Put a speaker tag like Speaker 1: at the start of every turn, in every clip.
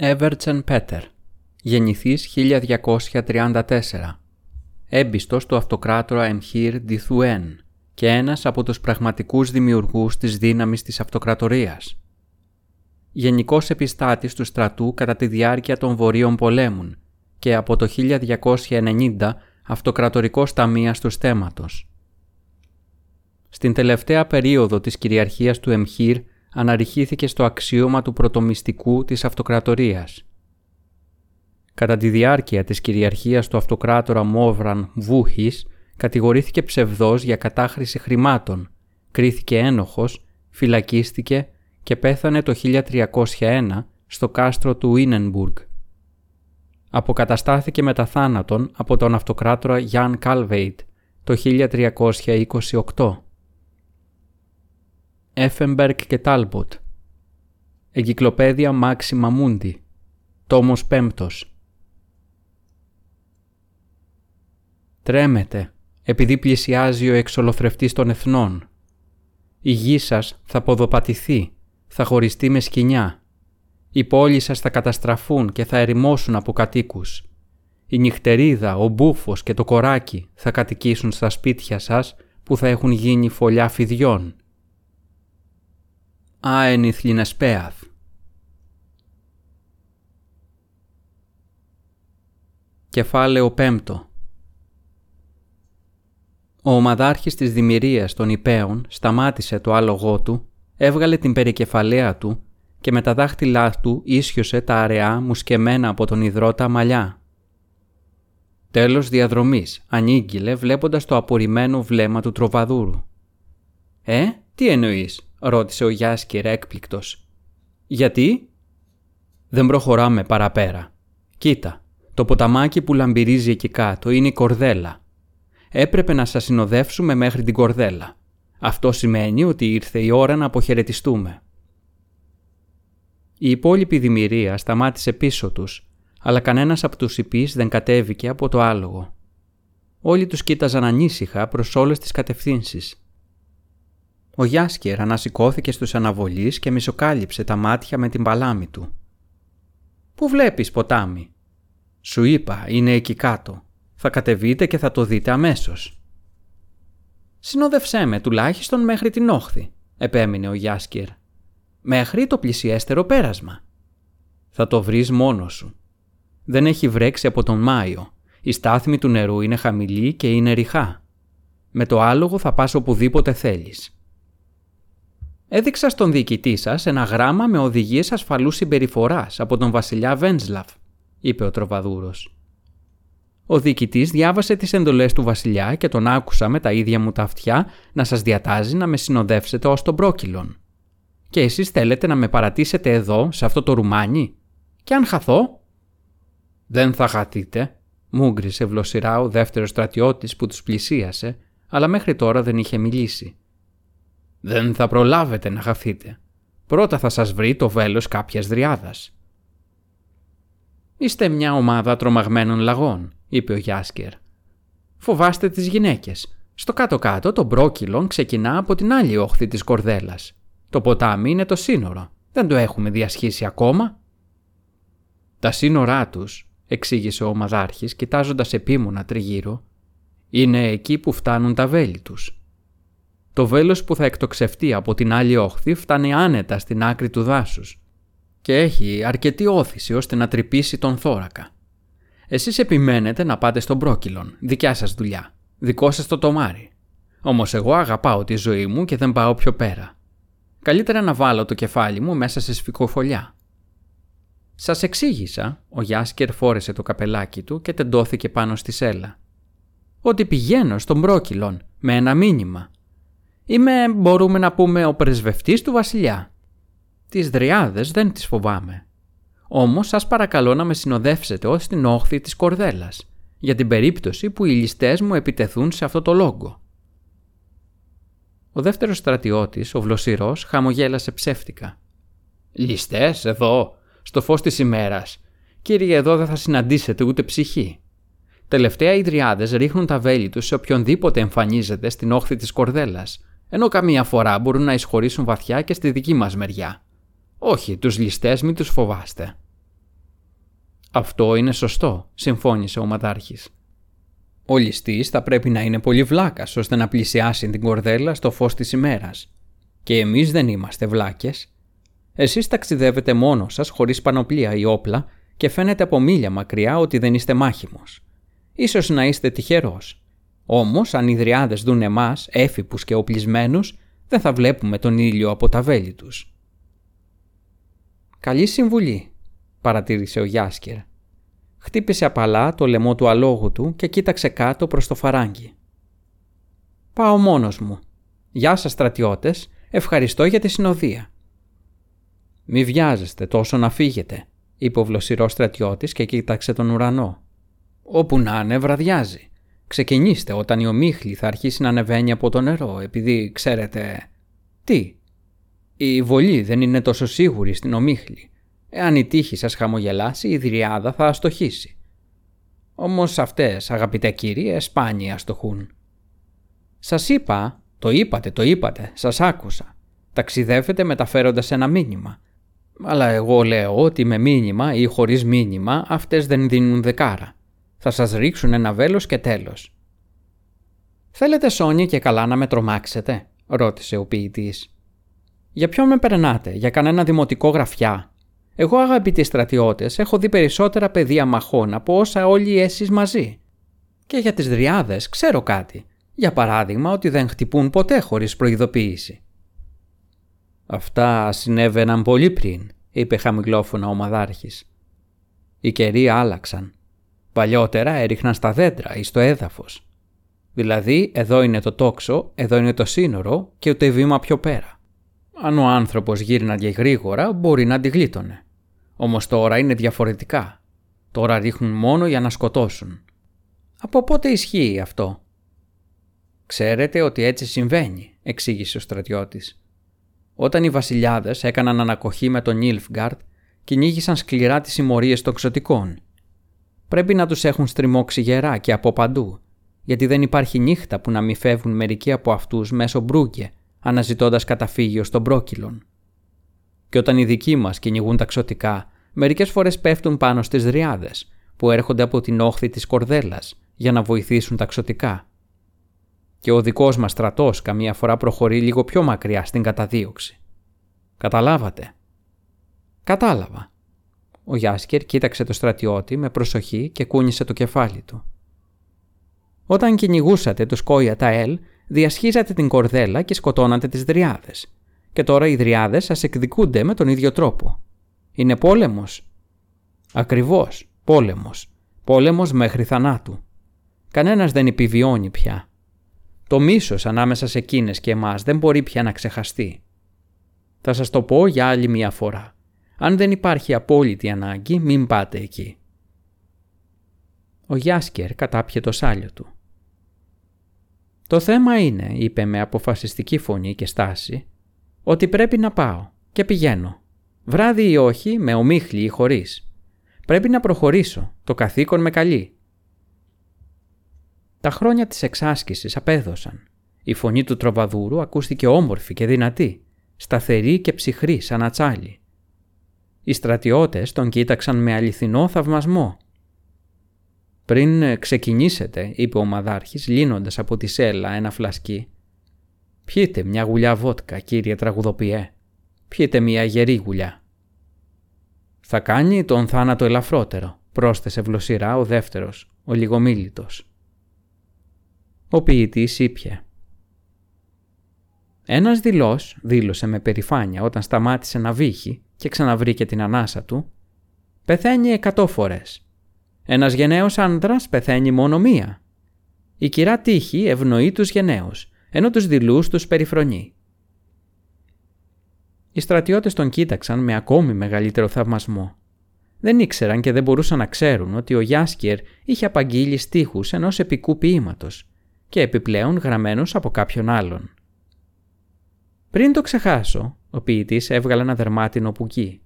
Speaker 1: Έβερτσεν Πέτερ, γεννηθής 1234, έμπιστος του αυτοκράτορα Εμχύρ Διθουέν και ένας από τους πραγματικούς δημιουργούς της δύναμης της αυτοκρατορίας. Γενικός επιστάτης του στρατού κατά τη διάρκεια των Βορείων Πολέμων και από το 1290 αυτοκρατορικός ταμείας του στέματος. Στην τελευταία περίοδο της κυριαρχίας του Εμχύρ αναρριχήθηκε στο αξίωμα του πρωτομυστικού της αυτοκρατορίας. Κατά τη διάρκεια της κυριαρχίας του αυτοκράτορα Μόβραν Βούχης, κατηγορήθηκε ψευδός για κατάχρηση χρημάτων, κρίθηκε ένοχος, φυλακίστηκε και πέθανε το 1301 στο κάστρο του Ίνενμπουργκ. Αποκαταστάθηκε μετά θάνατον από τον αυτοκράτορα Γιάν Καλβέιτ το 1328. Έφενμπεργκ και Τάλμποτ Εγκυκλοπαίδεια Μάξιμα Μούντι Τόμος Πέμπτος Τρέμετε επειδή πλησιάζει ο εξολοθρευτής των εθνών. Η γη σας θα ποδοπατηθεί, θα χωριστεί με σχοινιά. Οι πόλεις σας θα καταστραφούν και θα ερημώσουν από κατοίκους. Η νυχτερίδα, ο μπούφος και το κοράκι θα κατοικήσουν στα σπίτια σας που θα έχουν γίνει φωλιά φιδιών. Άενιθ Λινεσπέαθ Κεφάλαιο πέμπτο ο ομαδάρχης της δημιουργίας των υπέων σταμάτησε το άλογό του, έβγαλε την περικεφαλαία του και με τα δάχτυλά του ίσιοσε τα αραιά μουσκεμένα από τον υδρότα μαλλιά. Τέλος διαδρομής, ανήγγειλε βλέποντας το απορριμμένο βλέμμα του τροβαδούρου. «Ε, τι εννοείς» ρώτησε ο Γιάσκερ έκπληκτος. «Γιατί» «Δεν προχωράμε παραπέρα. Κοίτα, το ποταμάκι που λαμπυρίζει εκεί κάτω είναι η κορδέλα έπρεπε να σας συνοδεύσουμε μέχρι την κορδέλα. Αυτό σημαίνει ότι ήρθε η ώρα να αποχαιρετιστούμε. Η υπόλοιπη δημιουργία σταμάτησε πίσω τους, αλλά κανένας από τους υπείς δεν κατέβηκε από το άλογο. Όλοι τους κοίταζαν ανήσυχα προς όλες τις κατευθύνσεις. Ο Γιάσκερ ανασηκώθηκε στους αναβολείς και μισοκάλυψε τα μάτια με την παλάμη του. «Πού βλέπεις ποτάμι» «Σου είπα, είναι εκεί κάτω», θα κατεβείτε και θα το δείτε αμέσως. «Συνόδευσέ με τουλάχιστον μέχρι την όχθη», επέμεινε ο Γιάσκερ. «Μέχρι το πλησιέστερο πέρασμα». «Θα το βρεις μόνος σου. Δεν έχει βρέξει από τον Μάιο. Η στάθμη του νερού είναι χαμηλή και είναι ριχά. Με το άλογο θα πας οπουδήποτε θέλεις». Έδειξα στον διοικητή σας ένα γράμμα με οδηγίες ασφαλούς συμπεριφοράς από τον βασιλιά Βένσλαβ, είπε ο Τροβαδούρος. Ο διοικητής διάβασε τις εντολές του Βασιλιά και τον άκουσα με τα ίδια μου τα αυτιά να σας διατάζει να με συνοδεύσετε ως τον πρόκυλον. Και εσείς θέλετε να με παρατήσετε εδώ, σε αυτό το ρουμάνι; Και αν χαθώ; Δεν θα χαθείτε, μούγκρισε βλοσιρά ο δεύτερος στρατιώτης που τους πλησίασε, αλλά μέχρι τώρα δεν είχε μιλήσει. Δεν θα προλάβετε να χαθείτε. Πρώτα θα σας βρει το βέλος κάποιας δριάδας. Είστε μια ομάδα τρομαγμένων λαγών είπε ο Γιάσκερ. Φοβάστε τις γυναίκες. Στο κάτω-κάτω το μπρόκυλον ξεκινά από την άλλη όχθη της κορδέλας. Το ποτάμι είναι το σύνορο. Δεν το έχουμε διασχίσει ακόμα. Τα σύνορά τους, εξήγησε ο ομαδάρχης κοιτάζοντας επίμονα τριγύρω, είναι εκεί που φτάνουν τα βέλη τους. Το βέλος που θα εκτοξευτεί από την άλλη όχθη φτάνει άνετα στην άκρη του δάσους και έχει αρκετή όθηση ώστε να τρυπήσει τον θώρακα. Εσείς επιμένετε να πάτε στον πρόκυλον, δικιά σας δουλειά. Δικό σας το τομάρι. Όμως εγώ αγαπάω τη ζωή μου και δεν πάω πιο πέρα. Καλύτερα να βάλω το κεφάλι μου μέσα σε σφικοφολιά. Σας εξήγησα, ο Γιάσκερ φόρεσε το καπελάκι του και τεντώθηκε πάνω στη σέλα. Ότι πηγαίνω στον πρόκυλον με ένα μήνυμα. Είμαι, μπορούμε να πούμε, ο πρεσβευτής του βασιλιά. Τις δριάδες δεν τις φοβάμαι. Όμως σας παρακαλώ να με συνοδεύσετε ως την όχθη της κορδέλας, για την περίπτωση που οι ληστές μου επιτεθούν σε αυτό το λόγκο. Ο δεύτερος στρατιώτης, ο Βλωσιρός, χαμογέλασε ψεύτικα. «Ληστές εδώ, στο φως της ημέρας. Κύριε, εδώ δεν θα συναντήσετε ούτε ψυχή. Τελευταία οι δριάδες ρίχνουν τα βέλη τους σε οποιονδήποτε εμφανίζεται στην όχθη της κορδέλας, ενώ καμία φορά μπορούν να εισχωρήσουν βαθιά και στη δική μας μεριά. Όχι, τους ληστές μην τους φοβάστε. Αυτό είναι σωστό, συμφώνησε ο Μαδάρχης. Ο ληστής θα πρέπει να είναι πολύ βλάκας ώστε να πλησιάσει την κορδέλα στο φως της ημέρας. Και εμείς δεν είμαστε βλάκες. Εσείς ταξιδεύετε μόνο σας χωρίς πανοπλία ή όπλα και φαίνεται από μίλια μακριά ότι δεν είστε μάχημος. Ίσως να είστε τυχερός. Όμως αν οι δριάδες δουν εμάς, έφυπους και οπλισμένους, δεν θα βλέπουμε τον ήλιο από τα βέλη τους. «Καλή συμβουλή», παρατήρησε ο Γιάσκερ. Χτύπησε απαλά το λαιμό του αλόγου του και κοίταξε κάτω προς το φαράγγι. «Πάω μόνος μου. Γεια σας στρατιώτες, ευχαριστώ για τη συνοδεία». «Μη βιάζεστε τόσο να φύγετε», είπε ο βλοσιρός στρατιώτης και κοίταξε τον ουρανό. «Όπου να είναι βραδιάζει. Ξεκινήστε όταν η ομίχλη θα αρχίσει να ανεβαίνει από το νερό, επειδή ξέρετε... Τι, η βολή δεν είναι τόσο σίγουρη στην ομίχλη. Εάν η τύχη σας χαμογελάσει, η δριάδα θα αστοχήσει. Όμως αυτές, αγαπητέ κύριε, σπάνια αστοχούν. Σας είπα, το είπατε, το είπατε, σας άκουσα. Ταξιδεύετε μεταφέροντας ένα μήνυμα. Αλλά εγώ λέω ότι με μήνυμα ή χωρίς μήνυμα αυτές δεν δίνουν δεκάρα. Θα σας ρίξουν ένα βέλος και τέλος. «Θέλετε Σόνι και καλά να με τρομάξετε» ρώτησε ο ποιητής. Για ποιον με περνάτε, για κανένα δημοτικό γραφιά; Εγώ, αγαπητοί στρατιώτες, έχω δει περισσότερα πεδία μαχών από όσα όλοι εσείς μαζί. Και για τις δριάδες ξέρω κάτι. Για παράδειγμα, ότι δεν χτυπούν ποτέ χωρίς προειδοποίηση. Αυτά συνέβαιναν πολύ πριν, είπε χαμηλόφωνα ο Μαδάρχης. Οι καιροί άλλαξαν. Παλιότερα έριχναν στα δέντρα ή στο έδαφος. Δηλαδή, εδώ είναι το τόξο, εδώ είναι το σύνορο και ούτε βήμα πιο πέρα. Αν ο άνθρωπος γύρναγε γρήγορα μπορεί να αντιγλίτωνε. Όμως τώρα είναι διαφορετικά. Τώρα ρίχνουν μόνο για να σκοτώσουν. Από πότε ισχύει αυτό; Ξέρετε ότι έτσι συμβαίνει, εξήγησε ο στρατιώτης. Όταν οι βασιλιάδες έκαναν ανακοχή με τον Νίλφγκαρτ, κυνήγησαν σκληρά τις συμμορίες των ξωτικών. Πρέπει να τους έχουν στριμώξει γερά και από παντού, γιατί δεν υπάρχει νύχτα που να μην φεύγουν μερικοί από αυτούς μέσω μπρούγκε αναζητώντας καταφύγιο στον πρόκυλον. Και όταν οι δικοί μας κυνηγούν τα ξωτικά, μερικές φορές πέφτουν πάνω στις δριάδες, που έρχονται από την όχθη της κορδέλας για να βοηθήσουν τα ξωτικά. Και ο δικός μας στρατός καμία φορά προχωρεί λίγο πιο μακριά στην καταδίωξη. Καταλάβατε; Κατάλαβα. Ο Γιάσκερ κοίταξε το στρατιώτη με προσοχή και κούνησε το κεφάλι του. Όταν κυνηγούσατε τους Κόια Ταέλ, διασχίζατε την κορδέλα και σκοτώνατε τις δριάδες. Και τώρα οι δριάδες σας εκδικούνται με τον ίδιο τρόπο. Είναι πόλεμος. Ακριβώς, πόλεμος. Πόλεμος μέχρι θανάτου. Κανένας δεν επιβιώνει πια. Το μίσος ανάμεσα σε εκείνες και εμάς δεν μπορεί πια να ξεχαστεί. Θα σας το πω για άλλη μια φορά. Αν δεν υπάρχει απόλυτη ανάγκη, μην πάτε εκεί. Ο Γιάσκερ κατάπιε το σάλιο του. Το θέμα είναι, είπε με αποφασιστική φωνή και στάση, ότι πρέπει να πάω και πηγαίνω. Βράδυ ή όχι, με ομίχλη ή χωρίς. Πρέπει να προχωρήσω, το καθήκον με καλεί. Τα χρόνια της εξάσκησης απέδωσαν. Η φωνή του τροβαδούρου ακούστηκε όμορφη και δυνατή, σταθερή και ψυχρή σαν ατσάλι. Οι στρατιώτες τον κοίταξαν με αληθινό θαυμασμό «Πριν ξεκινήσετε», είπε ο μαδάρχης λύνοντας από τη σέλα ένα φλασκί. «Πιείτε μια γουλιά βότκα, κύριε τραγουδοποιέ. Πιείτε μια γερή γουλιά». «Θα κάνει τον θάνατο ελαφρότερο», πρόσθεσε βλοσιρά ο δεύτερος, ο λιγομίλητος. Ο ποιητής ήπια. Ένας δηλός δήλωσε με περηφάνεια όταν σταμάτησε να βύχει και ξαναβρήκε την ανάσα του «Πεθαίνει εκατό φορές ένας γενναίος άντρας πεθαίνει μόνο μία. Η κυρά τύχη ευνοεί τους γενναίους, ενώ τους δειλούς τους περιφρονεί. Οι στρατιώτες τον κοίταξαν με ακόμη μεγαλύτερο θαυμασμό. Δεν ήξεραν και δεν μπορούσαν να ξέρουν ότι ο Γιάσκιερ είχε απαγγείλει στίχους ενός επικού ποίηματος και επιπλέον γραμμένους από κάποιον άλλον. Πριν το ξεχάσω, ο ποιητής έβγαλε ένα δερμάτινο πουκί.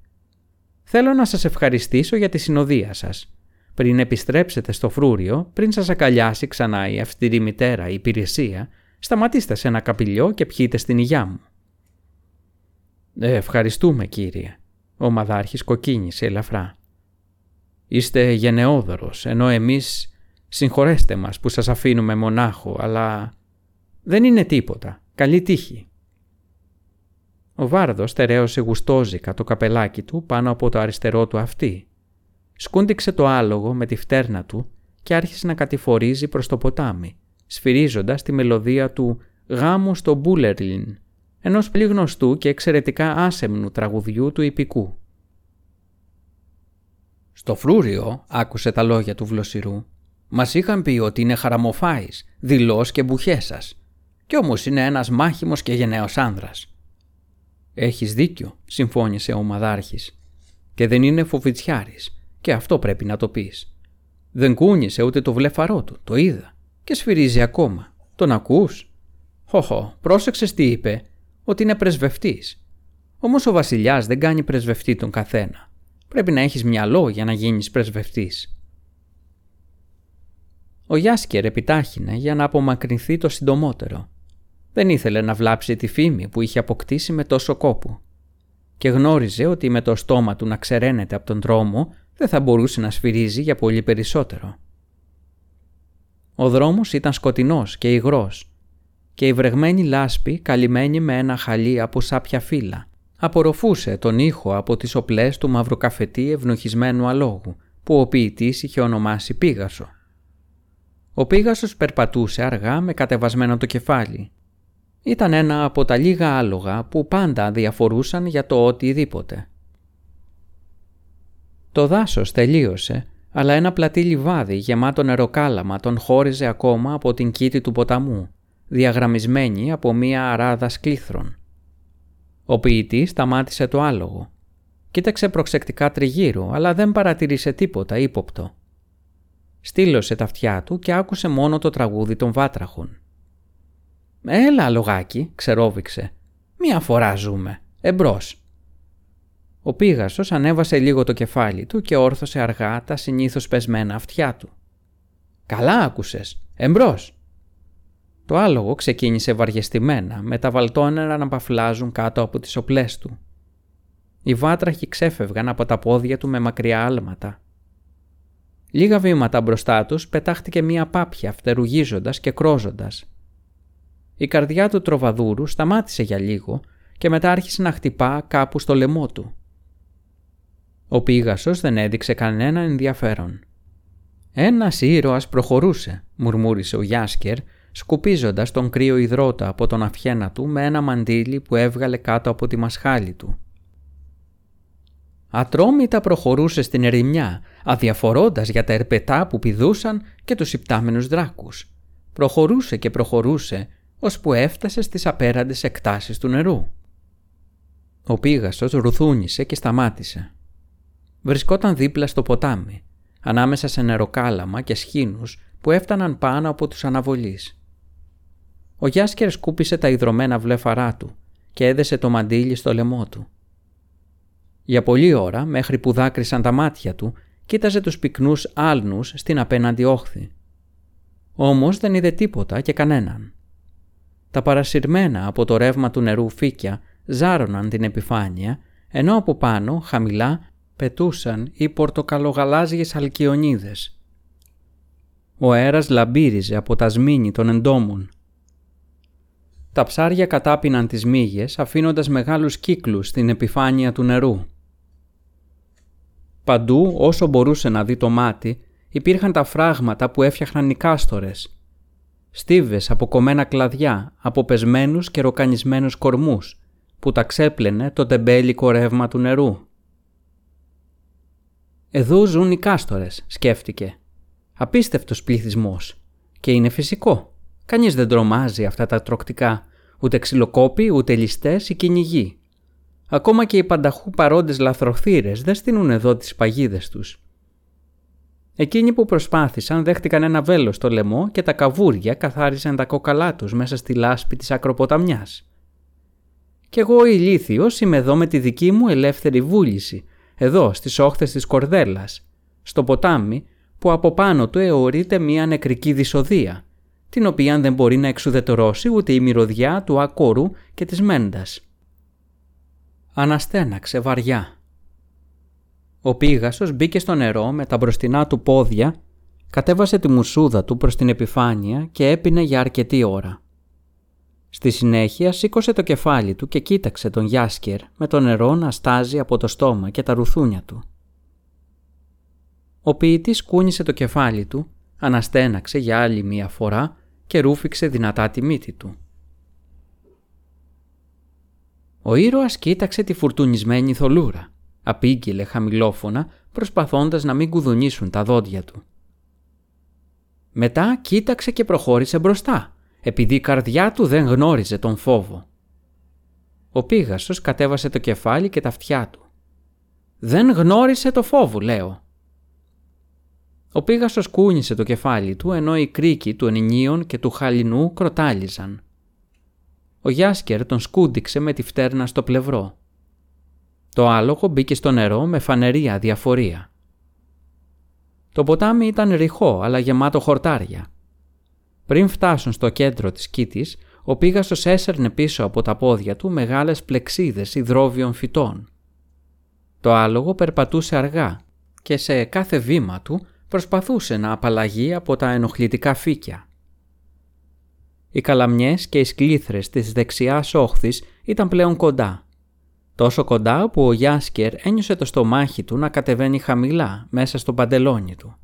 Speaker 1: «Θέλω να σας ευχαριστήσω για τη συνοδεία σας πριν επιστρέψετε στο φρούριο, πριν σας ακαλιάσει ξανά η αυστηρή μητέρα η υπηρεσία, σταματήστε σε ένα καπηλιό και πιείτε στην υγειά μου. Ε, ευχαριστούμε κύριε. Ο μαδάρχης κοκκίνησε ελαφρά. Είστε γενναιόδωρος, ενώ εμείς συγχωρέστε μας που σας αφήνουμε μονάχο, αλλά δεν είναι τίποτα. Καλή τύχη. Ο Βάρδος στερέωσε γουστόζικα το καπελάκι του πάνω από το αριστερό του αυτή. Σκούντιξε το άλογο με τη φτέρνα του και άρχισε να κατηφορίζει προς το ποτάμι, σφυρίζοντας τη μελωδία του «Γάμου στο Μπούλερλιν», ενός πολύ γνωστού και εξαιρετικά άσεμνου τραγουδιού του υπηκού. Στο φρούριο άκουσε τα λόγια του βλοσιρού. Μας είχαν πει ότι είναι χαραμοφάης, δηλός και μπουχέσας. Κι όμως είναι ένας μάχημος και γενναίος άνδρας. Έχεις δίκιο, συμφώνησε ο μαδάρχης. Και δεν είναι φοβιτσιάρης. Και αυτό πρέπει να το πεις. Δεν κούνησε ούτε το βλεφαρό του, το είδα. Και σφυρίζει ακόμα. Τον ακούς; Χοχο, πρόσεξε τι είπε, ότι είναι πρεσβευτής. Όμως ο βασιλιάς δεν κάνει πρεσβευτή τον καθένα. Πρέπει να έχεις μυαλό για να γίνεις πρεσβευτής. Ο Γιάσκερ επιτάχυνε για να απομακρυνθεί το συντομότερο. Δεν ήθελε να βλάψει τη φήμη που είχε αποκτήσει με τόσο κόπο. Και γνώριζε ότι με το στόμα του να ξεραίνεται από τον δρόμο δεν θα μπορούσε να σφυρίζει για πολύ περισσότερο. Ο δρόμος ήταν σκοτεινός και υγρός και η βρεγμένη λάσπη καλυμμένη με ένα χαλί από σάπια φύλλα απορροφούσε τον ήχο από τις οπλές του μαυροκαφετή ευνοχισμένου αλόγου που ο ποιητής είχε ονομάσει Πίγασο. Ο Πίγασος περπατούσε αργά με κατεβασμένο το κεφάλι. Ήταν ένα από τα λίγα άλογα που πάντα διαφορούσαν για το οτιδήποτε. Το δάσος τελείωσε, αλλά ένα πλατή λιβάδι γεμάτο νεροκάλαμα τον χώριζε ακόμα από την κήτη του ποταμού, διαγραμμισμένη από μία αράδα σκλήθρων. Ο ποιητής σταμάτησε το άλογο. Κοίταξε προξεκτικά τριγύρω, αλλά δεν παρατηρήσε τίποτα ύποπτο. Στήλωσε τα αυτιά του και άκουσε μόνο το τραγούδι των βάτραχων. «Έλα, λογάκι», ξερόβηξε. «Μία φορά ζούμε. Εμπρός». Ο Πίγασος ανέβασε λίγο το κεφάλι του και όρθωσε αργά τα συνήθως πεσμένα αυτιά του. «Καλά άκουσες. Εμπρός». Το άλογο ξεκίνησε βαριεστημένα, με τα βαλτόνερα να παφλάζουν κάτω από τις οπλές του. Οι βάτραχοι ξέφευγαν από τα πόδια του με μακριά άλματα. Λίγα βήματα μπροστά τους πετάχτηκε μία πάπια φτερουγίζοντας και κρόζοντας. Η καρδιά του τροβαδούρου σταμάτησε για λίγο και μετά άρχισε να χτυπά κάπου στο λαιμό του. Ο Πίγασος δεν έδειξε κανένα ενδιαφέρον. «Ένας ήρωας προχωρούσε», μουρμούρισε ο Γιάσκερ σκουπίζοντας τον κρύο υδρότα από τον αυχένα του με ένα μαντίλι που έβγαλε κάτω από τη μασχάλη του. Ατρόμητα προχωρούσε στην ερημιά, αδιαφορώντας για τα ερπετά που πηδούσαν και τους υπτάμενους δράκους. Προχωρούσε και προχωρούσε, ώσπου έφτασε στις απέραντες εκτάσεις του νερού. Ο Πίγασος ρουθούνισε και σταμάτησε. Βρισκόταν δίπλα στο ποτάμι, ανάμεσα σε νεροκάλαμα και σχήνους που έφταναν πάνω από τους αναβολείς. Ο Γιάσκερ σκούπισε τα υδρωμένα βλέφαρά του και έδεσε το μαντίλι στο λαιμό του. Για πολλή ώρα, μέχρι που δάκρυσαν τα μάτια του, κοίταζε τους πυκνούς άλνους στην απέναντι όχθη. Όμως δεν είδε τίποτα και κανέναν. Τα παρασυρμένα από το ρεύμα του νερού φύκια ζάρωναν την επιφάνεια, ενώ από πάνω, χαμηλά, πετούσαν οι πορτοκαλογαλάζιες αλκιονίδες. Ο αέρας λαμπύριζε από τα σμήνη των εντόμων τα ψάρια κατάπιναν τις μύγες αφήνοντας μεγάλους κύκλους στην επιφάνεια του νερού. Παντού όσο μπορούσε να δει το μάτι υπήρχαν τα φράγματα που έφτιαχναν οι κάστορες. Στίβες από κομμένα κλαδιά, από πεσμένους και ροκανισμένους κορμούς που τα ξέπλαινε το τεμπέλικο ρεύμα του νερού. «Εδώ ζουν οι κάστορες», σκέφτηκε. «Απίστευτος πληθυσμός. Και είναι φυσικό. Κανείς δεν τρομάζει αυτά τα τροκτικά, ούτε ξυλοκόποι, ούτε ληστές ή κυνηγοί. Ακόμα και οι πανταχού παρόντες λαθροθύρες δεν στείλουν εδώ τις παγίδες τους. Εκείνοι που προσπάθησαν δέχτηκαν ένα βέλος στο λαιμό και τα καβούρια καθάρισαν τα κόκαλά τους μέσα στη λάσπη της ακροποταμιάς. Κι εγώ ηλίθιος είμαι εδώ με τη δική μου ελεύθερη βούληση, εδώ στις όχθες της Κορδέλας, στο ποτάμι που από πάνω του αιωρείται μια νεκρική δυσοδεία την οποία δεν μπορεί να εξουδετερώσει ούτε η μυρωδιά του ακόρου και της μέντα. Αναστέναξε βαριά. Ο Πίγασος μπήκε στο νερό με τα μπροστινά του πόδια, κατέβασε τη μουσούδα του προς την επιφάνεια και έπινε για αρκετή ώρα. Στη συνέχεια σήκωσε το κεφάλι του και κοίταξε τον Γιάσκερ με το νερό να στάζει από το στόμα και τα ρουθούνια του. Ο ποιητής κούνησε το κεφάλι του, αναστέναξε για άλλη μία φορά και ρούφηξε δυνατά τη μύτη του. Ο ήρωας κοίταξε τη φουρτουνισμένη θολούρα. Απήγγειλε χαμηλόφωνα προσπαθώντας να μην κουδουνίσουν τα δόντια του. Μετά κοίταξε και προχώρησε μπροστά, επειδή η καρδιά του δεν γνώριζε τον φόβο. Ο Πίγασος κατέβασε το κεφάλι και τα αυτιά του. «Δεν γνώρισε το φόβο, λέω», ο Πίγασος κούνησε το κεφάλι του ενώ οι κρίκοι του ενηνίων και του χαλινού κροτάλιζαν. Ο Γιάσκερ τον σκούντιξε με τη φτέρνα στο πλευρό. Το άλογο μπήκε στο νερό με φανερή αδιαφορία. Το ποτάμι ήταν ρηχό αλλά γεμάτο χορτάρια. Πριν φτάσουν στο κέντρο της κήτης, ο Πίγασος έσερνε πίσω από τα πόδια του μεγάλες πλεξίδες υδρόβιων φυτών. Το άλογο περπατούσε αργά και σε κάθε βήμα του προσπαθούσε να απαλλαγεί από τα ενοχλητικά φύκια. Οι καλαμιές και οι σκλήθρες της δεξιάς όχθης ήταν πλέον κοντά. Τόσο κοντά που ο Γιάσκερ ένιωσε το στομάχι του να κατεβαίνει χαμηλά μέσα στο παντελόνι του.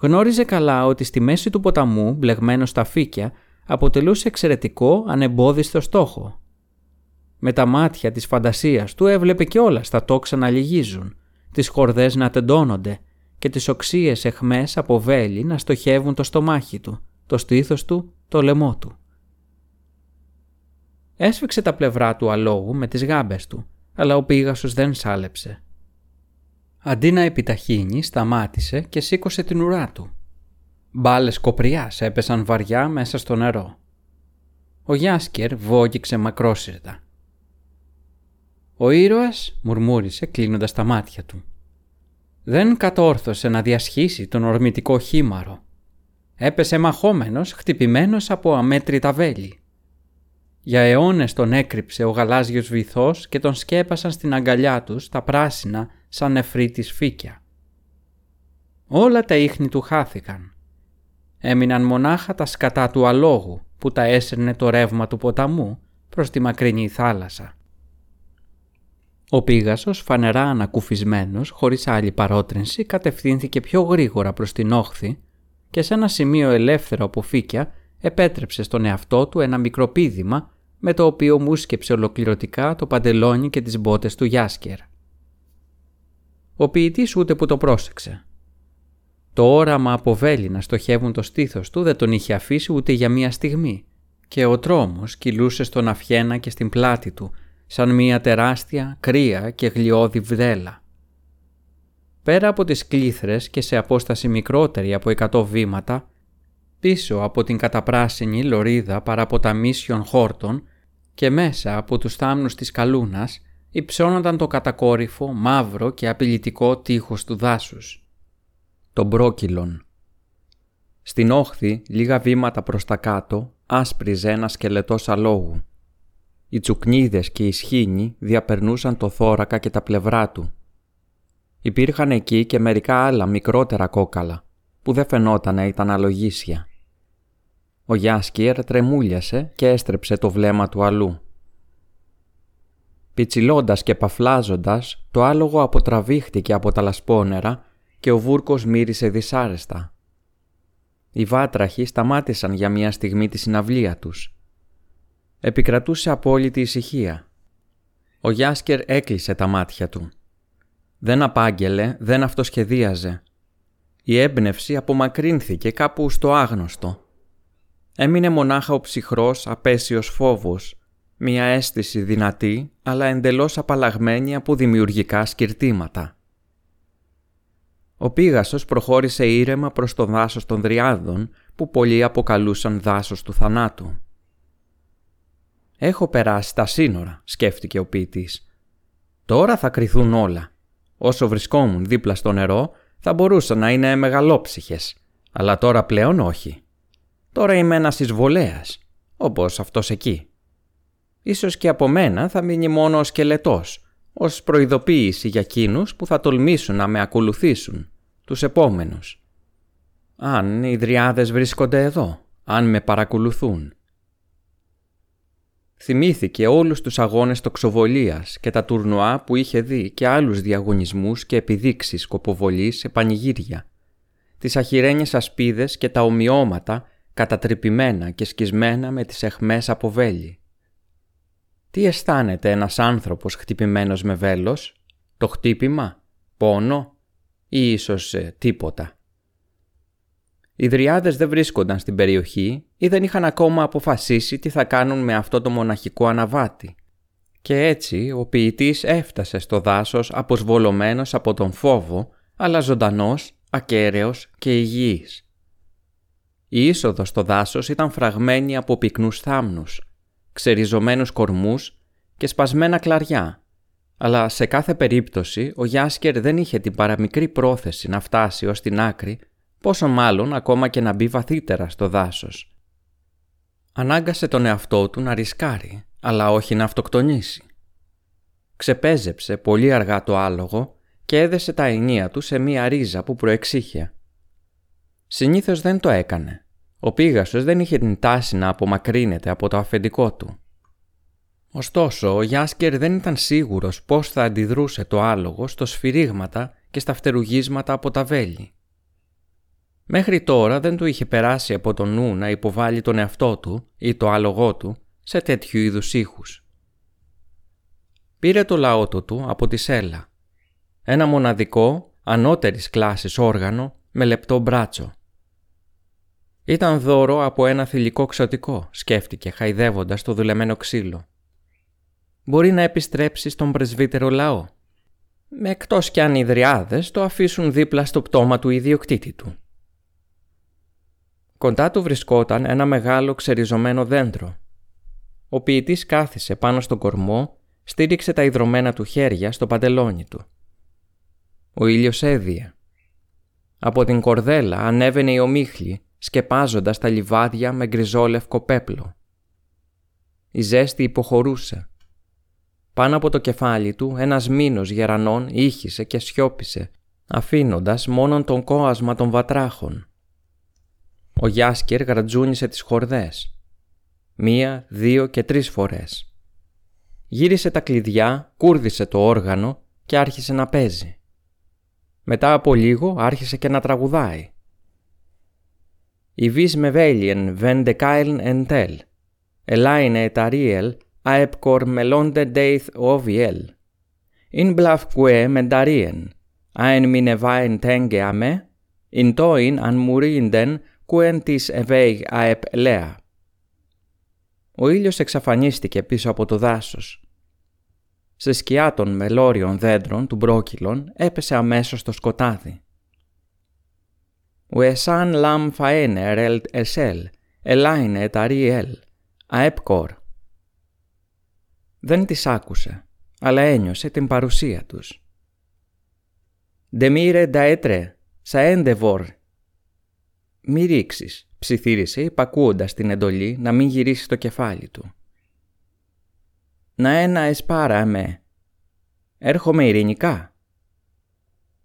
Speaker 1: Γνώριζε καλά ότι στη μέση του ποταμού, μπλεγμένο στα φύκια, αποτελούσε εξαιρετικό ανεμπόδιστο στόχο. Με τα μάτια της φαντασίας του έβλεπε και όλα στα τόξα να λυγίζουν, τις χορδές να τεντώνονται και τις οξύες εχμές από βέλη να στοχεύουν το στομάχι του, το στήθος του, το λαιμό του. Έσφιξε τα πλευρά του αλόγου με τις γάμπες του, αλλά ο πίγασος δεν σάλεψε. Αντί να επιταχύνει, σταμάτησε και σήκωσε την ουρά του. Μπάλες κοπριάς έπεσαν βαριά μέσα στο νερό. Ο Γιάσκερ βόγγιξε μακρόσυρτα. Ο ήρωας μουρμούρισε κλείνοντας τα μάτια του δεν κατόρθωσε να διασχίσει τον ορμητικό χήμαρο. Έπεσε μαχόμενος, χτυπημένος από αμέτρητα βέλη. Για αιώνες τον έκρυψε ο γαλάζιος βυθός και τον σκέπασαν στην αγκαλιά τους τα πράσινα σαν νεφρή της φύκια. Όλα τα ίχνη του χάθηκαν. Έμειναν μονάχα τα σκατά του αλόγου που τα έσερνε το ρεύμα του ποταμού προς τη μακρινή θάλασσα. Ο Πίγασος, φανερά ανακουφισμένος, χωρίς άλλη παρότρινση, κατευθύνθηκε πιο γρήγορα προς την όχθη και σε ένα σημείο ελεύθερο από φύκια επέτρεψε στον εαυτό του ένα μικρό πίδημα με το οποίο μουσκεψε ολοκληρωτικά το παντελόνι και τις μπότες του Γιάσκερ. Ο ποιητής ούτε που το πρόσεξε. Το όραμα από βέλη να στοχεύουν το στήθος του δεν τον είχε αφήσει ούτε για μία στιγμή και ο τρόμος κυλούσε στον αυχένα και στην πλάτη του σαν μια τεράστια, κρύα και γλιώδη βδέλα. Πέρα από τις κλήθρες και σε απόσταση μικρότερη από 100 βήματα, πίσω από την καταπράσινη λωρίδα παραποταμίσιων χόρτων και μέσα από τους θάμνους της καλούνας, υψώνονταν το κατακόρυφο, μαύρο και απειλητικό τείχος του δάσους. Το μπρόκυλον. Στην όχθη, λίγα βήματα προς τα κάτω, άσπριζε ένα σκελετός αλόγου. Οι τσουκνίδες και οι σχήνοι διαπερνούσαν το θώρακα και τα πλευρά του. Υπήρχαν εκεί και μερικά άλλα μικρότερα κόκαλα, που δεν φαινόταν να ήταν αλογίσια. Ο Γιάσκιερ τρεμούλιασε και έστρεψε το βλέμμα του αλλού. Πιτσιλώντας και παφλάζοντας, το άλογο αποτραβήχτηκε από τα λασπόνερα και ο βούρκος μύρισε δυσάρεστα. Οι βάτραχοι σταμάτησαν για μια στιγμή τη συναυλία τους Επικρατούσε απόλυτη ησυχία. Ο Γιάσκερ έκλεισε τα μάτια του. Δεν απάγγελε, δεν αυτοσχεδίαζε. Η έμπνευση απομακρύνθηκε κάπου στο άγνωστο. Έμεινε μονάχα ο ψυχρός, απέσιος φόβος, μια αίσθηση δυνατή, αλλά εντελώς απαλλαγμένη από δημιουργικά σκυρτήματα. Ο Πίγασος προχώρησε ήρεμα προς το δάσος των Δριάδων, που πολλοί αποκαλούσαν δάσος του θανάτου. Έχω περάσει τα σύνορα, σκέφτηκε ο ποιητής. Τώρα θα κρυθούν όλα. Όσο βρισκόμουν δίπλα στο νερό, θα μπορούσαν να είναι μεγαλόψυχες, αλλά τώρα πλέον όχι. Τώρα είμαι ένας εισβολέας, όπως αυτός εκεί. Ίσως και από μένα θα μείνει μόνο ο σκελετός,
Speaker 2: ως προειδοποίηση για εκείνους που θα τολμήσουν να με ακολουθήσουν, τους επόμενους. Αν οι δριάδες βρίσκονται εδώ, αν με παρακολουθούν. Θυμήθηκε όλους τους αγώνες τοξοβολίας και τα τουρνουά που είχε δει και άλλους διαγωνισμούς και επιδείξεις σκοποβολής σε πανηγύρια. Τις αχυρένιες ασπίδες και τα ομοιώματα κατατρυπημένα και σκισμένα με τις εχμές από βέλη. Τι αισθάνεται ένας άνθρωπος χτυπημένος με βέλος, το χτύπημα, πόνο; Ή ίσως ε, τίποτα; Οι δριάδες δεν βρίσκονταν στην περιοχή ή δεν είχαν ακόμα αποφασίσει τι θα κάνουν με αυτό το μοναχικό αναβάτη. Και έτσι ο ποιητής έφτασε στο δάσος αποσβολωμένος από τον φόβο, αλλά ζωντανός, ακέραιος και υγιής. Η είσοδος στο δάσος ήταν φραγμένη από πυκνούς θάμνους, ξεριζωμένους κορμούς και σπασμένα κλαριά, αλλά σε κάθε περίπτωση ο Γιάσκερ δεν είχε την παραμικρή πρόθεση να φτάσει ως την άκρη πόσο μάλλον ακόμα και να μπει βαθύτερα στο δάσος. Ανάγκασε τον εαυτό του να ρισκάρει, αλλά όχι να αυτοκτονήσει. Ξεπέζεψε πολύ αργά το άλογο και έδεσε τα ενία του σε μία ρίζα που προεξήχε. Συνήθως δεν το έκανε. Ο Πίγασος δεν είχε την τάση να απομακρύνεται από το αφεντικό του. Ωστόσο, ο Γιάσκερ δεν ήταν σίγουρος πώς θα αντιδρούσε το άλογο στο σφυρίγματα και στα φτερουγίσματα από τα βέλη. Μέχρι τώρα δεν του είχε περάσει από το νου να υποβάλει τον εαυτό του ή το άλογό του σε τέτοιου είδους ήχους. Πήρε το λαότο του από τη σέλα. Ένα μοναδικό, ανώτερης κλάσης όργανο με λεπτό μπράτσο. Ήταν δώρο από ένα θηλυκό ξωτικό, σκέφτηκε χαϊδεύοντας το δουλεμένο ξύλο. Μπορεί να επιστρέψει στον πρεσβύτερο λαό. Με εκτός κι αν οι δριάδες το αφήσουν δίπλα στο πτώμα του ιδιοκτήτη του. Κοντά του βρισκόταν ένα μεγάλο ξεριζωμένο δέντρο. Ο ποιητής κάθισε πάνω στον κορμό, στήριξε τα ιδρωμένα του χέρια στο παντελόνι του. Ο ήλιος έδιε. Από την κορδέλα ανέβαινε η ομίχλη, σκεπάζοντας τα λιβάδια με γκριζόλευκο πέπλο. Η ζέστη υποχωρούσε. Πάνω από το κεφάλι του ένας μήνος γερανών ήχησε και σιώπησε, αφήνοντας μόνον τον κόασμα των βατράχων. Ο Γιάσκερ γρατζούνισε τις χορδές. Μία, δύο και τρεις φορές. Γύρισε τα κλειδιά, κούρδισε το όργανο και άρχισε να παίζει. Μετά από λίγο άρχισε και να τραγουδάει. «Η βις με βέλιεν βεν δεκάιλν εν τέλ. Ελάινε ταρίελ αεπκορ μελόντε ντέιθ οβιέλ. Ιν μπλαφ κουέ μενταρίεν. Αεν μινεβάιν τέγκε αμέ. Ιν τόιν αν μουρίντεν κούεν της εβέιγ αεπ λέα. Ο ήλιος εξαφανίστηκε πίσω από το δάσος. Σε σκιά των μελόριων δέντρων του μπρόκυλων έπεσε αμέσως το σκοτάδι. Ο εσάν λαμ φαένε ρελτ εσέλ, ελάινε ταρίελ, αεπκορ. Δεν τις άκουσε, αλλά ένιωσε την παρουσία τους. «Δεμίρε νταέτρε, σα έντεβορ», «Μη ρίξει», ψιθύρισε υπακούοντας την εντολή να μην γυρίσει το κεφάλι του. «Να ένα εσπάρα με. Έρχομαι ειρηνικά».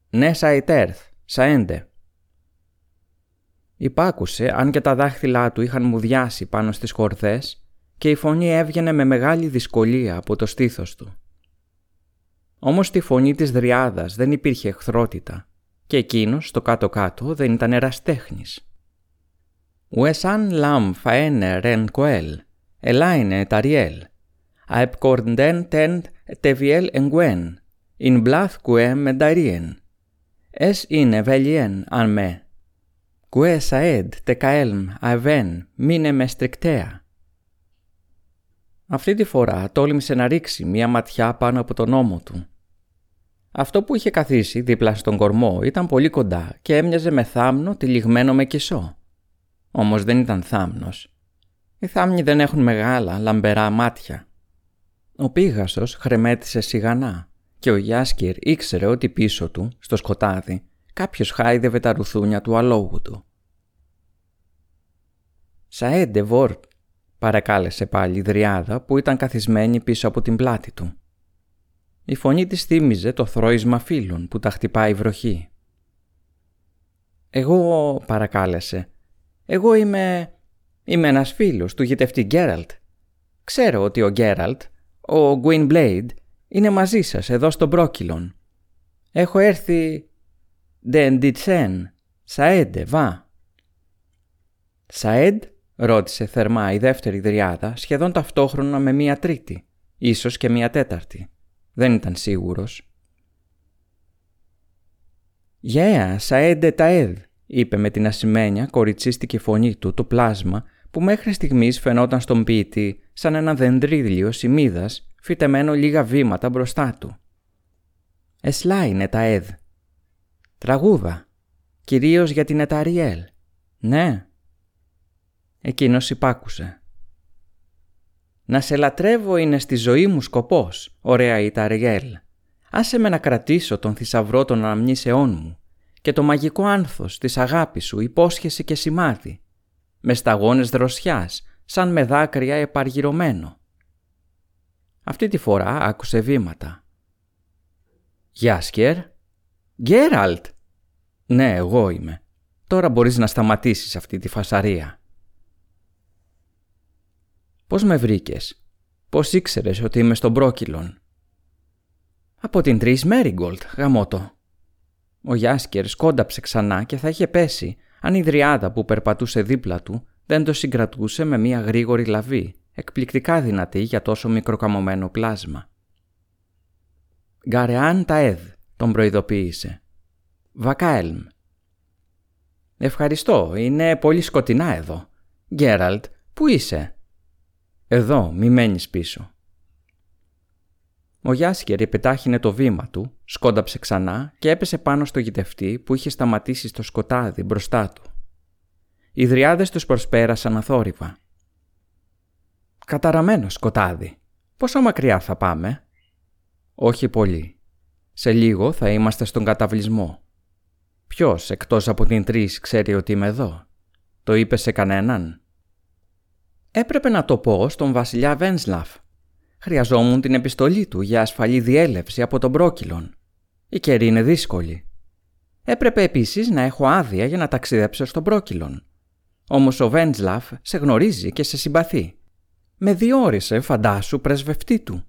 Speaker 2: «Ναι, σα ιτέρθ, σα έντε». Υπάκουσε αν και τα δάχτυλά του είχαν μουδιάσει πάνω στις χορδές και η φωνή έβγαινε με μεγάλη δυσκολία από το στήθος του. Όμως στη φωνή της δριάδας δεν υπήρχε εχθρότητα και εκείνος στο κάτω-κάτω δεν ήταν εραστέχνης. Ουεσάν λαμ φαένε ρεν κοέλ, ελάινε ταριέλ, αεπκορντέν τεντ τεβιέλ εγγουέν, ειν μπλάθ κουέ μενταρίεν. Ες είναι βελιέν αν με. Κουέ σαέντ τεκαέλμ αεβέν μείνε με στρικτέα. Αυτή τη φορά τόλμησε να ρίξει μία ματιά πάνω από τον ώμο του. Αυτό που είχε καθίσει δίπλα στον κορμό ήταν πολύ κοντά και έμοιαζε με θάμνο τυλιγμένο με κισό. Όμως δεν ήταν θάμνος. Οι θάμνοι δεν έχουν μεγάλα, λαμπερά μάτια. Ο Πίγασος χρεμέτησε σιγανά και ο Γιάσκυρ ήξερε ότι πίσω του, στο σκοτάδι, κάποιος χάιδευε τα ρουθούνια του αλόγου του. «Σαέντε Βόρτ», παρακάλεσε πάλι η Δριάδα που ήταν καθισμένη πίσω από την πλάτη του. Η φωνή της θύμιζε το θρόισμα φίλων που τα χτυπάει η βροχή. «Εγώ», παρακάλεσε, «εγώ είμαι... είμαι ένας φίλος του γητευτή Γκέραλτ. Ξέρω ότι ο Γκέραλτ, ο Γκουίν Μπλέιντ, είναι μαζί σας εδώ στο Μπρόκυλον. Έχω έρθει... «Δεν διτσέν, σαέντε, βα». «Σαέντ» ρώτησε θερμά η δεύτερη δριάδα σχεδόν ταυτόχρονα με μία τρίτη, ίσως και μία τέταρτη. Δεν ήταν σίγουρος. «Γεια, σαέντε ταέδ», είπε με την ασημένια κοριτσίστικη φωνή του το πλάσμα που μέχρι στιγμής φαινόταν στον ποιητή σαν ένα δεντρίδιο σημίδας φυτεμένο λίγα βήματα μπροστά του. «Εσλά είναι τα ΕΔ». «Τραγούδα. Κυρίως για την Εταριέλ». «Ναι». Εκείνος υπάκουσε. «Να σε λατρεύω είναι στη ζωή μου σκοπός, ωραία η Ταριέλ. Άσε με να κρατήσω τον θησαυρό των αναμνήσεών μου και το μαγικό άνθος της αγάπης σου υπόσχεση και σημάδι, με σταγόνες δροσιάς, σαν με δάκρυα επαργυρωμένο. Αυτή τη φορά άκουσε βήματα. «Γιάσκερ» «Γκέραλτ» «Ναι, εγώ είμαι. Τώρα μπορείς να σταματήσεις αυτή τη φασαρία». «Πώς με βρήκες» «Πώς ήξερες ότι είμαι στον Πρόκυλον» «Από την Τρεις Μέριγκολτ, γαμότο». Ο Γιάσκερ σκόνταψε ξανά και θα είχε πέσει αν η δριάδα που περπατούσε δίπλα του δεν το συγκρατούσε με μια γρήγορη λαβή, εκπληκτικά δυνατή για τόσο μικροκαμωμένο πλάσμα. «Γκαρεάν Ταέδ», τον προειδοποίησε. «Βακάελμ». «Ευχαριστώ, είναι πολύ σκοτεινά εδώ. Γκέραλτ, πού είσαι» «Εδώ, μη μένεις πίσω». Ο Γιάσκερ επιτάχυνε το βήμα του, σκόνταψε ξανά και έπεσε πάνω στο γητευτή που είχε σταματήσει στο σκοτάδι μπροστά του. Οι δριάδες τους προσπέρασαν αθόρυβα. «Καταραμένο σκοτάδι. Πόσο μακριά θα πάμε» «Όχι πολύ. Σε λίγο θα είμαστε στον καταβλισμό. Ποιος εκτός από την Τρεις ξέρει ότι είμαι εδώ; Το είπε σε κανέναν» Έπρεπε να το πω στον βασιλιά Βένσλαφ. Χρειαζόμουν την επιστολή του για ασφαλή διέλευση από τον Πρόκυλον. Η καιρή είναι δύσκολη. Έπρεπε επίσης να έχω άδεια για να ταξιδέψω στον Πρόκυλον. Όμως ο Βένσλαφ σε γνωρίζει και σε συμπαθεί. Με διόρισε, φαντάσου, πρεσβευτή του.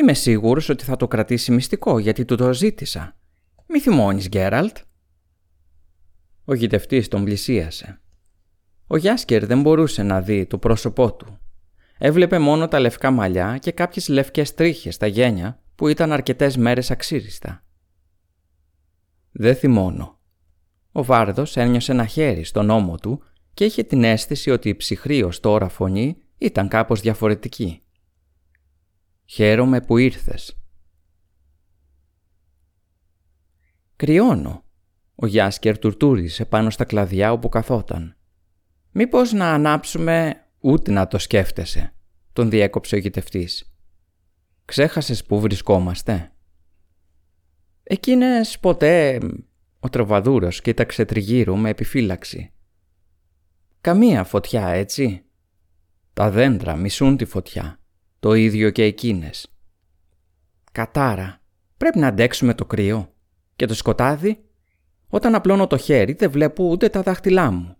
Speaker 2: Είμαι σίγουρος ότι θα το κρατήσει μυστικό γιατί του το ζήτησα. Μη θυμώνεις, Γκέραλτ. Ο γητευτής τον πλησίασε. Ο Γιάσκερ δεν μπορούσε να δει το πρόσωπό του. Έβλεπε μόνο τα λευκά μαλλιά και κάποιες λευκές τρίχες στα γένια που ήταν αρκετές μέρες αξίριστα. Δεν θυμώνω. Ο Βάρδος ένιωσε ένα χέρι στον ώμο του και είχε την αίσθηση ότι η ψυχρή ως τώρα φωνή ήταν κάπως διαφορετική. «Χαίρομαι που ήρθες». «Κρυώνω», ο Γιάσκερ τουρτούρισε πάνω στα κλαδιά όπου καθόταν. Μήπως να ανάψουμε ούτε να το σκέφτεσαι, τον διέκοψε ο γητευτής. Ξέχασες που βρισκόμαστε. Εκείνες ποτέ... Ο τροβαδούρος κοίταξε τριγύρω με επιφύλαξη. Καμία φωτιά, έτσι. Τα δέντρα μισούν τη φωτιά. Το ίδιο και εκείνες. Κατάρα. Πρέπει να αντέξουμε το κρύο. Και το σκοτάδι. Όταν απλώνω το χέρι δεν βλέπω ούτε τα δάχτυλά μου.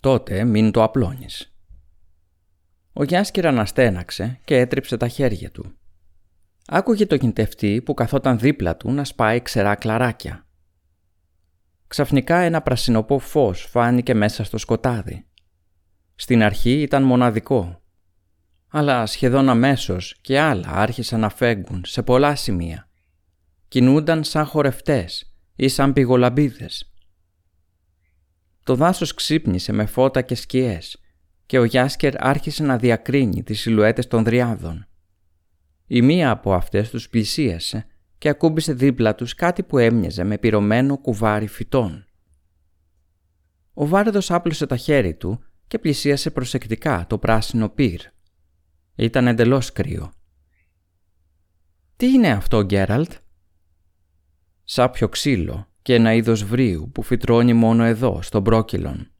Speaker 2: Τότε μην το απλώνεις. Ο Γιάσκερ αναστέναξε και έτριψε τα χέρια του. Άκουγε το κινητευτή που καθόταν δίπλα του να σπάει ξερά κλαράκια. Ξαφνικά ένα πρασινοπό φως φάνηκε μέσα στο σκοτάδι. Στην αρχή ήταν μοναδικό. Αλλά σχεδόν αμέσως και άλλα άρχισαν να φέγγουν σε πολλά σημεία. Κινούνταν σαν χορευτές ή σαν πηγολαμπίδες το δάσος ξύπνησε με φώτα και σκιές και ο Γιάσκερ άρχισε να διακρίνει τις σιλουέτες των δριάδων. Η μία από αυτές τους πλησίασε και ακούμπησε δίπλα τους κάτι που έμοιαζε με πυρωμένο κουβάρι φυτών. Ο Βάρδος άπλωσε τα χέρι του και πλησίασε προσεκτικά το πράσινο πυρ. Ήταν εντελώς κρύο. «Τι είναι αυτό, Γκέραλτ» «Σάπιο ξύλο», και ένα είδος βρύου που φυτρώνει μόνο εδώ, στον Πρόκυλον.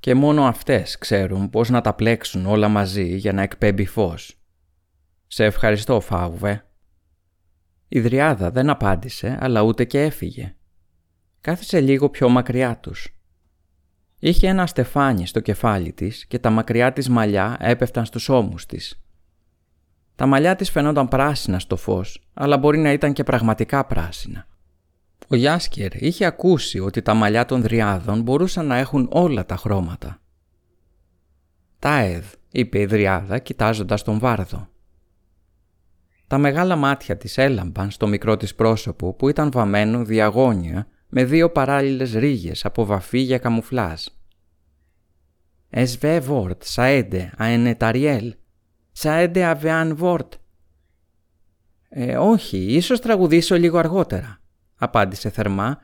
Speaker 2: Και μόνο αυτές ξέρουν πώς να τα πλέξουν όλα μαζί για να εκπέμπει φως. Σε ευχαριστώ, Φάουβε. Η Δριάδα δεν απάντησε, αλλά ούτε και έφυγε. Κάθισε λίγο πιο μακριά τους. Είχε ένα στεφάνι στο κεφάλι της και τα μακριά της μαλλιά έπεφταν στους ώμους της. Τα μαλλιά της φαινόταν πράσινα στο φως, αλλά μπορεί να ήταν και πραγματικά πράσινα. Ο Γιάσκερ είχε ακούσει ότι τα μαλλιά των δριάδων μπορούσαν να έχουν όλα τα χρώματα. «Τάεδ», είπε η δριάδα κοιτάζοντας τον Βάρδο. Τα μεγάλα μάτια της έλαμπαν στο μικρό της πρόσωπο που ήταν βαμμένο διαγώνια με δύο παράλληλες ρίγες από βαφή για καμουφλάζ. «Εσβέ βόρτ, σαέντε, αενεταριέλ, σαέντε αβεάν βόρτ». «Ε, όχι, ίσως τραγουδήσω λίγο αργότερα», απάντησε θερμά,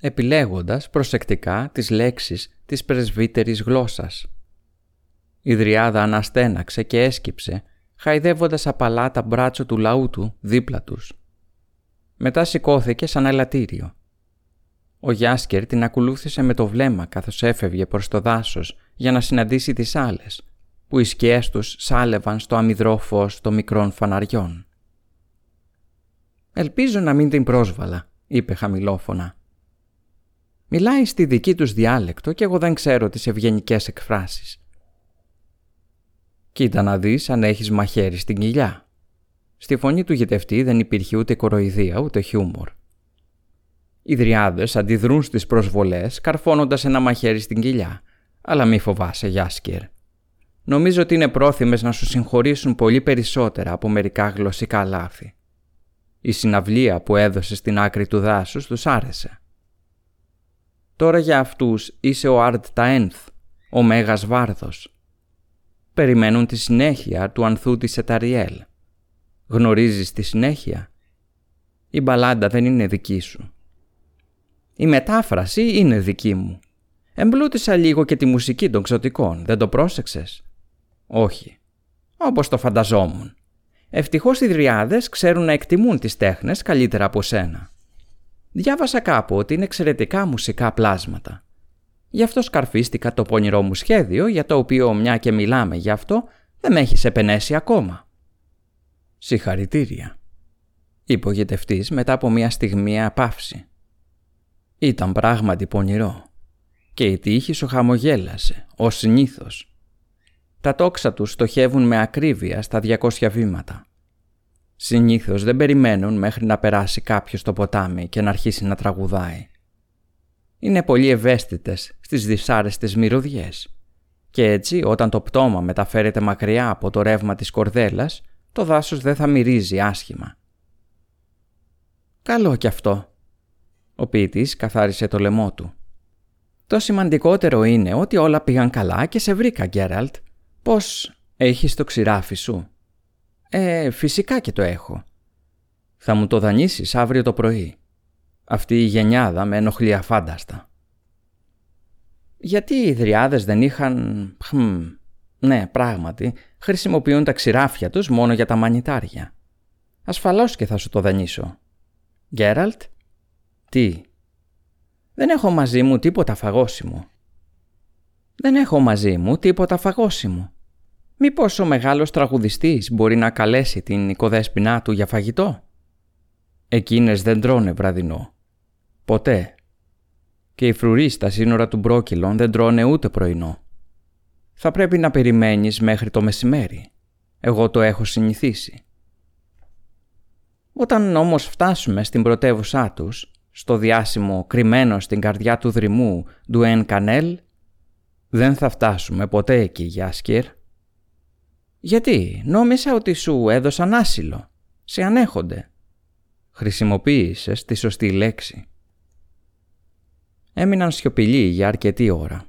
Speaker 2: επιλέγοντας προσεκτικά τις λέξεις της πρεσβύτερης γλώσσας. Η Δριάδα αναστέναξε και έσκυψε, χαϊδεύοντας απαλά τα μπράτσο του λαού του δίπλα τους. Μετά σηκώθηκε σαν ελαττήριο. Ο Γιάσκερ την ακολούθησε με το βλέμμα καθώς έφευγε προς το δάσος για να συναντήσει τις άλλες, που οι σκιές τους σάλευαν στο αμυδρό φως των μικρών φαναριών. «Ελπίζω να μην την πρόσβαλα», είπε χαμηλόφωνα. «Μιλάει στη δική τους διάλεκτο και εγώ δεν ξέρω τις ευγενικές εκφράσεις. Κοίτα να δεις αν έχεις μαχαίρι στην κοιλιά. Στη φωνή του γετευτή δεν υπήρχε ούτε κοροϊδία ούτε χιούμορ. Οι δριάδες αντιδρούν στις προσβολές καρφώνοντας ένα μαχαίρι στην κοιλιά. Αλλά μη φοβάσαι, Γιάσκερ. Νομίζω ότι είναι πρόθυμες να σου συγχωρήσουν πολύ περισσότερα από μερικά γλωσσικά λάθη. Η συναυλία που έδωσε στην άκρη του δάσους τους άρεσε. Τώρα για αυτούς είσαι ο Άρτ Ταένθ, ο Μέγας Βάρδος, περιμένουν τη συνέχεια του ανθού της Εταριέλ. Γνωρίζεις τη συνέχεια; Η μπαλάντα δεν είναι δική σου. Η μετάφραση είναι δική μου. Εμπλούτησα λίγο και τη μουσική των ξωτικών, δεν το πρόσεξες; Όχι. Όπως το φανταζόμουν. Ευτυχώς οι δριάδες ξέρουν να εκτιμούν τις τέχνες καλύτερα από σένα. Διάβασα κάπου ότι είναι εξαιρετικά μουσικά πλάσματα. Γι' αυτό σκαρφίστηκα το πονηρό μου σχέδιο, για το οποίο μια και μιλάμε γι' αυτό, δεν με έχεις επενέσει ακόμα. Συγχαρητήρια, είπε ο γετευτής μετά από μια στιγμή απάυση. Ήταν πράγματι πονηρό και η τύχη σου χαμογέλασε, ως συνήθως. Τα τόξα τους στοχεύουν με ακρίβεια στα 200 βήματα. Συνήθως δεν περιμένουν μέχρι να περάσει κάποιος το ποτάμι και να αρχίσει να τραγουδάει είναι πολύ ευαίσθητες στις δυσάρεστες μυρωδιές. Και έτσι όταν το πτώμα μεταφέρεται μακριά από το ρεύμα της κορδέλας, το δάσος δεν θα μυρίζει άσχημα. «Καλό κι αυτό», ο ποιητής καθάρισε το λαιμό του. «Το σημαντικότερο είναι ότι όλα πήγαν καλά και σε βρήκα, Γκέραλτ. Πώς έχεις το ξηράφι σου» «Ε, φυσικά και το έχω. Θα μου το δανείσεις αύριο το πρωί. Αυτή η γενιάδα με ενοχλεί αφάνταστα. Γιατί οι δριάδες δεν είχαν... Χμ, ναι, πράγματι, χρησιμοποιούν τα ξηράφια τους μόνο για τα μανιτάρια. Ασφαλώς και θα σου το δανείσω. Γκέραλτ, τι. Δεν έχω μαζί μου τίποτα φαγόσιμο. Δεν έχω μαζί μου τίποτα φαγόσιμο. Μήπως ο μεγάλος τραγουδιστής μπορεί να καλέσει την οικοδέσποινά του για φαγητό; Εκείνες δεν τρώνε βραδινό. Ποτέ. Και οι φρουροί στα σύνορα του Μπρόκυλον δεν τρώνε ούτε πρωινό. Θα πρέπει να περιμένεις μέχρι το μεσημέρι. Εγώ το έχω συνηθίσει. Όταν όμως φτάσουμε στην πρωτεύουσά τους, στο διάσημο κρυμμένο στην καρδιά του δρυμού Ντουέν Κανέλ, δεν θα φτάσουμε ποτέ εκεί, Γιάσκερ. Γιατί, νόμισα ότι σου έδωσαν άσυλο. Σε ανέχονται. Χρησιμοποίησες τη σωστή λέξη έμειναν σιωπηλοί για αρκετή ώρα.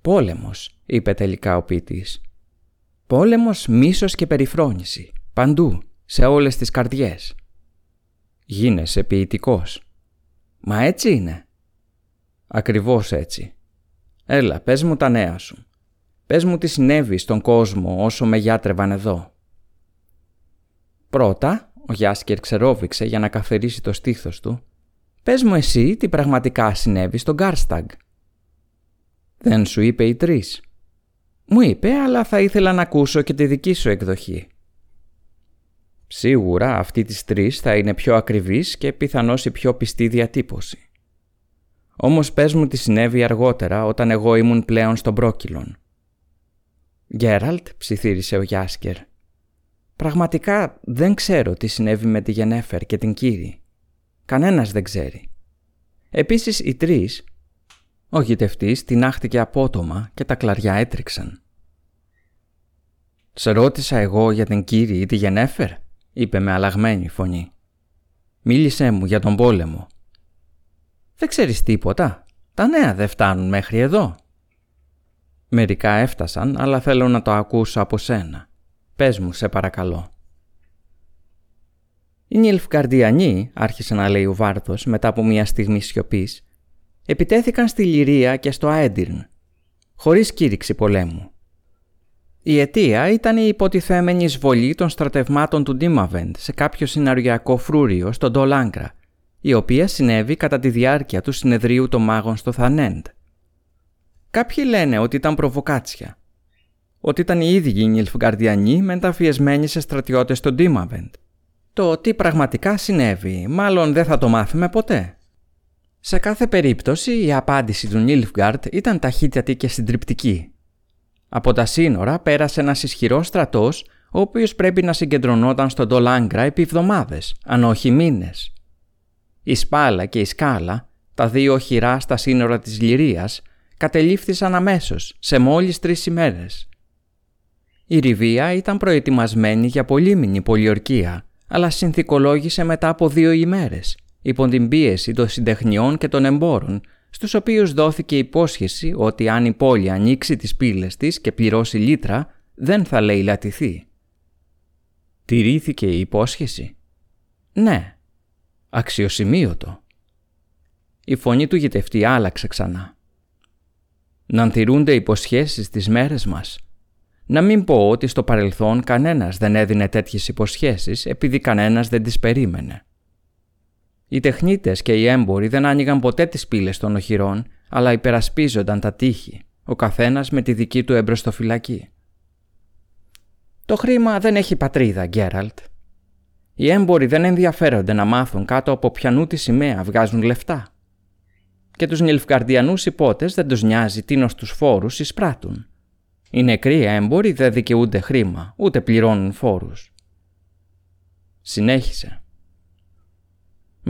Speaker 2: «Πόλεμος», είπε τελικά ο ποιητής. «Πόλεμος, μίσος και περιφρόνηση. Παντού, σε όλες τις καρδιές». «Γίνεσαι ποιητικός. «Μα έτσι είναι». «Ακριβώς έτσι. Έλα, πες μου τα νέα σου. Πες μου τι συνέβη στον κόσμο όσο με γιάτρευαν εδώ». Πρώτα, ο Γιάσκερ ξερόβηξε για να καθαρίσει το στήθος του Πες μου εσύ τι πραγματικά συνέβη στον Γκάρσταγκ. Δεν σου είπε οι τρεις. Μου είπε, αλλά θα ήθελα να ακούσω και τη δική σου εκδοχή. Σίγουρα αυτή της τρεις θα είναι πιο ακριβής και πιθανώς η πιο πιστή διατύπωση. Όμως πες μου τι συνέβη αργότερα όταν εγώ ήμουν πλέον στον πρόκυλον. «Γκέραλτ», ψιθύρισε ο Γιάσκερ. «Πραγματικά δεν ξέρω τι συνέβη με τη Γενέφερ και την Κύρι. Κανένας δεν ξέρει. Επίσης οι τρεις...» Ο γητευτής τεινάχτηκε απότομα και τα κλαριά έτριξαν. «Σε ρώτησα εγώ για την Κύρι ή τη Γενέφερ», είπε με αλλαγμένη φωνή. «Μίλησέ μου για τον πόλεμο». «Δεν ξέρεις τίποτα. Τα νέα δεν φτάνουν μέχρι εδώ». Μερικά έφτασαν, αλλά θέλω να το ακούσω από σένα. Πες μου, σε παρακαλώ. Οι Νιλφκαρδιανοί, άρχισε να λέει ο Βάρδος μετά από μια στιγμή σιωπής, επιτέθηκαν στη Λυρία και στο Αέντιρν, χωρίς κήρυξη πολέμου. Η αιτία ήταν η υποτιθέμενη εισβολή των στρατευμάτων του Ντίμαβεντ σε κάποιο συναριακό φρούριο στον Ντολάγκρα, η οποία συνέβη κατά τη διάρκεια του συνεδρίου των μάγων στο Θανέντ. Κάποιοι λένε ότι ήταν προβοκάτσια. Ότι ήταν οι ίδιοι οι Νιλφγκαρδιανοί μεταφιεσμένοι σε στρατιώτες στον Ντίμαβεντ. Το τι πραγματικά συνέβη, μάλλον δεν θα το μάθουμε ποτέ. Σε κάθε περίπτωση, η απάντηση του Νίλφγκαρτ ήταν ταχύτατη και συντριπτική. Από τα σύνορα πέρασε ένας ισχυρός στρατός, ο οποίος πρέπει να συγκεντρωνόταν στον Ντολάγκρα επί εβδομάδες, αν όχι μήνες. Η Σπάλα και η Σκάλα, τα δύο οχυρά στα σύνορα της Λυρίας, κατελήφθησαν αμέσως, σε μόλις τρεις ημέρες. Η Ριβία ήταν προετοιμασμένη για πολύμηνη πολιορκία, αλλά συνθηκολόγησε μετά από δύο ημέρες, υπό την πίεση των συντεχνιών και των εμπόρων, στους οποίους δόθηκε υπόσχεση ότι αν η πόλη ανοίξει τις πύλες της και πληρώσει λίτρα, δεν θα λαιλατηθεί. Τηρήθηκε η υπόσχεση; Ναι. Αξιοσημείωτο. Η φωνή του γητευτή άλλαξε ξανά να τηρούνται υποσχέσεις στις μέρες μας. Να μην πω ότι στο παρελθόν κανένας δεν έδινε τέτοιες υποσχέσεις επειδή κανένας δεν τις περίμενε. Οι τεχνίτες και οι έμποροι δεν άνοιγαν ποτέ τις πύλες των οχυρών, αλλά υπερασπίζονταν τα τείχη, ο καθένας με τη δική του εμπροστοφυλακή. Το χρήμα δεν έχει πατρίδα, Γκέραλτ. Οι έμποροι δεν ενδιαφέρονται να μάθουν κάτω από πιανού τη σημαία βγάζουν λεφτά και τους Νιλφκαρδιανούς υπότες δεν τους νοιάζει τίνος τους φόρους εισπράττουν. Οι νεκροί έμποροι δεν δικαιούνται χρήμα, ούτε πληρώνουν φόρους. Συνέχισε.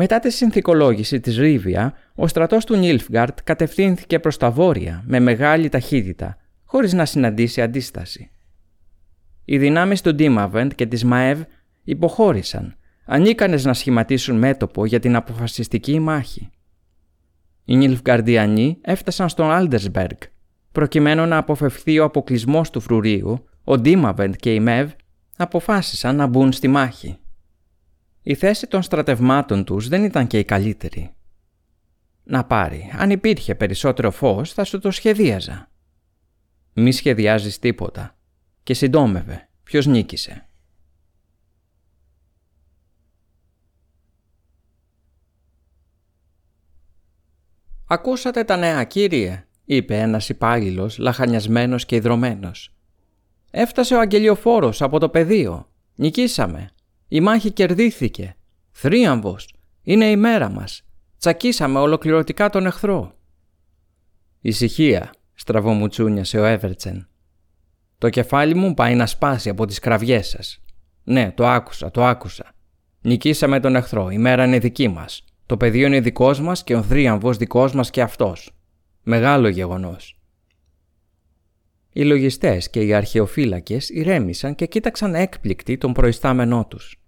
Speaker 2: Μετά τη συνθηκολόγηση της Ρίβια, ο στρατός του Νίλφγκαρτ κατευθύνθηκε προς τα βόρεια με μεγάλη ταχύτητα, χωρίς να συναντήσει αντίσταση. Οι δυνάμεις του Ντίμαβεντ και της Μεβ υποχώρησαν, ανίκανες να σχηματίσουν μέτωπο για την αποφασιστική μάχη. Οι Νιλφγκαρδιανοί έφτασαν στον Άλντερσμπεργκ. Προκειμένου να αποφευθεί ο αποκλεισμός του φρουρίου, ο Ντίμαβεντ και η Μεβ αποφάσισαν να μπουν στη μάχη. Η θέση των στρατευμάτων τους δεν ήταν και η καλύτερη. Να πάρει, αν υπήρχε περισσότερο φως θα σου το σχεδίαζα. Μη σχεδιάζεις τίποτα. Και συντόμευε. Ποιος νίκησε.
Speaker 1: «Ακούσατε τα νέα, κύριε», είπε ένας υπάλληλος λαχανιασμένος και ιδρωμένος. «Έφτασε ο αγγελιοφόρος από το πεδίο. Νικήσαμε. Η μάχη κερδίθηκε. Θρίαμβος. Είναι η μέρα μας. Τσακίσαμε ολοκληρωτικά τον εχθρό».
Speaker 2: «Ησυχία», στραβομουτσούνιασε ο Εύερτσεν. «Το κεφάλι μου πάει να σπάσει από τις κραυγές σας. Ναι, το άκουσα, το άκουσα. Νικήσαμε τον εχθρό. Η μέρα είναι δική μας. Το πεδίο είναι δικός μας και ο θρίαμβος δικός μας και αυτός. Μεγάλο γεγονός. Οι λογιστές και οι αρχαιοφύλακες ηρέμησαν και κοίταξαν έκπληκτοι τον προϊστάμενό τους.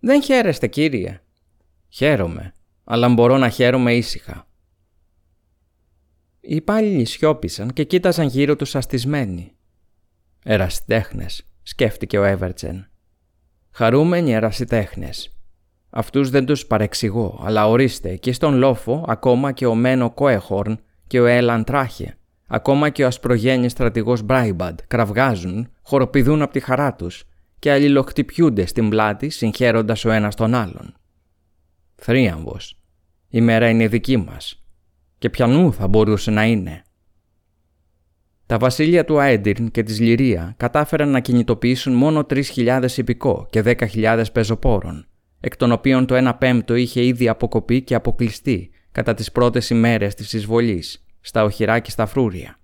Speaker 1: Δεν χαίρεστε, κύριε.
Speaker 2: Χαίρομαι, αλλά μπορώ να χαίρομαι ήσυχα.
Speaker 1: Οι υπάλληλοι σιώπησαν και κοίταζαν γύρω τους αστισμένοι.
Speaker 2: Ερασιτέχνες, σκέφτηκε ο Εύερτσεν. Χαρούμενοι ερασιτέχνες. Αυτούς δεν τους παρεξηγώ, αλλά ορίστε, και στον Λόφο ακόμα και ο Μένο Κόεχορν και ο Έλαν Τράχε, ακόμα και ο ασπρογένης στρατηγός Μπράιμπαντ κραυγάζουν, χοροπηδούν από τη χαρά τους και αλληλοχτυπιούνται στην πλάτη συγχαίροντας ο ένας τον άλλον. Θρίαμβος. Η μέρα είναι δική μας. Και πιανού θα μπορούσε να είναι. Τα βασίλεια του Αέντιρν και της Λυρία κατάφεραν να κινητοποιήσουν μόνο 3.000 υπηκό και 10.000 πεζοπόρων, εκ των οποίων το 1 πέμπτο είχε ήδη αποκοπεί και αποκλειστεί κατά τις πρώτες ημέρες της εισβολής, στα οχυρά και στα φρούρια.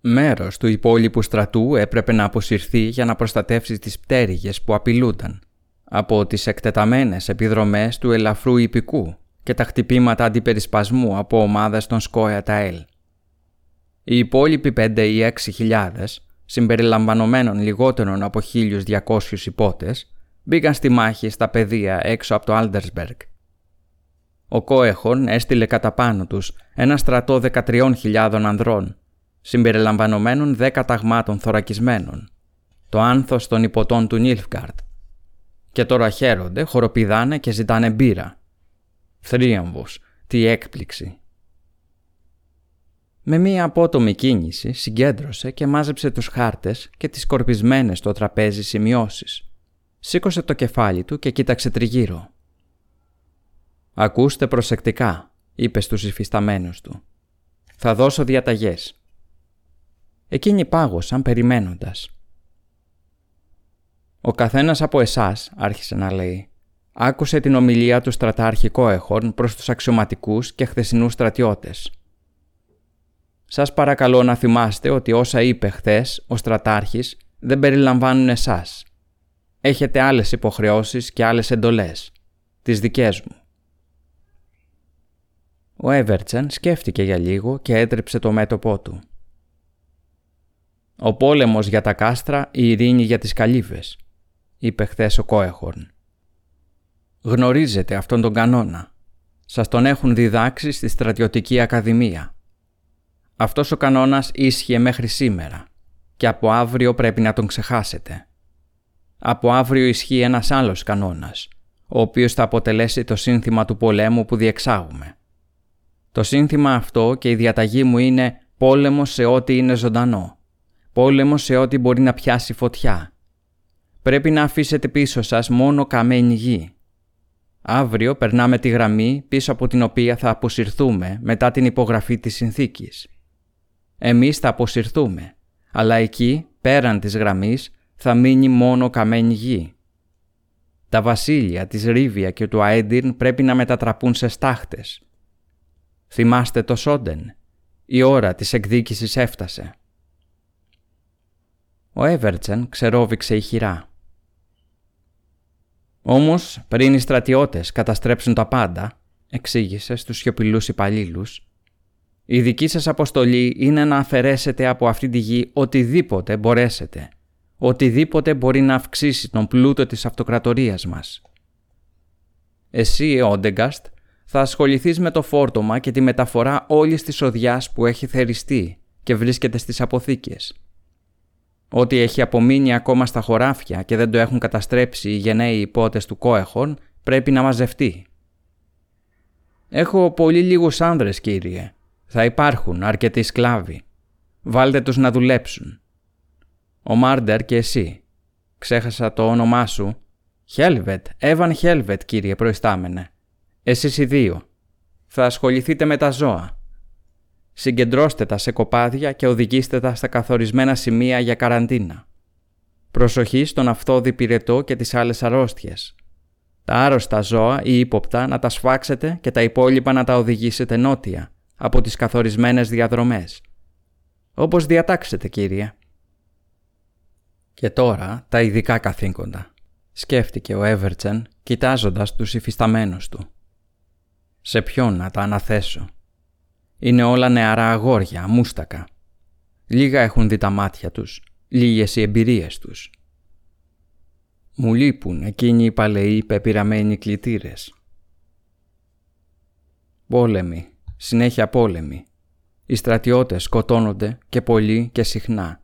Speaker 2: Μέρος του υπόλοιπου στρατού έπρεπε να αποσυρθεί για να προστατεύσει τις πτέρυγες που απειλούνταν από τις εκτεταμένες επιδρομές του ελαφρού ιππικού και τα χτυπήματα αντιπερισπασμού από ομάδες των Σκόια Ταέλ. Οι υπόλοιποι 5 ή 6 χιλιάδες, συμπεριλαμβανομένων λιγότερων από 1.200 ιππότες, μπήκαν στη μάχη στα πεδία έξω από το Άλντερσμπεργκ. Ο Κόεχον έστειλε κατά πάνω τους ένα στρατό 13.000 ανδρών, συμπεριλαμβανομένων 10 ταγμάτων θωρακισμένων, το άνθος των υποτών του Νίλφγκαρτ. Και τώρα χαίρονται, χοροπηδάνε και ζητάνε μπύρα. Θρίαμβος, τι έκπληξη. Με μία απότομη κίνηση συγκέντρωσε και μάζεψε τους χάρτες και τις σκορπισμένες στο τραπέζι σημειώσεις. Σήκωσε το κεφάλι του και κοίταξε τριγύρω. «Ακούστε προσεκτικά», είπε στους υφισταμένους του. «Θα δώσω διαταγές». Εκείνοι πάγωσαν περιμένοντας. «Ο καθένας από εσάς», άρχισε να λέει, άκουσε την ομιλία του στρατάρχη Κόεχορν προς τους αξιωματικούς και χθεσινούς στρατιώτες. Σας παρακαλώ να θυμάστε ότι όσα είπε χθες ο στρατάρχης δεν περιλαμβάνουν εσάς. Έχετε άλλες υποχρεώσεις και άλλες εντολές. Τις δικές μου. Ο Εύερτσεν σκέφτηκε για λίγο και έτρεψε το μέτωπό του. «Ο πόλεμος για τα κάστρα, η ειρήνη για τις καλύβες», είπε χθες ο Κόεχορν. «Γνωρίζετε αυτόν τον κανόνα. Σας τον έχουν διδάξει στη στρατιωτική ακαδημία. Αυτός ο κανόνας ίσχυε μέχρι σήμερα και από αύριο πρέπει να τον ξεχάσετε. Από αύριο ισχύει ένας άλλος κανόνας, ο οποίος θα αποτελέσει το σύνθημα του πολέμου που διεξάγουμε. Το σύνθημα αυτό και η διαταγή μου είναι πόλεμος σε ό,τι είναι ζωντανό. Πόλεμος σε ό,τι μπορεί να πιάσει φωτιά. Πρέπει να αφήσετε πίσω σας μόνο καμένη γη. Αύριο περνάμε τη γραμμή πίσω από την οποία θα αποσυρθούμε μετά την υπογραφή της συνθήκης. Εμείς θα αποσυρθούμε, αλλά εκεί, πέραν της γραμμής, θα μείνει μόνο καμένη γη. Τα βασίλεια της Ρίβια και του Αέντιρν πρέπει να μετατραπούν σε στάχτες. Θυμάστε το Σόντεν. Η ώρα της εκδίκησης έφτασε. Ο Εύερτσεν ξερόβηξε ηχηρά. Όμως, πριν οι στρατιώτες καταστρέψουν τα πάντα, εξήγησε στους σιωπηλούς υπαλλήλους, η δική σας αποστολή είναι να αφαιρέσετε από αυτή τη γη οτιδήποτε μπορέσετε, οτιδήποτε μπορεί να αυξήσει τον πλούτο της αυτοκρατορίας μας. Εσύ, Όντεγκαστ, θα ασχοληθείς με το φόρτωμα και τη μεταφορά όλης της οδιάς που έχει θεριστεί και βρίσκεται στις αποθήκες. Ό,τι έχει απομείνει ακόμα στα χωράφια και δεν το έχουν καταστρέψει οι γενναίοι υπότες του Κόεχον πρέπει να μαζευτεί. «Έχω πολύ λίγους άνδρες, κύριε. Θα υπάρχουν αρκετοί σκλάβοι. Βάλτε τους να δουλέψουν. Ο Μάρντερ και εσύ. Ξέχασα το όνομά σου. Χέλβετ, Εύαν Χέλβετ, κύριε προϊστάμενε. Εσείς οι δύο. Θα ασχοληθείτε με τα ζώα. Συγκεντρώστε τα σε κοπάδια και οδηγήστε τα στα καθορισμένα σημεία για καραντίνα. Προσοχή στον αυθόδη πυρετό και τις άλλες αρρώστιες. Τα άρρωστα ζώα ή ύποπτα να τα σφάξετε και τα υπόλοιπα να τα οδηγήσετε νότια, από τις καθορισμένες διαδρομές. Όπως διατάξετε, κύριε. Και τώρα τα ειδικά καθήκοντα, σκέφτηκε ο Εύερτσεν κοιτάζοντας τους υφισταμένους του. Σε ποιον να τα αναθέσω; Είναι όλα νεαρά αγόρια, μούστακα. Λίγα έχουν δει τα μάτια τους, λίγες οι εμπειρίες τους. Μου λείπουν εκείνοι οι παλαιοί πεπειραμένοι κλητήρες. Πόλεμοι, συνέχεια πόλεμοι. Οι στρατιώτες σκοτώνονται και πολύ και συχνά,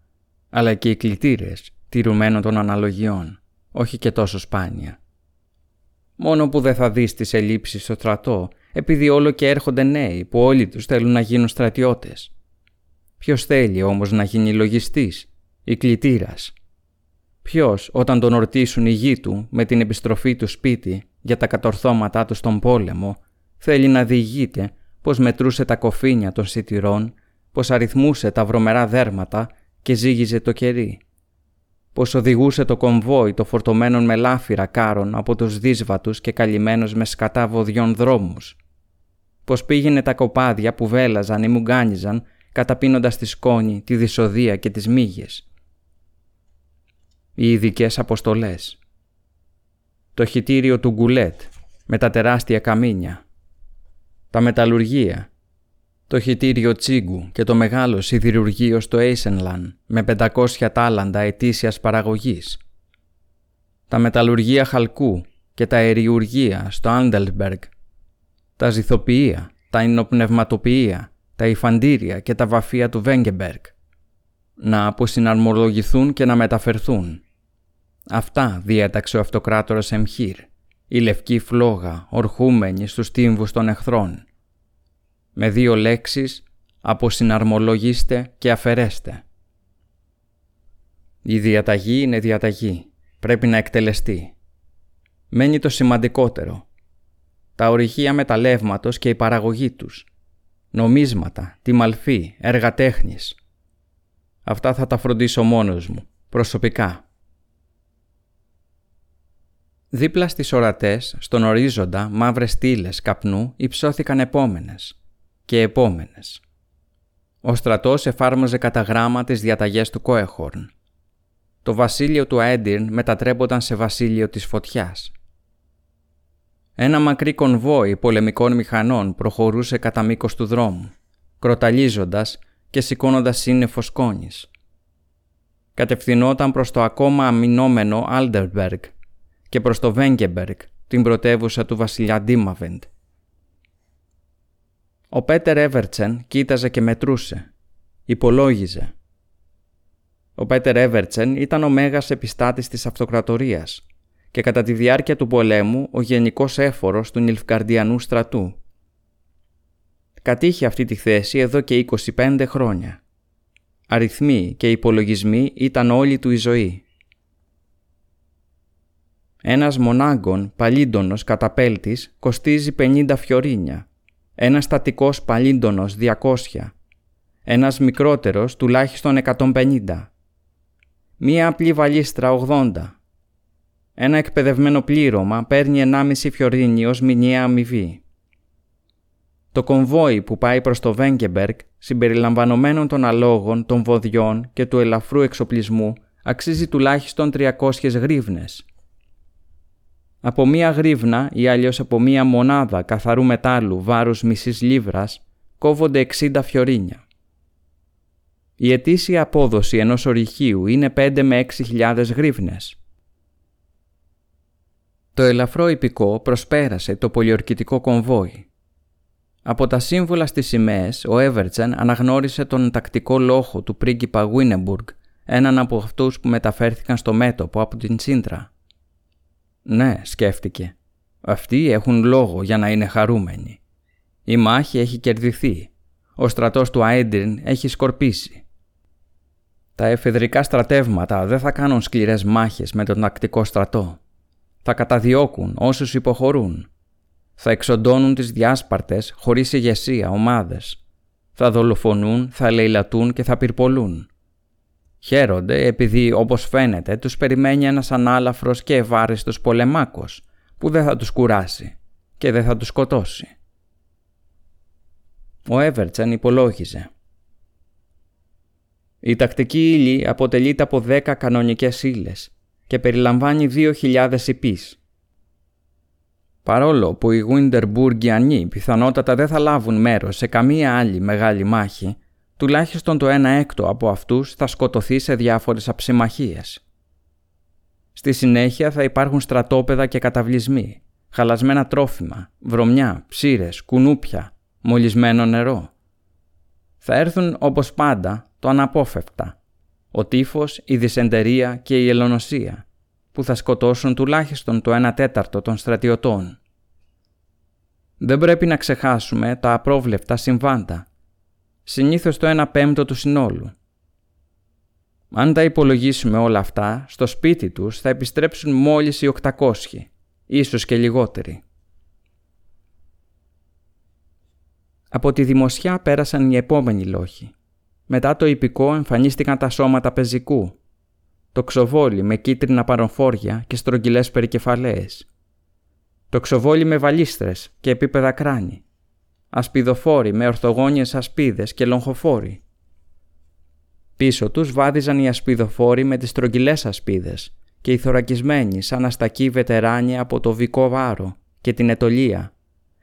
Speaker 2: αλλά και οι κλητήρες τηρουμένων των αναλογιών, όχι και τόσο σπάνια. Μόνο που δεν θα δεις τις ελλείψεις στο στρατό επειδή όλο και έρχονται νέοι που όλοι τους θέλουν να γίνουν στρατιώτες. Ποιος θέλει όμως να γίνει λογιστής ή κλητήρας; Ποιος όταν τον ορτήσουν οι γη του με την επιστροφή του σπίτι για τα κατορθώματά του στον πόλεμο θέλει να διηγείται πως μετρούσε τα κοφίνια των σιτηρών πως αριθμούσε τα βρωμερά δέρματα και ζύγιζε το κερί. Πως οδηγούσε το κομβόι το φορτωμένων με λάφυρα κάρων από τους δύσβατους και καλυμμένους με σκατά βοδιών δρόμους. Πως πήγαινε τα κοπάδια που βέλαζαν ή μουγκάνιζαν καταπίνοντας τη σκόνη, τη δυσοδεία και τις μύγες. Οι ειδικές αποστολές. Το χυτήριο του Γκουλέτ με τα τεράστια καμίνια. Τα μεταλλουργεία το χυτήριο τσίγκου και το μεγάλο σιδηρουργείο στο Έισενλαν με 500 τάλαντα ετήσιας παραγωγής. Τα μεταλλουργεία χαλκού και τα εριουργεία στο Άλντερσμπεργκ. Τα ζυθοποιεία, τα οινοπνευματοποιεία, τα υφαντήρια και τα βαφεία του Βέγκεμπεργκ. Να αποσυναρμολογηθούν και να μεταφερθούν. Αυτά διέταξε ο αυτοκράτορας Εμχύρ, η λευκή φλόγα ορχούμενη στους τύμβους των εχθρών με δύο λέξεις αποσυναρμολογήστε και αφαιρέστε. Η διαταγή είναι διαταγή. Πρέπει να εκτελεστεί. Μένει το σημαντικότερο. Τα ορυχεία μεταλλεύματος και η παραγωγή τους. Νομίσματα, τη μαλφή, έργα τέχνης. Αυτά θα τα φροντίσω μόνος μου, προσωπικά. Δίπλα στις ορατές, στον ορίζοντα, μαύρες στήλες καπνού υψώθηκαν επόμενες και επόμενες. Ο στρατός εφάρμοζε κατά γράμμα τις διαταγές του Κόεχορν. Το βασίλειο του Αέντιρν μετατρέπονταν σε βασίλειο της φωτιάς. Ένα μακρύ κονβόι πολεμικών μηχανών προχωρούσε κατά μήκος του δρόμου, κροταλίζοντας και σηκώνοντας σύννεφο σκόνης. Κατευθυνόταν προς το ακόμα αμυνόμενο Άλντερσμπεργκ και προς το Βέγκεμπεργκ, την πρωτεύουσα του βασιλιά Ντίμαβεντ. Ο Πέτερ Εύερτσεν κοίταζε και μετρούσε. Υπολόγιζε. Ο Πέτερ Εύερτσεν ήταν ο μέγας επιστάτης της αυτοκρατορίας και κατά τη διάρκεια του πολέμου ο γενικός έφορος του Νιλφγκαρδιανού στρατού. Κατήχε αυτή τη θέση εδώ και 25 χρόνια. Αριθμοί και υπολογισμοί ήταν όλη του η ζωή. Ένας μονάγκον παλίντονος καταπέλτης κοστίζει 50 φιωρίνια ένας στατικός παλίντονος 200, ένας μικρότερος τουλάχιστον 150, μία απλή βαλίστρα 80. Ένα εκπαιδευμένο πλήρωμα παίρνει 1,5 φιωρίνι ως μηνιαία αμοιβή. Το κομβόι που πάει προς το Βέγκεμπεργκ, συμπεριλαμβανομένων των αλόγων, των βοδιών και του ελαφρού εξοπλισμού, αξίζει τουλάχιστον 300 γρίβνες. Από μία γρίβνα ή αλλιώς από μία μονάδα καθαρού μετάλλου βάρους μισής λίβρας κόβονται 60 φιωρίνια. Η ετήσια απόδοση ενός ορυχείου είναι 5 με 6.000 γρίβνες. Το ελαφρό υπηκό προσπέρασε το πολιορκητικό κομβόι. Από τα σύμβολα στις σημαίες, ο Εύερτσεν αναγνώρισε τον τακτικό λόγο του πρίγκιπα Γουίνεμπουργκ, έναν από αυτούς που μεταφέρθηκαν στο μέτωπο από την Σύντρα. Ναι, σκέφτηκε. Αυτοί έχουν λόγο για να είναι χαρούμενοι. Η μάχη έχει κερδιθεί. Ο στρατός του Αέντριν έχει σκορπίσει. Τα εφεδρικά στρατεύματα δεν θα κάνουν σκληρές μάχες με τον τακτικό στρατό. Θα καταδιώκουν όσους υποχωρούν. Θα εξοντώνουν τις διάσπαρτες χωρίς ηγεσία ομάδες. Θα δολοφονούν, θα λαιλατούν και θα πυρπολούν. Χαίρονται επειδή, όπως φαίνεται, τους περιμένει ένας ανάλαφρος και ευάρεστος πολεμάκος που δεν θα τους κουράσει και δεν θα τους σκοτώσει. Ο Εύερτσαν υπολόγιζε. Η τακτική ύλη αποτελείται από 10 κανονικές ύλες και περιλαμβάνει 2.000 υπείς. Παρόλο που οι Γουίντερμπουργκιανοί πιθανότατα δεν θα λάβουν μέρος σε καμία άλλη μεγάλη μάχη, τουλάχιστον το 1 έκτο από αυτούς θα σκοτωθεί σε διάφορες αψημαχίες. Στη συνέχεια θα υπάρχουν στρατόπεδα και καταβλισμοί, χαλασμένα τρόφιμα, βρωμιά, ψήρες, κουνούπια, μολυσμένο νερό. Θα έρθουν όπως πάντα το αναπόφευκτα, ο τύφος, η δυσεντερία και η ελονοσία, που θα σκοτώσουν τουλάχιστον το 1 τέταρτο των στρατιωτών. Δεν πρέπει να ξεχάσουμε τα απρόβλεπτα συμβάντα συνήθως το 1 πέμπτο του συνόλου. Αν τα υπολογίσουμε όλα αυτά, στο σπίτι τους θα επιστρέψουν μόλις οι 800, ίσως και λιγότεροι. Από τη δημοσιά πέρασαν οι επόμενοι λόγοι, Μετά το υπηκό εμφανίστηκαν τα σώματα πεζικού. Το ξοβόλι με κίτρινα παροφόρια και στρογγυλές περικεφαλαίες. Το ξοβόλι με βαλίστρες και επίπεδα κράνη. Ασπιδοφόροι με ορθογόνιες ασπίδες και λογχοφόροι. Πίσω τους βάδιζαν οι ασπιδοφόροι με τις στρογγυλές ασπίδες και οι θωρακισμένοι σαν αστακοί βετεράνοι από το Βικό Βάρο και την Ετωλία,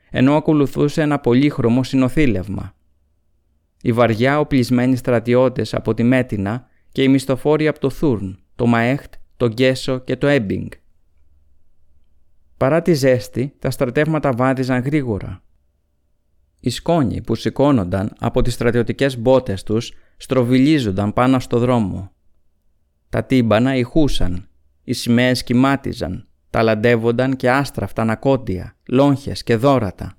Speaker 2: ενώ ακολουθούσε ένα πολύχρωμο συνοθήλευμα. Οι βαριά οπλισμένοι στρατιώτες από τη Μέτινα και οι μισθοφόροι από το Θούρν, το Μαέχτ, το Γκέσο και το Έμπινγκ. Παρά τη ζέστη, τα στρατεύματα βάδιζαν γρήγορα. Οι σκόνοι που σηκώνονταν από τις στρατιωτικές μπότες τους στροβιλίζονταν πάνω στο δρόμο. Τα τύμπανα ηχούσαν, οι σημαίες κοιμάτιζαν, ταλαντεύονταν και άστραφταν ακόντια, λόγχες και δόρατα.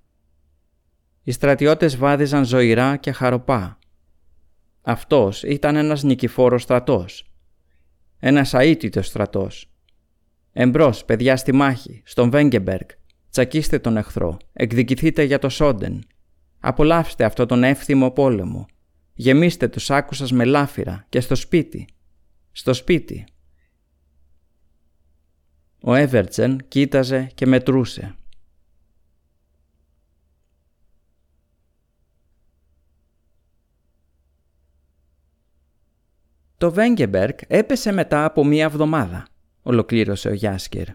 Speaker 2: Οι στρατιώτες βάδιζαν ζωηρά και χαροπά. Αυτός ήταν ένας νικηφόρος στρατός. Ένας αίτητος στρατός. Εμπρός, παιδιά στη μάχη, στον Βέγκεμπεργκ. Τσακίστε τον εχθρό, εκδικηθείτε για το Σόντεν. Απολαύστε αυτό τον εύθυμο πόλεμο. Γεμίστε τους άκουσας με λάφυρα και στο σπίτι. Στο σπίτι. Ο Εύερτσεν κοίταζε και μετρούσε. Το Βέγκεμπεργκ έπεσε μετά από μία εβδομάδα, ολοκλήρωσε ο Γιάσκερ.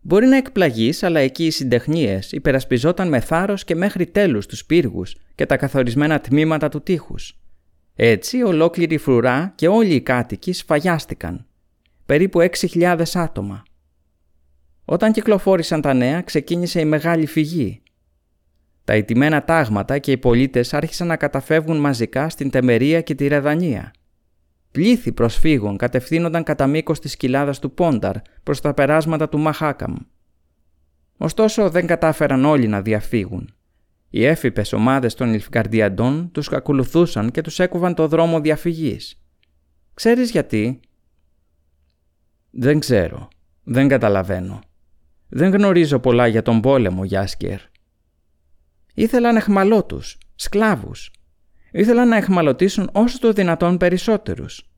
Speaker 2: Μπορεί να εκπλαγείς, αλλά εκεί οι συντεχνίες υπερασπιζόταν με θάρρος και μέχρι τέλους τους πύργους και τα καθορισμένα τμήματα του τείχους. Έτσι, ολόκληρη η φρουρά και όλοι οι κάτοικοι σφαγιάστηκαν. Περίπου 6.000 άτομα. Όταν κυκλοφόρησαν τα νέα, ξεκίνησε η μεγάλη φυγή. Τα ιτημένα τάγματα και οι πολίτες άρχισαν να καταφεύγουν μαζικά στην Τεμερία και τη Ρεδανία. Πλήθη προσφύγων κατευθύνονταν κατά μήκος της κοιλάδας του Πόνταρ προς τα περάσματα του Μαχάκαμ. Ωστόσο δεν κατάφεραν όλοι να διαφύγουν. Οι έφυπες ομάδες των Ιλφγκαρδιαντών τους ακολουθούσαν και τους έκουβαν το δρόμο διαφυγής. Ξέρεις γιατί; Δεν ξέρω. Δεν καταλαβαίνω. Δεν γνωρίζω πολλά για τον πόλεμο, Γιάσκερ. Ήθελαν εχμαλώτους, σκλάβους, ήθελαν να εχμαλωτήσουν όσο το δυνατόν περισσότερους.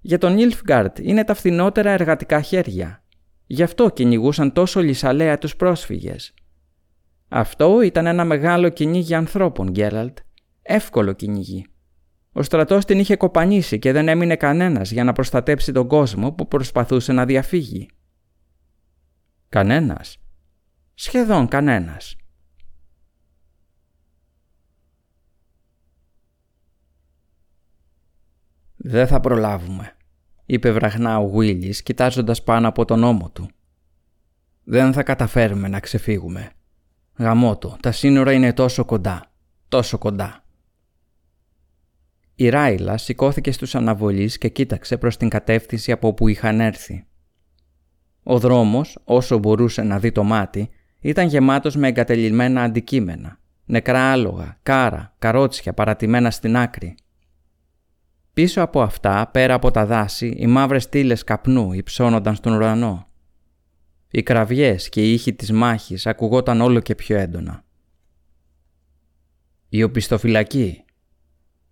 Speaker 2: Για τον Ιλφγκάρτ είναι τα φθηνότερα εργατικά χέρια. Γι' αυτό κυνηγούσαν τόσο λυσαλέα τους πρόσφυγες. Αυτό ήταν ένα μεγάλο κυνήγι ανθρώπων, Γκέραλτ. Εύκολο κυνήγι. Ο στρατός την είχε κοπανίσει και δεν έμεινε κανένας για να προστατέψει τον κόσμο που προσπαθούσε να διαφύγει. Κανένας. Σχεδόν κανένας. «Δεν θα προλάβουμε», είπε βραγνά ο Γουίλης κοιτάζοντας πάνω από τον ώμο του. «Δεν θα καταφέρουμε να ξεφύγουμε. Γαμώτο, τα σύνορα είναι τόσο κοντά, τόσο κοντά». Η Ράιλα σηκώθηκε στους αναβολείς και κοίταξε προς την κατεύθυνση από όπου είχαν έρθει. Ο δρόμος, όσο μπορούσε να δει το μάτι, ήταν γεμάτος με εγκατελειμμένα αντικείμενα. Νεκρά άλογα, κάρα, καρότσια παρατημένα στην άκρη. Πίσω από αυτά, πέρα από τα δάση, οι μαύρες στήλες καπνού υψώνονταν στον ουρανό. Οι κραυγές και οι ήχοι της μάχης ακουγόταν όλο και πιο έντονα. Η οπισθοφυλακή.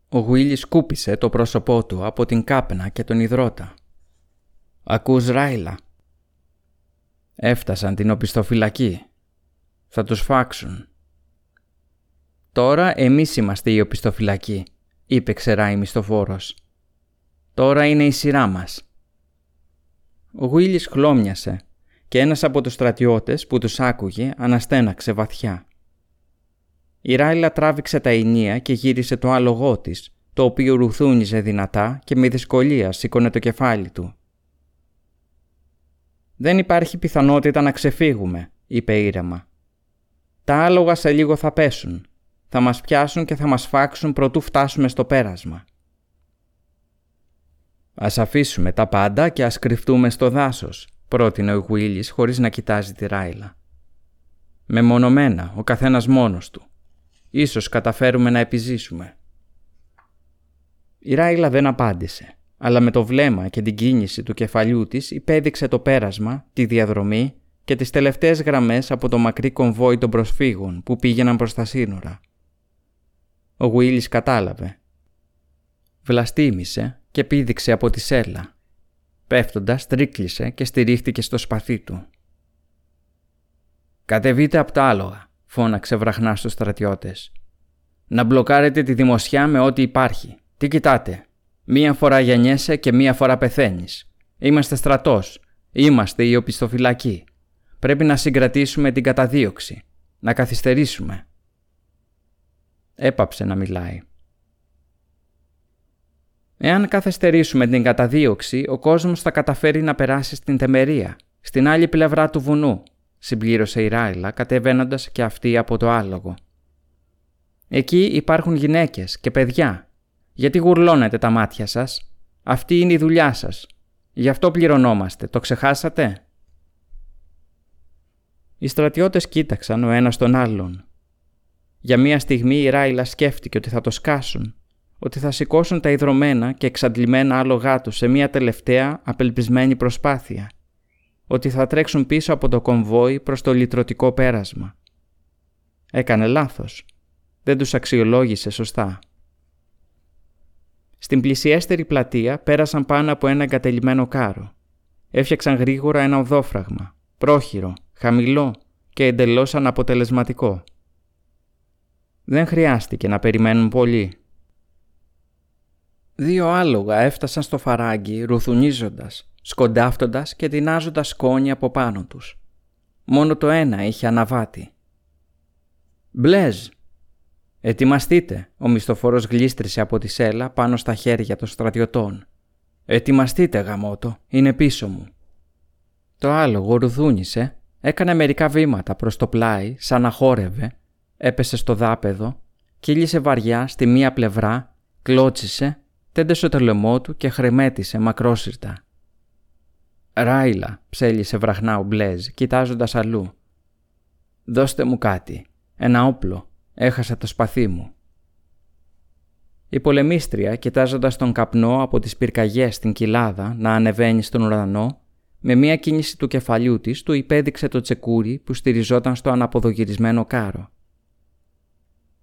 Speaker 2: Ο Γουίλι σκούπισε το πρόσωπό του από την κάπνα και τον υδρότα. «Ακούς Ράιλα», Έφτασαν την οπισθοφυλακή. Θα τους φάξουν. «Τώρα εμείς είμαστε η οπισθοφυλακή», είπε ξερά η μισθοφόρος. «Τώρα είναι η σειρά μας». Ο Γουίλης χλώμιασε και ένας από τους στρατιώτες που τους άκουγε αναστέναξε βαθιά. Η Ράιλα τράβηξε τα ενία και γύρισε το άλογό της, το οποίο ρουθούνιζε δυνατά και με δυσκολία σήκωνε το κεφάλι του. «Δεν υπάρχει πιθανότητα να ξεφύγουμε», είπε ήρεμα. «Τα άλογα σε λίγο θα πέσουν. Θα μας πιάσουν και θα μας φάξουν προτού φτάσουμε στο πέρασμα». «Ας αφήσουμε τα πάντα και ας κρυφτούμε στο δάσος», πρότεινε ο Γουίλης χωρίς να κοιτάζει τη Ράιλα. «Μεμονωμένα, ο καθένας μόνος του. Ίσως καταφέρουμε να επιζήσουμε». Η Ράιλα δεν απάντησε αλλά με το βλέμμα και την κίνηση του κεφαλιού της υπέδειξε το πέρασμα, τη διαδρομή και τις τελευταίες γραμμές από το μακρύ κομβόι των προσφύγων που πήγαιναν προς τα σύνορα. Ο Γουίλης κατάλαβε. βλαστήμησε και πήδηξε από τη σέλα. Πέφτοντας, τρίκλισε και στηρίχτηκε στο σπαθί του. «Κατεβείτε απ' τα άλογα», φώναξε βραχνά στους στρατιώτες. «Να μπλοκάρετε τη δημοσιά με ό,τι υπάρχει. Τι κοιτάτε. Μία φορά γεννιέσαι και μία φορά πεθαίνεις. Είμαστε στρατός. Είμαστε η οπισθοφυλακοί. Πρέπει να συγκρατήσουμε την καταδίωξη. Να καθυστερήσουμε». Έπαψε να μιλάει. Εάν καθυστερήσουμε την καταδίωξη, ο κόσμος θα καταφέρει να περάσει στην Τεμερία, στην άλλη πλευρά του βουνού, συμπλήρωσε η Ράιλα κατεβαίνοντας και αυτή από το άλογο. Εκεί υπάρχουν γυναίκες και παιδιά. Γιατί γουρλώνετε τα μάτια σας; Αυτή είναι η δουλειά σας. Γι' αυτό πληρωνόμαστε. Το ξεχάσατε; Οι στρατιώτες κοίταξαν ο ένας τον άλλον. Για μία στιγμή η Ράιλα σκέφτηκε ότι θα το σκάσουν, ότι θα σηκώσουν τα ιδρωμένα και εξαντλημένα άλογά τους σε μία τελευταία απελπισμένη προσπάθεια ότι θα τρέξουν πίσω από το κομβόι προς το λυτρωτικό πέρασμα. Έκανε λάθος. Δεν τους αξιολόγησε σωστά. Στην πλησιέστερη πλατεία πέρασαν πάνω από ένα εγκατελειμμένο κάρο. Έφτιαξαν γρήγορα ένα οδόφραγμα, πρόχειρο, χαμηλό και εντελώς αναποτελεσματικό. Δεν χρειάστηκε να περιμένουν πολύ. Δύο άλογα έφτασαν στο φαράγγι ρουθουνίζοντας σκοντάφτοντας και τεινάζοντας σκόνη από πάνω τους. Μόνο το ένα είχε αναβάτη. «Μπλέζ!» «Ετοιμαστείτε!» Ο μισθοφόρος γλίστρησε από τη σέλα πάνω στα χέρια των στρατιωτών. «Ετοιμαστείτε, γαμότο! Είναι πίσω μου!» Το άλλο γορουδούνισε, έκανε μερικά βήματα προς το πλάι, σαν να χόρευε, έπεσε στο δάπεδο, κύλησε βαριά στη μία πλευρά, κλώτσισε, τέντεσε το λαιμό του και χρεμέτησε μακρόσυρτα. Ράιλα, ψέλισε βραχνά ο Μπλέζ, κοιτάζοντας αλλού. Δώστε μου κάτι. Ένα όπλο. Έχασα το σπαθί μου. Η πολεμίστρια, κοιτάζοντας τον καπνό από τις πυρκαγιές στην κοιλάδα να ανεβαίνει στον ουρανό, με μία κίνηση του κεφαλιού της του υπέδειξε το τσεκούρι που στηριζόταν στο αναποδογυρισμένο κάρο.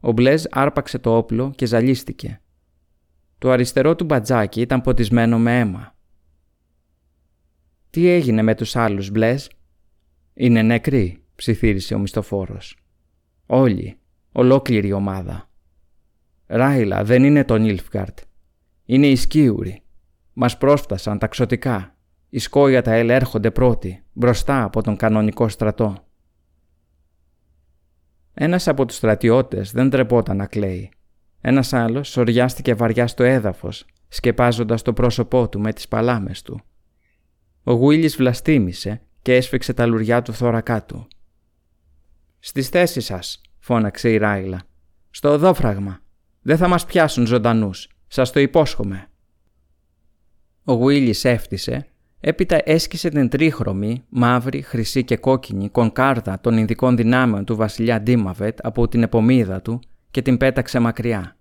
Speaker 2: Ο Μπλέζ άρπαξε το όπλο και ζαλίστηκε. Το αριστερό του μπατζάκι ήταν ποτισμένο με αίμα. Τι έγινε με τους άλλους, Μπλες; Είναι νεκροί, ψιθύρισε ο μισθοφόρος. Όλοι, ολόκληρη η ομάδα. Ράιλα, δεν είναι το Νίλφγκαρτ. Είναι οι σκίουροι. Μας πρόσφτασαν τα ξωτικά. Οι σκόια τα έλ έρχονται πρώτοι, μπροστά από τον κανονικό στρατό. Ένας από τους στρατιώτες δεν τρεπόταν να κλαίει. Ένας άλλος σοριάστηκε βαριά στο έδαφος, σκεπάζοντας το πρόσωπό του με τις παλάμες του. Ο Γουίλης βλαστήμησε και έσφιξε τα λουριά του θώρακά του. «Στις θέσεις σας», φώναξε η Ράιλα. «Στο οδόφραγμα. Δεν θα μας πιάσουν ζωντανούς. Σας το υπόσχομαι». Ο Γουίλης έφτισε, έπειτα έσκησε την τρίχρωμη, μαύρη, χρυσή και κόκκινη κονκάρδα των Ινδικών δυνάμεων του βασιλιά Ντίμαβετ από την επομίδα του και την πέταξε μακριά.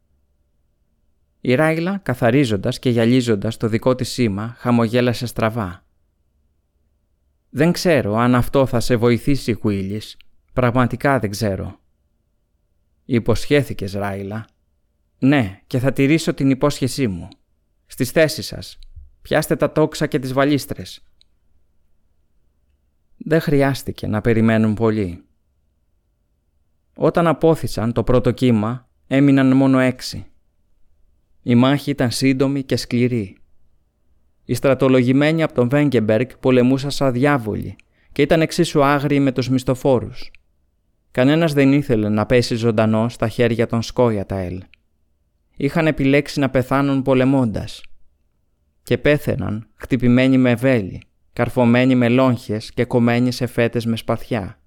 Speaker 2: Η Ράιλα, καθαρίζοντας και γυαλίζοντας το δικό της σήμα, χαμογέλασε στραβά. Δεν ξέρω αν αυτό θα σε βοηθήσει, Γουίλης. Πραγματικά δεν ξέρω. Υποσχέθηκες, Ράιλα. Ναι, και θα τηρήσω την υπόσχεσή μου. Στις θέσεις σας. Πιάστε τα τόξα και τις βαλίστρες. Δεν χρειάστηκε να περιμένουν πολύ. Όταν απόθυσαν το πρώτο κύμα, έμειναν μόνο έξι. Η μάχη ήταν σύντομη και σκληρή. Οι στρατολογημένοι από τον Βέγκεμπεργκ πολεμούσαν σαν διάβολοι και ήταν εξίσου άγριοι με τους μισθοφόρους. Κανένας δεν ήθελε να πέσει ζωντανό στα χέρια των Σκόιαταελ. Είχαν επιλέξει να πεθάνουν πολεμώντας. Και πέθαιναν χτυπημένοι με βέλη, καρφωμένοι με λόγχες και κομμένοι σε φέτες με σπαθιά.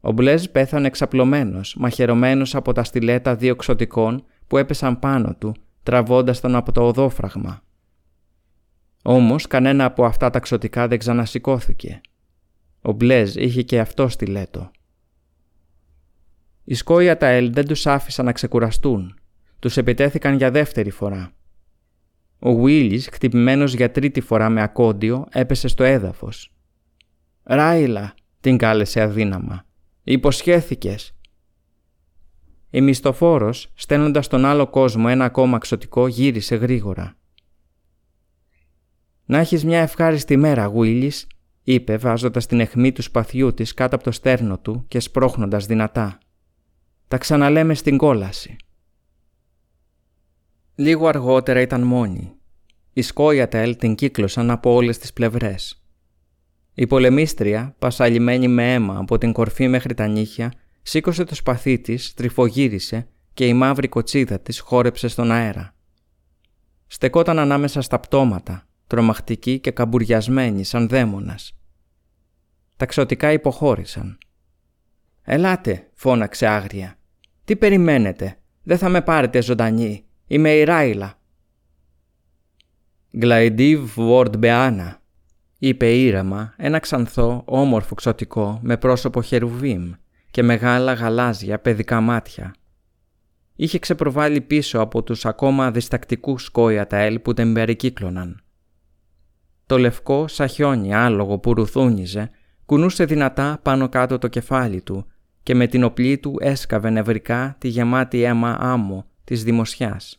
Speaker 2: Ο Μπλέζ πέθανε εξαπλωμένος, μαχαιρωμένος από τα στιλέτα δύο ξωτικών που έπεσαν πάνω του, τραβώντας τον από το οδόφραγμα. Όμως κανένα από αυτά τα ξωτικά δεν ξανασηκώθηκε. Ο Μπλέζ είχε και αυτό στιλέτο. Οι σκόια τα Ελ δεν τους άφησαν να ξεκουραστούν. Τους επιτέθηκαν για δεύτερη φορά. Ο Βίλις, χτυπημένος για τρίτη φορά με ακόντιο, έπεσε στο έδαφος. «Ράιλα», την κάλεσε αδύναμα. «Υποσχέθηκες». Η μισθοφόρος, στέλνοντας τον άλλο κόσμο ένα ακόμα ξωτικό, γύρισε γρήγορα. «Να έχεις μια ευχάριστη μέρα, Γουίλις», είπε βάζοντας την αιχμή του σπαθιού της κάτω από το στέρνο του και σπρώχνοντας δυνατά. «Τα ξαναλέμε στην κόλαση». Λίγο αργότερα ήταν μόνη. Οι σκόιατελ την κύκλωσαν από όλες τις πλευρές. Η πολεμίστρια, πασαλιμένη με αίμα από την κορφή μέχρι τα νύχια, σήκωσε το σπαθί της, τρυφογύρισε και η μαύρη κοτσίδα της χόρεψε στον αέρα. Στεκόταν ανάμεσα στα πτώματα, τρομακτική και καμπουριασμένη σαν δαίμονας. Τα ξωτικά υποχώρησαν. «Ελάτε», φώναξε άγρια. «Τι περιμένετε, δεν θα με πάρετε ζωντανή, είμαι η Ράιλα». «Γκλαϊντίβ Βόρντ Μπεάνα», είπε ήρεμα ένα ξανθό όμορφο ξωτικό με πρόσωπο χερουβίμ και μεγάλα γαλάζια παιδικά μάτια. Είχε ξεπροβάλει πίσω από τους ακόμα διστακτικούς σκόια τα έλ που την περικύκλωναν. Το λευκό σαν χιόνι άλογο που ρουθούνιζε κουνούσε δυνατά πάνω κάτω το κεφάλι του και με την οπλή του έσκαβε νευρικά τη γεμάτη αίμα άμμο της δημοσιάς.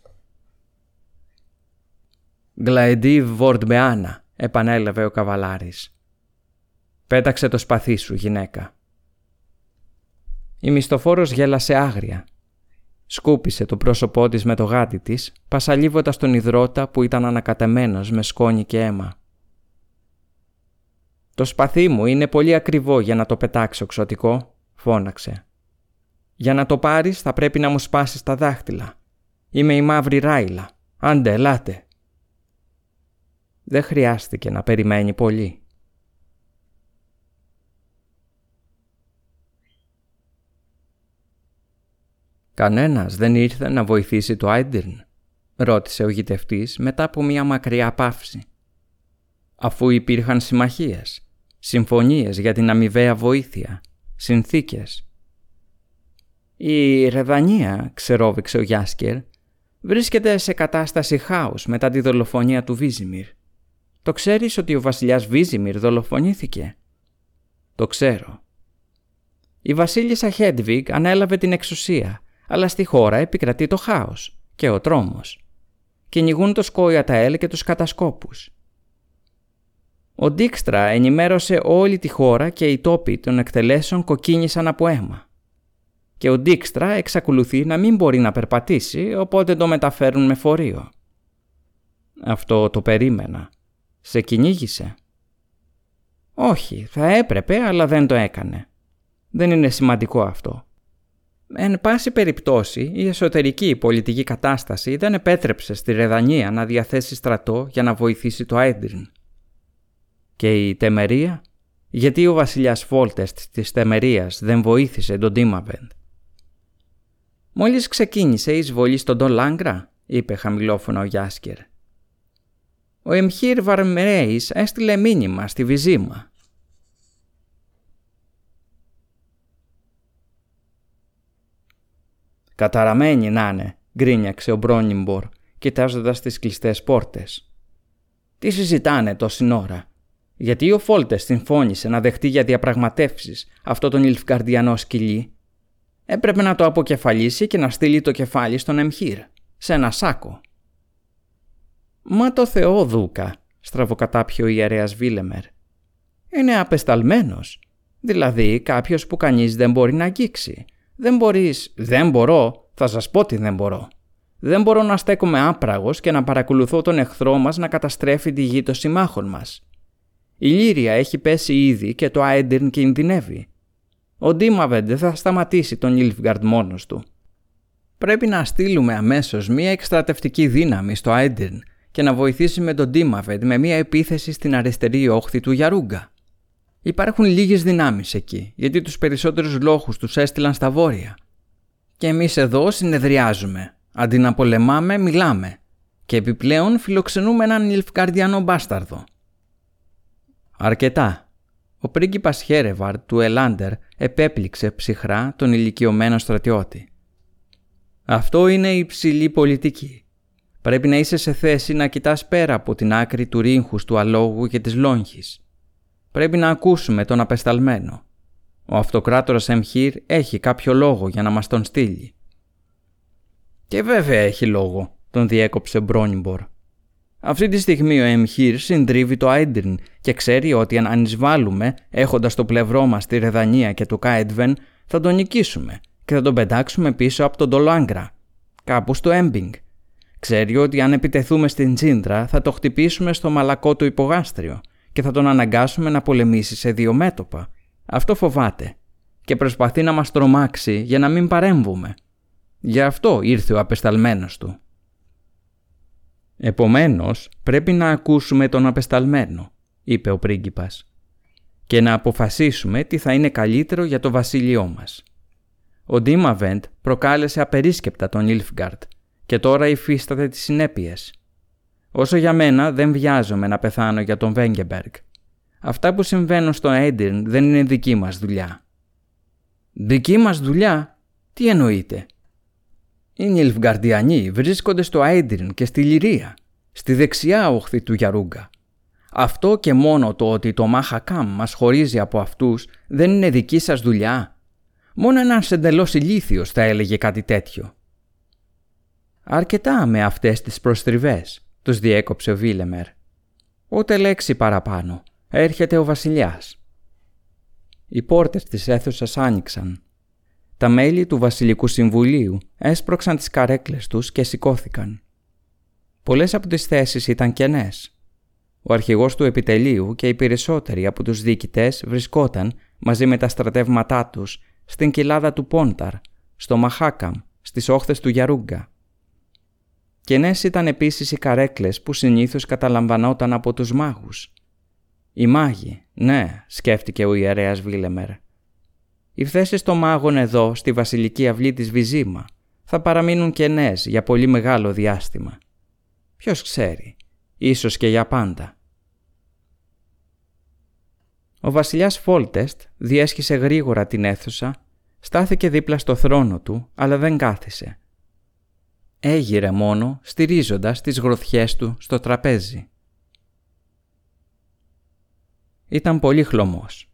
Speaker 2: «Γκλαϊντίβ Βόρντμπεάνα», επανέλαβε ο καβαλάρης. «Πέταξε το σπαθί σου, γυναίκα». Η μισθοφόρος γέλασε άγρια. Σκούπισε το πρόσωπό της με το γάτι της, πασαλίβοντας τον υδρότα που ήταν ανακατεμένος με σκόνη και αίμα. «Το σπαθί μου είναι πολύ ακριβό για να το πετάξω ξωτικό», φώναξε. «Για να το πάρεις θα πρέπει να μου σπάσεις τα δάχτυλα. Είμαι η μαύρη ράιλα. Άντε, ελάτε». Δεν χρειάστηκε να περιμένει πολύ. «Κανένας δεν ήρθε να βοηθήσει το Άιντερν», ρώτησε ο γητευτής μετά από μια μακριά παύση. «Αφού υπήρχαν συμμαχίες, συμφωνίες για την αμοιβαία βοήθεια, συνθήκες». «Η Ρεδανία», ξερόβηξε ο Γιάσκερ, βρίσκεται σε κατάσταση χάους μετά τη δολοφονία του Βίζιμιρ. Το ξέρεις ότι ο βασιλιάς Βίζιμιρ δολοφονήθηκε; Το ξέρω. Η βασίλισσα Χέντβιγκ ανέλαβε την εξουσία αλλά στη χώρα επικρατεί το χάος και ο τρόμος. Κυνηγούν το Σκόιαταέλ και τους κατασκόπους. Ο Ντίξτρα ενημέρωσε όλη τη χώρα και οι τόποι των εκτελέσεων κοκκίνησαν από αίμα. Και ο Ντίξτρα εξακολουθεί να μην μπορεί να περπατήσει, οπότε το μεταφέρουν με φορείο. Αυτό το περίμενα. Σε κυνήγησε; Όχι, θα έπρεπε, αλλά δεν το έκανε. Δεν είναι σημαντικό αυτό. Εν πάση περιπτώσει, η εσωτερική πολιτική κατάσταση δεν επέτρεψε στη Ρεδανία να διαθέσει στρατό για να βοηθήσει το Άιντριν. Και η Τεμερία, γιατί ο βασιλιάς Φόλτεστ της Τεμερίας δεν βοήθησε τον Τίμαβεντ. «Μόλις ξεκίνησε η εισβολή στον Τον Λάγκρα», είπε χαμηλόφωνα ο Γιάσκερ. «Ο Εμχύρ Βαρμρέης έστειλε μήνυμα στη Βυζίμα
Speaker 1: Καταραμένη να είναι, γκρίνιαξε ο Μπρόνιμπορ, κοιτάζοντας τις κλειστές πόρτες. Τι συζητάνε τόση ώρα; Γιατί ο Φόλτες συμφώνησε να δεχτεί για διαπραγματεύσεις αυτό τον Ιλφκαρδιανό σκυλί; Έπρεπε να το αποκεφαλίσει και να στείλει το κεφάλι στον Εμχύρ, σε ένα σάκο. Μα το Θεό Δούκα, στραβοκατάπιο ο ιερέας Βίλεμερ. Είναι απεσταλμένος, δηλαδή κάποιος που κανείς δεν μπορεί να αγγίξει δεν μπορείς, δεν μπορώ, θα σας πω τι δεν μπορώ. Δεν μπορώ να στέκομαι άπραγος και να παρακολουθώ τον εχθρό μας να καταστρέφει τη γη των συμμάχων μας. Η Λύρια έχει πέσει ήδη και το Άιντερν κινδυνεύει. Ο Ντίμαβεντ δεν θα σταματήσει τον Ιλφγκαρντ μόνος του. Πρέπει να στείλουμε αμέσως μία εκστρατευτική δύναμη στο Άιντερν και να βοηθήσει με τον Ντίμαβεντ με μία επίθεση στην αριστερή όχθη του Γιαρούγκα. Υπάρχουν λίγες δυνάμεις εκεί, γιατί τους περισσότερους λόγους τους έστειλαν στα βόρεια. Και εμείς εδώ συνεδριάζουμε. Αντί να πολεμάμε, μιλάμε. Και επιπλέον φιλοξενούμε έναν Ιλφκαρδιανό μπάσταρδο. Αρκετά. Ο πρίγκιπας Χέρεβαρ του Ελάντερ επέπληξε ψυχρά τον ηλικιωμένο στρατιώτη. Αυτό είναι η υψηλή πολιτική. Πρέπει να είσαι σε θέση να κοιτάς πέρα από την άκρη του ρίγχους του αλόγου και της λόγχης Πρέπει να ακούσουμε τον απεσταλμένο. Ο αυτοκράτορας Εμχύρ έχει κάποιο λόγο για να μας τον στείλει.
Speaker 2: Και βέβαια έχει λόγο, τον διέκοψε Μπρόνιμπορ. Αυτή τη στιγμή ο Εμχύρ συντρίβει το Άιντριν και ξέρει ότι αν εισβάλλουμε έχοντας στο πλευρό μας τη Ρεδανία και το Κάετβεν θα τον νικήσουμε και θα τον πετάξουμε πίσω από τον Τολάγκρα, κάπου στο Έμπινγκ. Ξέρει ότι αν επιτεθούμε στην Τσίντρα θα το χτυπήσουμε στο μαλακό του υπογάστριο και θα τον αναγκάσουμε να πολεμήσει σε δύο μέτωπα. Αυτό φοβάται και προσπαθεί να μας τρομάξει για να μην παρέμβουμε. Γι' αυτό ήρθε ο απεσταλμένος του. «Επομένως, πρέπει να ακούσουμε τον απεσταλμένο», είπε ο πρίγκιπας, «και να αποφασίσουμε τι θα είναι καλύτερο για το βασίλειό μας». Ο Ντίμαβεντ προκάλεσε απερίσκεπτα τον Ιλφγκαρτ και τώρα υφίσταται τις συνέπειες. Όσο για μένα δεν βιάζομαι να πεθάνω για τον Βέγκεμπεργκ. Αυτά που συμβαίνουν στο Έντιρν δεν είναι δική μας δουλειά. Δική μας δουλειά; Τι εννοείται; Οι Νιλφγκαρδιανοί βρίσκονται στο Έντιρν και στη Λυρία, στη δεξιά όχθη του Γιαρούγκα. Αυτό και μόνο το ότι το Μάχακάμ μας χωρίζει από αυτούς δεν είναι δική σας δουλειά. Μόνο ένας εντελώς ηλίθιος θα έλεγε κάτι τέτοιο. Αρκετά με αυτές τις προστριβές, τους διέκοψε ο Βίλεμερ. Ούτε λέξη παραπάνω. Έρχεται ο βασιλιάς. Οι πόρτες της αίθουσας άνοιξαν. Τα μέλη του Βασιλικού Συμβουλίου έσπρωξαν τις καρέκλες τους και σηκώθηκαν. Πολλές από τις θέσεις ήταν κενές. Ο αρχηγός του επιτελείου και οι περισσότεροι από τους διοικητές βρισκόταν μαζί με τα στρατεύματά τους στην κοιλάδα του Πόνταρ, στο Μαχάκαμ, στις όχθες του Γιαρούγκα. Κενές ήταν επίσης οι καρέκλες που συνήθως καταλαμβανόταν από τους μάγους. Οι μάγοι, ναι, σκέφτηκε ο ιερέας Βίλεμερ. Οι θέσει των μάγων εδώ, στη βασιλική αυλή της Βυζίμα, θα παραμείνουν κενές για πολύ μεγάλο διάστημα. Ποιος ξέρει, ίσως και για πάντα. Ο βασιλιάς Φόλτεστ διέσχισε γρήγορα την αίθουσα, στάθηκε δίπλα στο θρόνο του, αλλά δεν κάθισε. Έγειρε μόνο, στηρίζοντας τις γροθιές του στο τραπέζι. Ήταν πολύ χλωμός.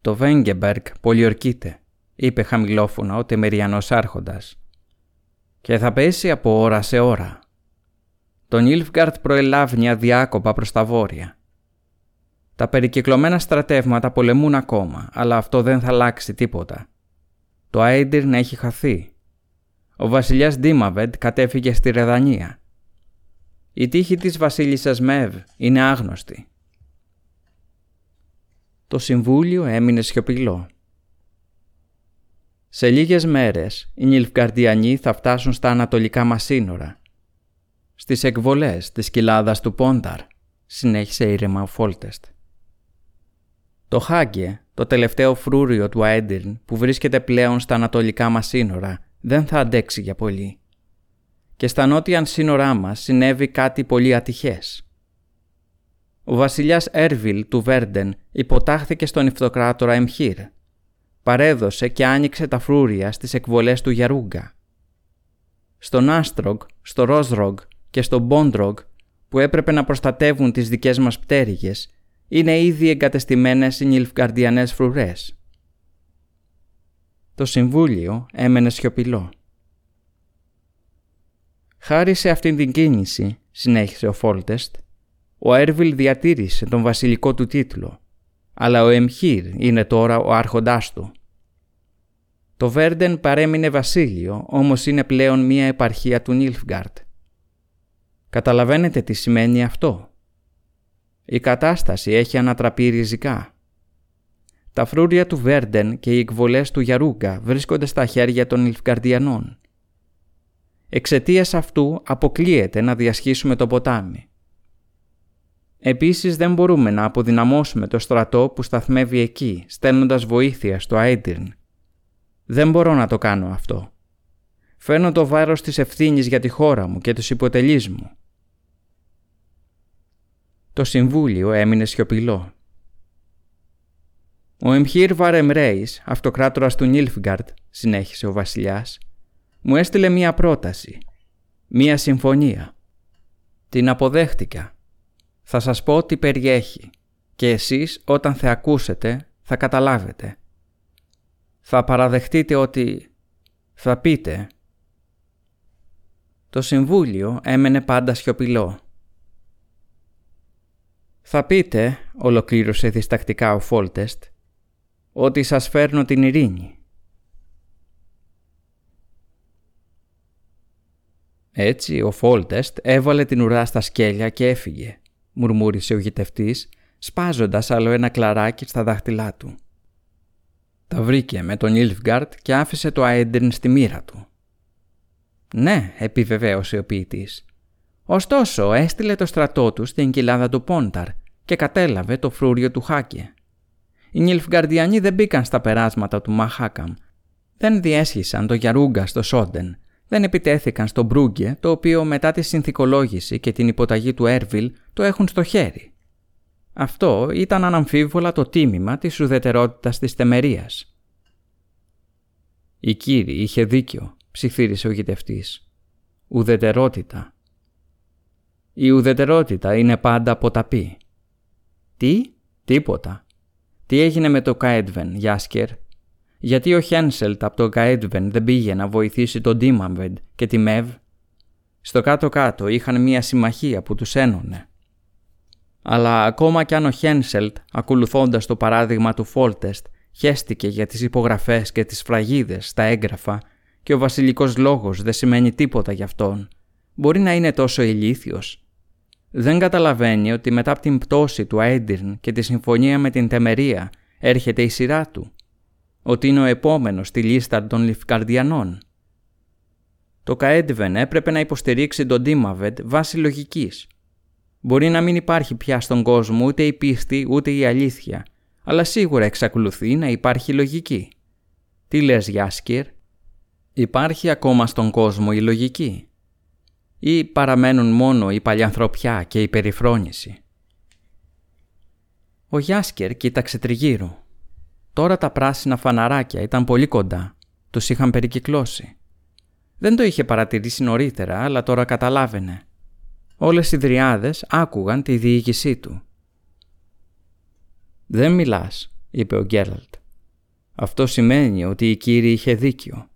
Speaker 2: «Το Βέγκεμπεργκ πολιορκείται», είπε χαμηλόφωνα ο τεμεριανός άρχοντας. «Και θα πέσει από ώρα σε ώρα. Τον Ιλφγκαρτ προελάβει αδιάκοπα προς τα βόρεια. Τα περικυκλωμένα στρατεύματα πολεμούν ακόμα, αλλά αυτό δεν θα αλλάξει τίποτα. Το Άιντιρν έχει χαθεί. Ο βασιλιάς Ντίμαβεντ κατέφυγε στη Ρεδανία η τύχη της βασίλισσας Μεύ είναι άγνωστη. Το Συμβούλιο έμεινε σιωπηλό. Σε λίγες μέρες οι Νιλφγκαρδιανοί θα φτάσουν στα ανατολικά μας σύνορα. Στις εκβολές της κοιλάδας του Πόνταρ, συνέχισε ήρεμα ο Φόλτεστ. Το Χάγκε, το τελευταίο φρούριο του Αέντιρν που βρίσκεται πλέον στα ανατολικά μας σύνορα, δεν θα αντέξει για πολύ και στα νότια σύνορά μας συνέβη κάτι πολύ ατυχές. Ο βασιλιάς Έρβιλ του Βέρντεν υποτάχθηκε στον Ιφτοκράτορα Εμχύρ. Παρέδωσε και άνοιξε τα φρούρια στις εκβολές του Γιαρούγκα. Στον Άστρογκ, στο Ρόζρογκ και στο Μπόντρογκ που έπρεπε να προστατεύουν τις δικές μας πτέρυγες είναι ήδη εγκατεστημένες οι νιλφγκαρδιανές φρουρές. Το Συμβούλιο έμενε σιωπηλό. Χάρη σε αυτήν την κίνηση, συνέχισε ο Φόλτεστ, ο Έρβιλ διατήρησε τον βασιλικό του τίτλο, αλλά ο Εμχύρ είναι τώρα ο άρχοντάς του. Το Βέρντεν παρέμεινε βασίλειο, όμως είναι πλέον μία επαρχία του Νίλφγκαρτ. Καταλαβαίνετε τι σημαίνει αυτό; Η κατάσταση έχει ανατραπεί ριζικά. Τα φρούρια του Βέρντεν και οι εκβολές του Γιαρούγκα βρίσκονται στα χέρια των Νιλφγκαρδιανών Εξαιτίας αυτού αποκλείεται να διασχίσουμε το ποτάμι. Επίσης δεν μπορούμε να αποδυναμώσουμε το στρατό που σταθμεύει εκεί, στέλνοντας βοήθεια στο Άιντιρν. Δεν μπορώ να το κάνω αυτό. Φέρνω το βάρος της ευθύνης για τη χώρα μου και τους υποτελείς μου. Το Συμβούλιο έμεινε σιωπηλό. Ο Εμχύρ Βαρεμρέης, αυτοκράτορας του Νίλφγκαρτ, συνέχισε ο βασιλιάς, μου έστειλε μία πρόταση, μία συμφωνία. Την αποδέχτηκα. Θα σας πω τι περιέχει και εσείς όταν θα ακούσετε θα καταλάβετε. Θα παραδεχτείτε ότι... Θα πείτε. Το Συμβούλιο έμενε πάντα σιωπηλό. Θα πείτε, ολοκλήρωσε διστακτικά ο Φόλτεστ, ότι σας φέρνω την ειρήνη. Έτσι ο Φόλτεστ έβαλε την ουρά στα σκέλια και έφυγε, μουρμούρισε ο γητευτής, σπάζοντας άλλο ένα κλαράκι στα δάχτυλά του. Τα βρήκε με το Νίλφγκαρντ και άφησε το Αέντριν στη μοίρα του. Ναι, επιβεβαίωσε ο ποιητής. Ωστόσο, έστειλε το στρατό του στην κοιλάδα του Πόνταρ και κατέλαβε το φρούριο του Χάκε. Οι Νιλφγκαρδιανοί δεν μπήκαν στα περάσματα του Μαχάκαμ. Δεν διέσχισαν το Γιαρούγκα στο Σόντεν. Δεν επιτέθηκαν στο Μπρούγκε, το οποίο μετά τη συνθηκολόγηση και την υποταγή του Έρβιλ το έχουν στο χέρι. Αυτό ήταν αναμφίβολα το τίμημα της ουδετερότητας της Τεμερίας. «Η κύρι είχε δίκιο», ψιθύρισε ο γητευτής. «Ουδετερότητα». «Η ουδετερότητα είναι πάντα αποταπή». «Τι» «Τίποτα». «Τι έγινε με το Καέντβεν, Γιάσκερ» Γιατί ο Χένσελτ από το Καέντβεν δεν πήγε να βοηθήσει τον Ντίμαμβεντ και τη Μεβ. Στο κάτω-κάτω είχαν μία συμμαχία που τους ένωνε. Αλλά ακόμα κι αν ο Χένσελτ, ακολουθώντας το παράδειγμα του Φόλτεστ, χέστηκε για τις υπογραφές και τις φραγίδες στα έγγραφα και ο βασιλικός λόγος δεν σημαίνει τίποτα για αυτόν, μπορεί να είναι τόσο ηλίθιος. Δεν καταλαβαίνει ότι μετά από την πτώση του Άιντιρν και τη συμφωνία με την Τεμερία έρχεται η σειρά του, ότι είναι ο επόμενος στη λίστα των Λιφκαρδιανών. Το Καέντβεν έπρεπε να υποστηρίξει τον Ντίμαβεντ βάσει λογικής Μπορεί να μην υπάρχει πια στον κόσμο ούτε η πίστη ούτε η αλήθεια, αλλά σίγουρα εξακολουθεί να υπάρχει λογική. Τι λες Γιάσκυρ; Υπάρχει ακόμα στον κόσμο η λογική. Ή παραμένουν μόνο η παλιανθρωπιά και η περιφρόνηση; Ο Γιάσκερ κοίταξε τριγύρω. Τώρα τα πράσινα φαναράκια ήταν πολύ κοντά. Τους είχαν περικυκλώσει. Δεν το είχε παρατηρήσει νωρίτερα, αλλά τώρα καταλάβαινε. Όλες οι δριάδες άκουγαν τη διοίκησή του. «Δεν μιλάς», είπε ο Γκέραλτ. «Αυτό σημαίνει ότι η κύριη είχε δίκιο.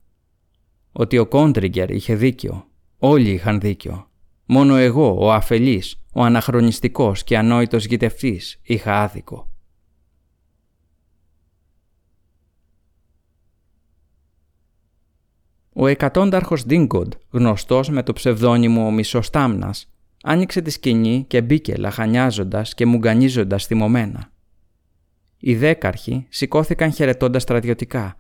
Speaker 2: Ότι ο Κόντριγκερ είχε δίκιο. Όλοι είχαν δίκιο. Μόνο εγώ, ο αφελής, ο αναχρονιστικός και ανόητος γητευτής, είχα άδικο». Ο εκατόνταρχος Ντίνγκοντ, γνωστός με το ψευδόνυμο Μισοστάμνας, άνοιξε τη σκηνή και μπήκε λαχανιάζοντας και μουγκανίζοντας θυμωμένα. Οι δέκαρχοι σηκώθηκαν χαιρετώντας στρατιωτικά.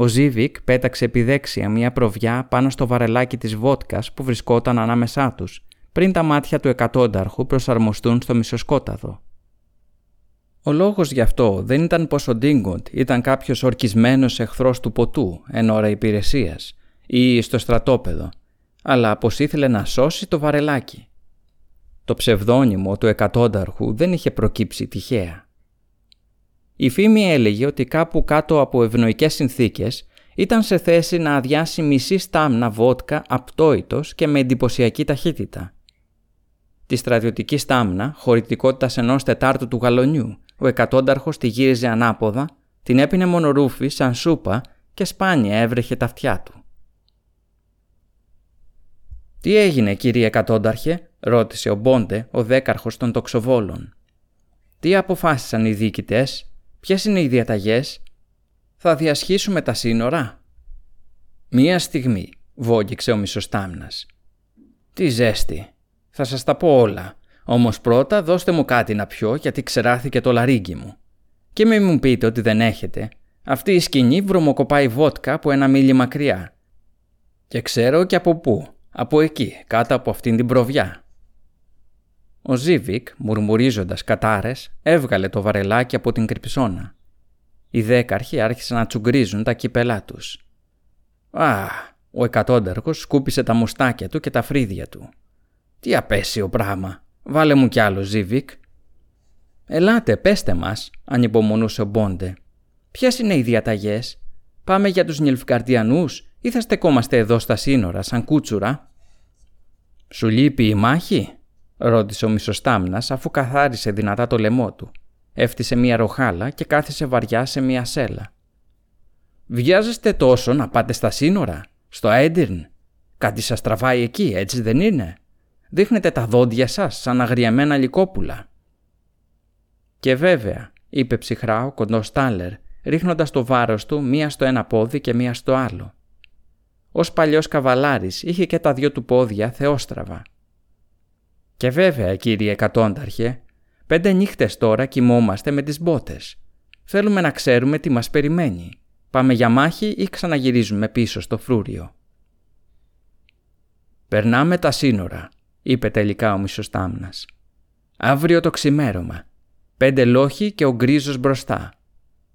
Speaker 2: Ο Ζίβικ πέταξε επιδέξια μια προβιά πάνω στο βαρελάκι της βότκας που βρισκόταν ανάμεσά τους, πριν τα μάτια του εκατόνταρχου προσαρμοστούν στο μισοσκόταδο. Ο λόγος γι' αυτό δεν ήταν πως ο Ντίνγκοντ ήταν κάποιος ορκισμένος εχθρός του ποτού εν ώρα υπηρεσίας ή στο στρατόπεδο αλλά πως ήθελε να σώσει το βαρελάκι. Το ψευδόνυμο του εκατόνταρχου δεν είχε προκύψει τυχαία. Η φήμη έλεγε ότι κάπου κάτω από ευνοϊκές συνθήκες ήταν σε θέση να αδειάσει μισή στάμνα βότκα απτόητος και με εντυπωσιακή ταχύτητα. Τη στρατιωτική στάμνα, χωρητικότητας ενός τετάρτου του γαλονιού, ο εκατόνταρχος τη γύριζε ανάποδα, την έπινε μονορούφι σαν σούπα και σπάνια έβρεχε τα αυτιά του. «Τι έγινε, κύριε Εκατόνταρχε» ρώτησε ο Μπόντε, ο δέκαρχος των τοξοβόλων. «Τι αποφάσισαν οι διοικητές, ποιες είναι οι διαταγές, θα διασχίσουμε τα σύνορα». «Μία στιγμή», βόγγιξε ο Μισοστάμνας. «Τι ζέστη, θα σας τα πω όλα, όμως πρώτα δώστε μου κάτι να πιω γιατί ξεράθηκε το λαρίγκι μου. Και μην μου πείτε ότι δεν έχετε, αυτή η σκηνή βρωμοκοπάει βότκα από ένα μίλι μακριά. Και ξέρω και από πού, από εκεί, κάτω από αυτήν την προβιά. Ο Ζίβικ, μουρμουρίζοντας κατάρες, έβγαλε το βαρελάκι από την κρυψώνα. Οι δέκαρχοι άρχισαν να τσουγκρίζουν τα κύπελλά τους. «Α!» Ο εκατόνταρχος σκούπισε τα μουστάκια του και τα φρύδια του. «Τι απαίσιο πράγμα! Βάλε μου κι άλλο, Ζίβικ!» «Ελάτε, πέστε μας», ανυπομονούσε ο Μπόντε. «Ποιες είναι οι διαταγές; Πάμε για τους Νιλφκαρδιανούς ή θα στεκόμαστε εδώ στα σύνορα σαν κούτσουρα; «Σου λείπει η μάχη» ρώτησε ο μισοστάμνας αφού καθάρισε δυνατά το λαιμό του. Έφτισε μία ροχάλα και κάθισε βαριά σε μία σέλα. Βιάζεστε τόσο να πάτε στα σύνορα, στο Έντυρν. Κάτι σας τραβάει εκεί, έτσι δεν είναι; Δείχνετε τα δόντια σας σαν αγριεμένα λικόπουλα. Και βέβαια, είπε ψυχρά ο κοντός Τάλερ, ρίχνοντας το βάρος του μία στο ένα πόδι και μία στο άλλο. Ως παλιός καβαλάρης είχε και τα δυο του πόδια θεόστραβα. Και βέβαια, κύριε Εκατόνταρχε, πέντε νύχτες τώρα κοιμόμαστε με τις μπότες. Θέλουμε να ξέρουμε τι μας περιμένει. Πάμε για μάχη ή ξαναγυρίζουμε πίσω στο φρούριο. «Περνάμε τα σύνορα», είπε τελικά ο μισοστάμνας. «Αύριο το ξημέρωμα. Πέντε λόχοι και ο γκρίζος μπροστά.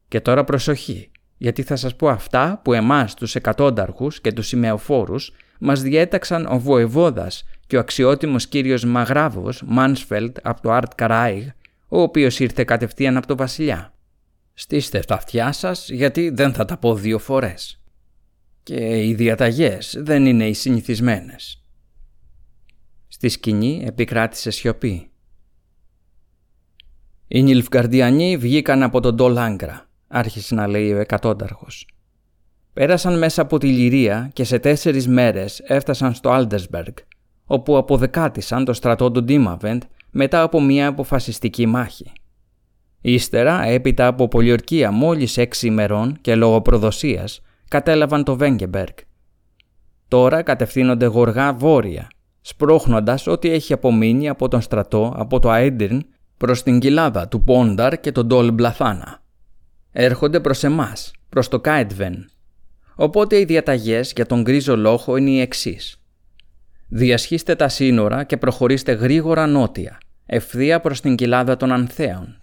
Speaker 2: Και τώρα προσοχή, γιατί θα σας πω αυτά που εμάς τους εκατόνταρχους και τους σημεοφόρους μας διέταξαν ο βοεβόδας και ο αξιότιμος κύριος Μαγράβος Μάνσφελτ από το Αρτ Καράιγ, ο οποίος ήρθε κατευθείαν από το βασιλιά. Στήστε τα αυτιά σας γιατί δεν θα τα πω δύο φορές. Και οι διαταγές δεν είναι οι συνηθισμένες. Στη σκηνή επικράτησε σιωπή. Οι Νιλφγκαρδιανοί βγήκαν από τον Ντολ Άνγκρα, άρχισε να λέει ο εκατόνταρχος. Πέρασαν μέσα από τη Λυρία και σε τέσσερις μέρες έφτασαν στο Άλντερσμπεργκ, όπου αποδεκάτησαν το στρατό του Ντίμαβεντ μετά από μια αποφασιστική μάχη. Ύστερα, έπειτα από πολιορκία μόλις έξι ημερών και λόγω προδοσίας, κατέλαβαν το Βέγκεμπεργκ. Τώρα κατευθύνονται γοργά βόρεια, σπρώχνοντας ό,τι έχει απομείνει από τον στρατό από το Αέντυρν προς την κοιλάδα του Πόνταρ και τον Ντόλ Μπλαθάνα. Έρχονται προς εμάς, προς το Κάιτβεν. Οπότε οι διαταγές για τον γκρίζο λόχο είναι οι εξής. Διασχίστε τα σύνορα και προχωρήστε γρήγορα νότια, ευθεία προς την κοιλάδα των Ανθέων.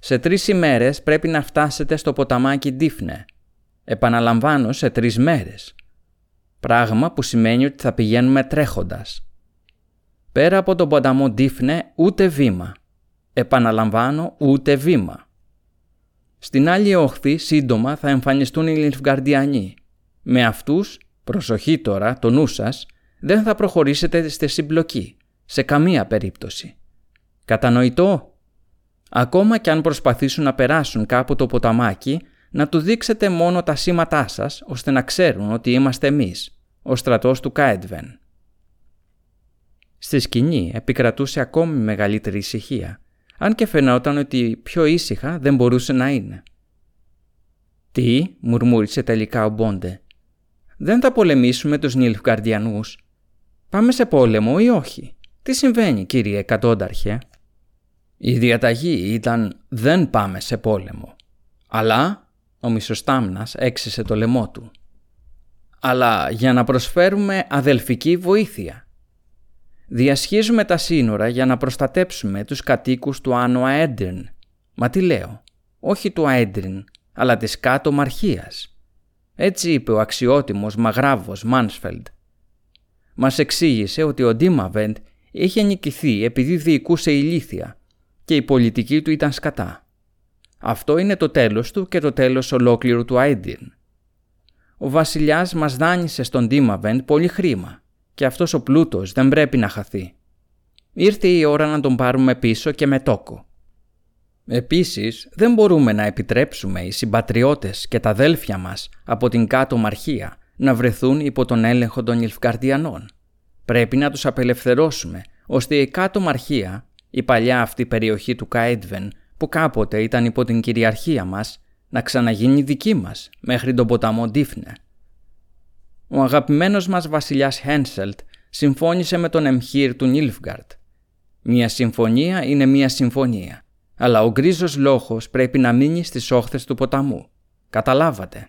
Speaker 2: Σε τρεις ημέρες πρέπει να φτάσετε στο ποταμάκι Ντίφνε. Επαναλαμβάνω σε τρεις μέρες. Πράγμα που σημαίνει ότι θα πηγαίνουμε τρέχοντας. Πέρα από τον ποταμό Ντίφνε ούτε βήμα. Επαναλαμβάνω ούτε βήμα. Στην άλλη όχθη σύντομα θα εμφανιστούν οι Λινφγκαρδιανοί. Με αυτούς, προσοχή τώρα, το νου σας, δεν θα προχωρήσετε στη συμπλοκή. Σε καμία περίπτωση. Κατανοητό; Ακόμα και αν προσπαθήσουν να περάσουν κάπου το ποταμάκι, να του δείξετε μόνο τα σήματά σας, ώστε να ξέρουν ότι είμαστε εμείς, ο στρατός του Κάετβεν. Στη σκηνή επικρατούσε ακόμη μεγαλύτερη ησυχία, αν και φαινόταν ότι πιο ήσυχα δεν μπορούσε να είναι. «Τι» μουρμούρισε τελικά ο Μπόντε. «Δεν θα πολεμήσουμε τους Νιλφγκαρδιανούς. Πάμε σε πόλεμο ή όχι; Τι συμβαίνει κύριε Εκατόνταρχε» Η διαταγή ήταν «δεν πάμε σε πόλεμο». Αλλά ο Μισοστάμνας έξισε το λαιμό του. Αλλά για να προσφέρουμε αδελφική βοήθεια. Διασχίζουμε τα σύνορα για να προστατέψουμε τους κατοίκους του Άνω Αέντριν. Μα τι λέω, όχι του Αέντριν, αλλά της κάτω Μαρχίας. Έτσι είπε ο αξιότιμος Μαγράβος Μάνσφελντ. Μας εξήγησε ότι ο Ντίμαβεντ είχε νικηθεί επειδή διοικούσε ηλίθια και η πολιτική του ήταν σκατά. Αυτό είναι το τέλος του και το τέλος ολόκληρου του Άιντιν. Ο βασιλιάς μας δάνεισε στον Τίμαβεντ πολύ χρήμα και αυτός ο πλούτος δεν πρέπει να χαθεί. Ήρθε η ώρα να τον πάρουμε πίσω και με τόκο. Επίσης, δεν μπορούμε να επιτρέψουμε οι συμπατριώτες και τα αδέλφια μας από την κάτω μαρχία να βρεθούν υπό τον έλεγχο των Ιλφκαρδιανών. Πρέπει να τους απελευθερώσουμε, ώστε η κάτω μαρχία η παλιά αυτή περιοχή του Κάιτβεν που κάποτε ήταν υπό την κυριαρχία μας να ξαναγίνει δική μας μέχρι τον ποταμό Ντίφνε. Ο αγαπημένος μας βασιλιάς Χένσελτ συμφώνησε με τον Εμχύρ του Νίλφγκαρτ. Μία συμφωνία είναι μία συμφωνία, αλλά ο γκρίζος λόχος πρέπει να μείνει στις όχθες του ποταμού. Καταλάβατε.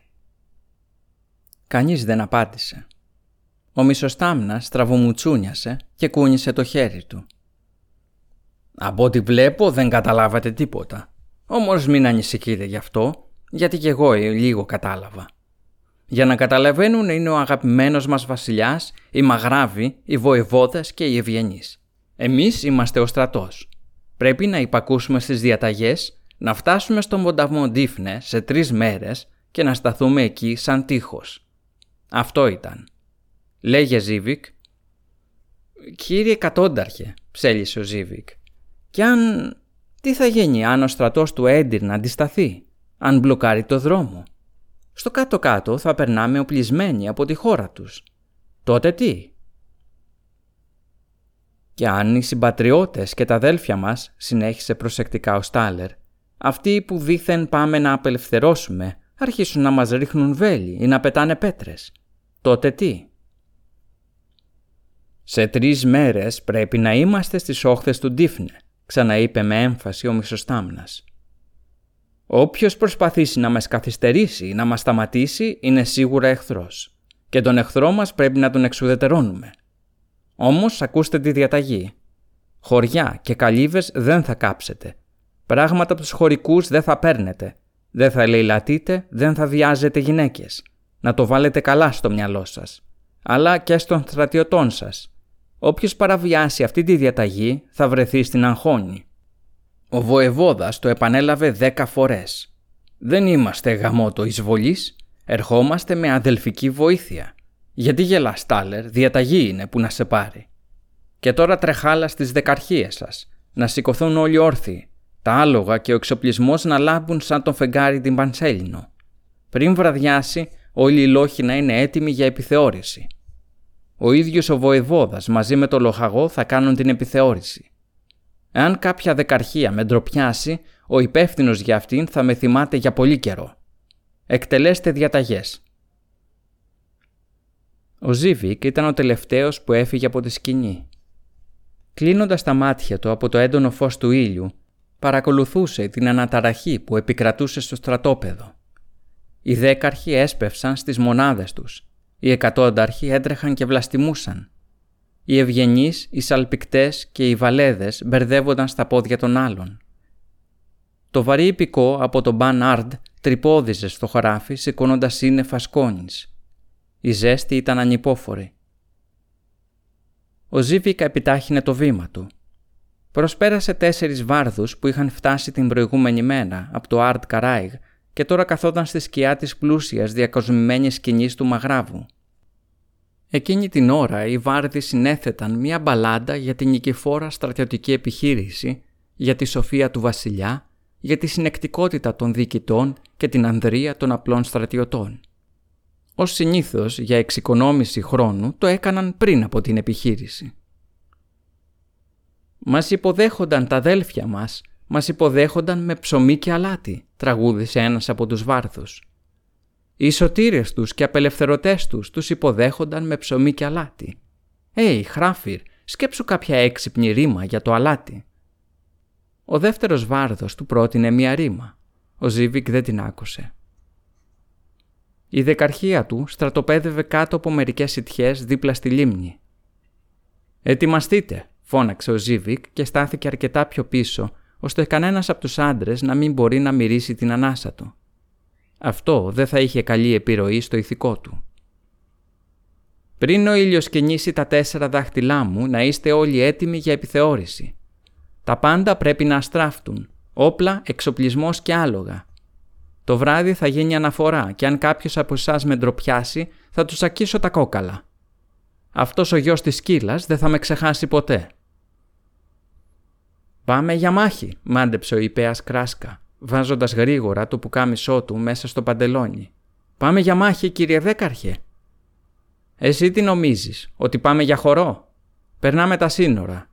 Speaker 2: Κανείς δεν απάντησε. Ο μισοστάμνας τραβομουτσούνιασε και κούνησε το χέρι του. Από ό,τι βλέπω δεν καταλάβατε τίποτα. Όμως μην ανησυχείτε γι' αυτό, γιατί κι εγώ λίγο κατάλαβα. Για να καταλαβαίνουν είναι ο αγαπημένος μας βασιλιάς, οι μαργράβοι, οι βοηβόδες και οι ευγενείς. Εμείς είμαστε ο στρατός. Πρέπει να υπακούσουμε στις διαταγές, να φτάσουμε στον Μονταμό Ντίφνε σε τρεις μέρες και να σταθούμε εκεί σαν τείχος. Αυτό ήταν. Λέγε Ζίβικ. «Κύριε Κατόνταρχε», ψέλισε ο Ζίβικ, κι αν... Τι θα γίνει αν ο στρατός του Έντυρ να αντισταθεί, αν μπλοκάρει το δρόμο; Στο κάτω-κάτω θα περνάμε οπλισμένοι από τη χώρα τους. Τότε τι; Και αν οι συμπατριώτες και τα αδέλφια μας, συνέχισε προσεκτικά ο Στάλερ, αυτοί που δήθεν πάμε να απελευθερώσουμε, αρχίσουν να μας ρίχνουν βέλη ή να πετάνε πέτρες. Τότε τι; «Σε τρεις μέρες πρέπει να είμαστε στις όχθες του Ντίφνε», ξαναείπε με έμφαση ο Μισοστάμνας. Όποιος προσπαθήσει να μας καθυστερήσει ή να μας σταματήσει είναι σίγουρα εχθρός και τον εχθρό μας πρέπει να τον εξουδετερώνουμε. Όμως ακούστε τη διαταγή. Χωριά και καλύβες δεν θα κάψετε. Πράγματα από τους χωρικούς δεν θα παίρνετε. Δεν θα λαιλατείτε, δεν θα βιάζετε γυναίκες. Να το βάλετε καλά στο μυαλό σας. Αλλά και στον στρατιωτών σας. Όποιος παραβιάσει αυτή τη διαταγή θα βρεθεί στην αγχώνη. Ο βοεβόδας το επανέλαβε δέκα φορές. Δεν είμαστε γαμότο εισβολής, ερχόμαστε με αδελφική βοήθεια. Γιατί γελάς Στάλερ, διαταγή είναι που να σε πάρει. Και τώρα τρεχάλα στις δεκαρχίες σας, να σηκωθούν όλοι όρθιοι, τα άλογα και ο εξοπλισμός να λάμπουν σαν τον φεγγάρι την Πανσέλινο. Πριν βραδιάσει, όλοι οι λόχοι να είναι έτοιμοι για επιθεώρηση. Ο ίδιος ο βοεβόδας μαζί με το λοχαγό θα κάνουν την επιθεώρηση. Εάν κάποια δεκαρχία με ντροπιάσει, ο υπεύθυνος για αυτήν θα με θυμάται για πολύ καιρό. Εκτελέστε διαταγές. Ο Ζίβικ ήταν ο τελευταίος που έφυγε από τη σκηνή. Κλείνοντας τα μάτια του από το έντονο φως του ήλιου, παρακολουθούσε την αναταραχή που επικρατούσε στο στρατόπεδο. Οι δέκαρχοι έσπευσαν στις μονάδες τους. Οι εκατόνταρχοι έτρεχαν και βλαστημούσαν. Οι ευγενείς, οι σαλπικτές και οι βαλέδες μπερδεύονταν στα πόδια των άλλων. Το βαρύ υπηκό από τον Μπαν Άρντ τρυπώδιζε στο χωράφι σηκώνοντας σύννεφα σκόνης. Η ζέστη ήταν ανυπόφορη. Ο Ζίβικα επιτάχυνε το βήμα του. Προσπέρασε τέσσερις βάρδους που είχαν φτάσει την προηγούμενη μέρα από το Άρντ Καράιγ και τώρα καθόταν στη σκιά της πλούσιας διακοσμημένης σκηνής του Μαγράβου. Εκείνη την ώρα οι Βάρδοι συνέθεταν μία μπαλάντα για την νικηφόρα στρατιωτική επιχείρηση, για τη σοφία του βασιλιά, για τη συνεκτικότητα των διοικητών και την ανδρεία των απλών στρατιωτών. Ως συνήθως για εξοικονόμηση χρόνου το έκαναν πριν από την επιχείρηση. «Μας υποδέχονταν τα αδέλφια μας, μας υποδέχονταν με ψωμί και αλάτι», τραγούδισε ένας από τους Βάρδους. Οι σωτήρες τους και απελευθερωτές τους τους υποδέχονταν με ψωμί και αλάτι. «Έι, Χράφιρ, σκέψου κάποια έξυπνη ρήμα για το αλάτι». Ο δεύτερος βάρδος του πρότεινε μία ρήμα. Ο Ζίβικ δεν την άκουσε. Η δεκαρχία του στρατοπέδευε κάτω από μερικές σιτιές δίπλα στη λίμνη. «Ετοιμαστείτε», φώναξε ο Ζίβικ και στάθηκε αρκετά πιο πίσω, ώστε κανένας από τους άντρες να μην μπορεί να μυρίσει την ανάσα του. Αυτό δεν θα είχε καλή επιρροή στο ηθικό του. Πριν ο ήλιος κινήσει τα τέσσερα δάχτυλά μου, να είστε όλοι έτοιμοι για επιθεώρηση. Τα πάντα πρέπει να αστράφτουν. Όπλα, εξοπλισμός και άλογα. Το βράδυ θα γίνει αναφορά και αν κάποιος από εσάς με ντροπιάσει, θα του ακίσω τα κόκαλα. Αυτός ο γιος της σκύλας δεν θα με ξεχάσει ποτέ. «Πάμε για μάχη», μάντεψε ο υπέας Κράσκα βάζοντας γρήγορα το πουκάμισό του μέσα στο παντελόνι. «Πάμε για μάχη, κύριε Δέκαρχε». «Εσύ τι νομίζεις, ότι πάμε για χορό» «Περνάμε τα σύνορα.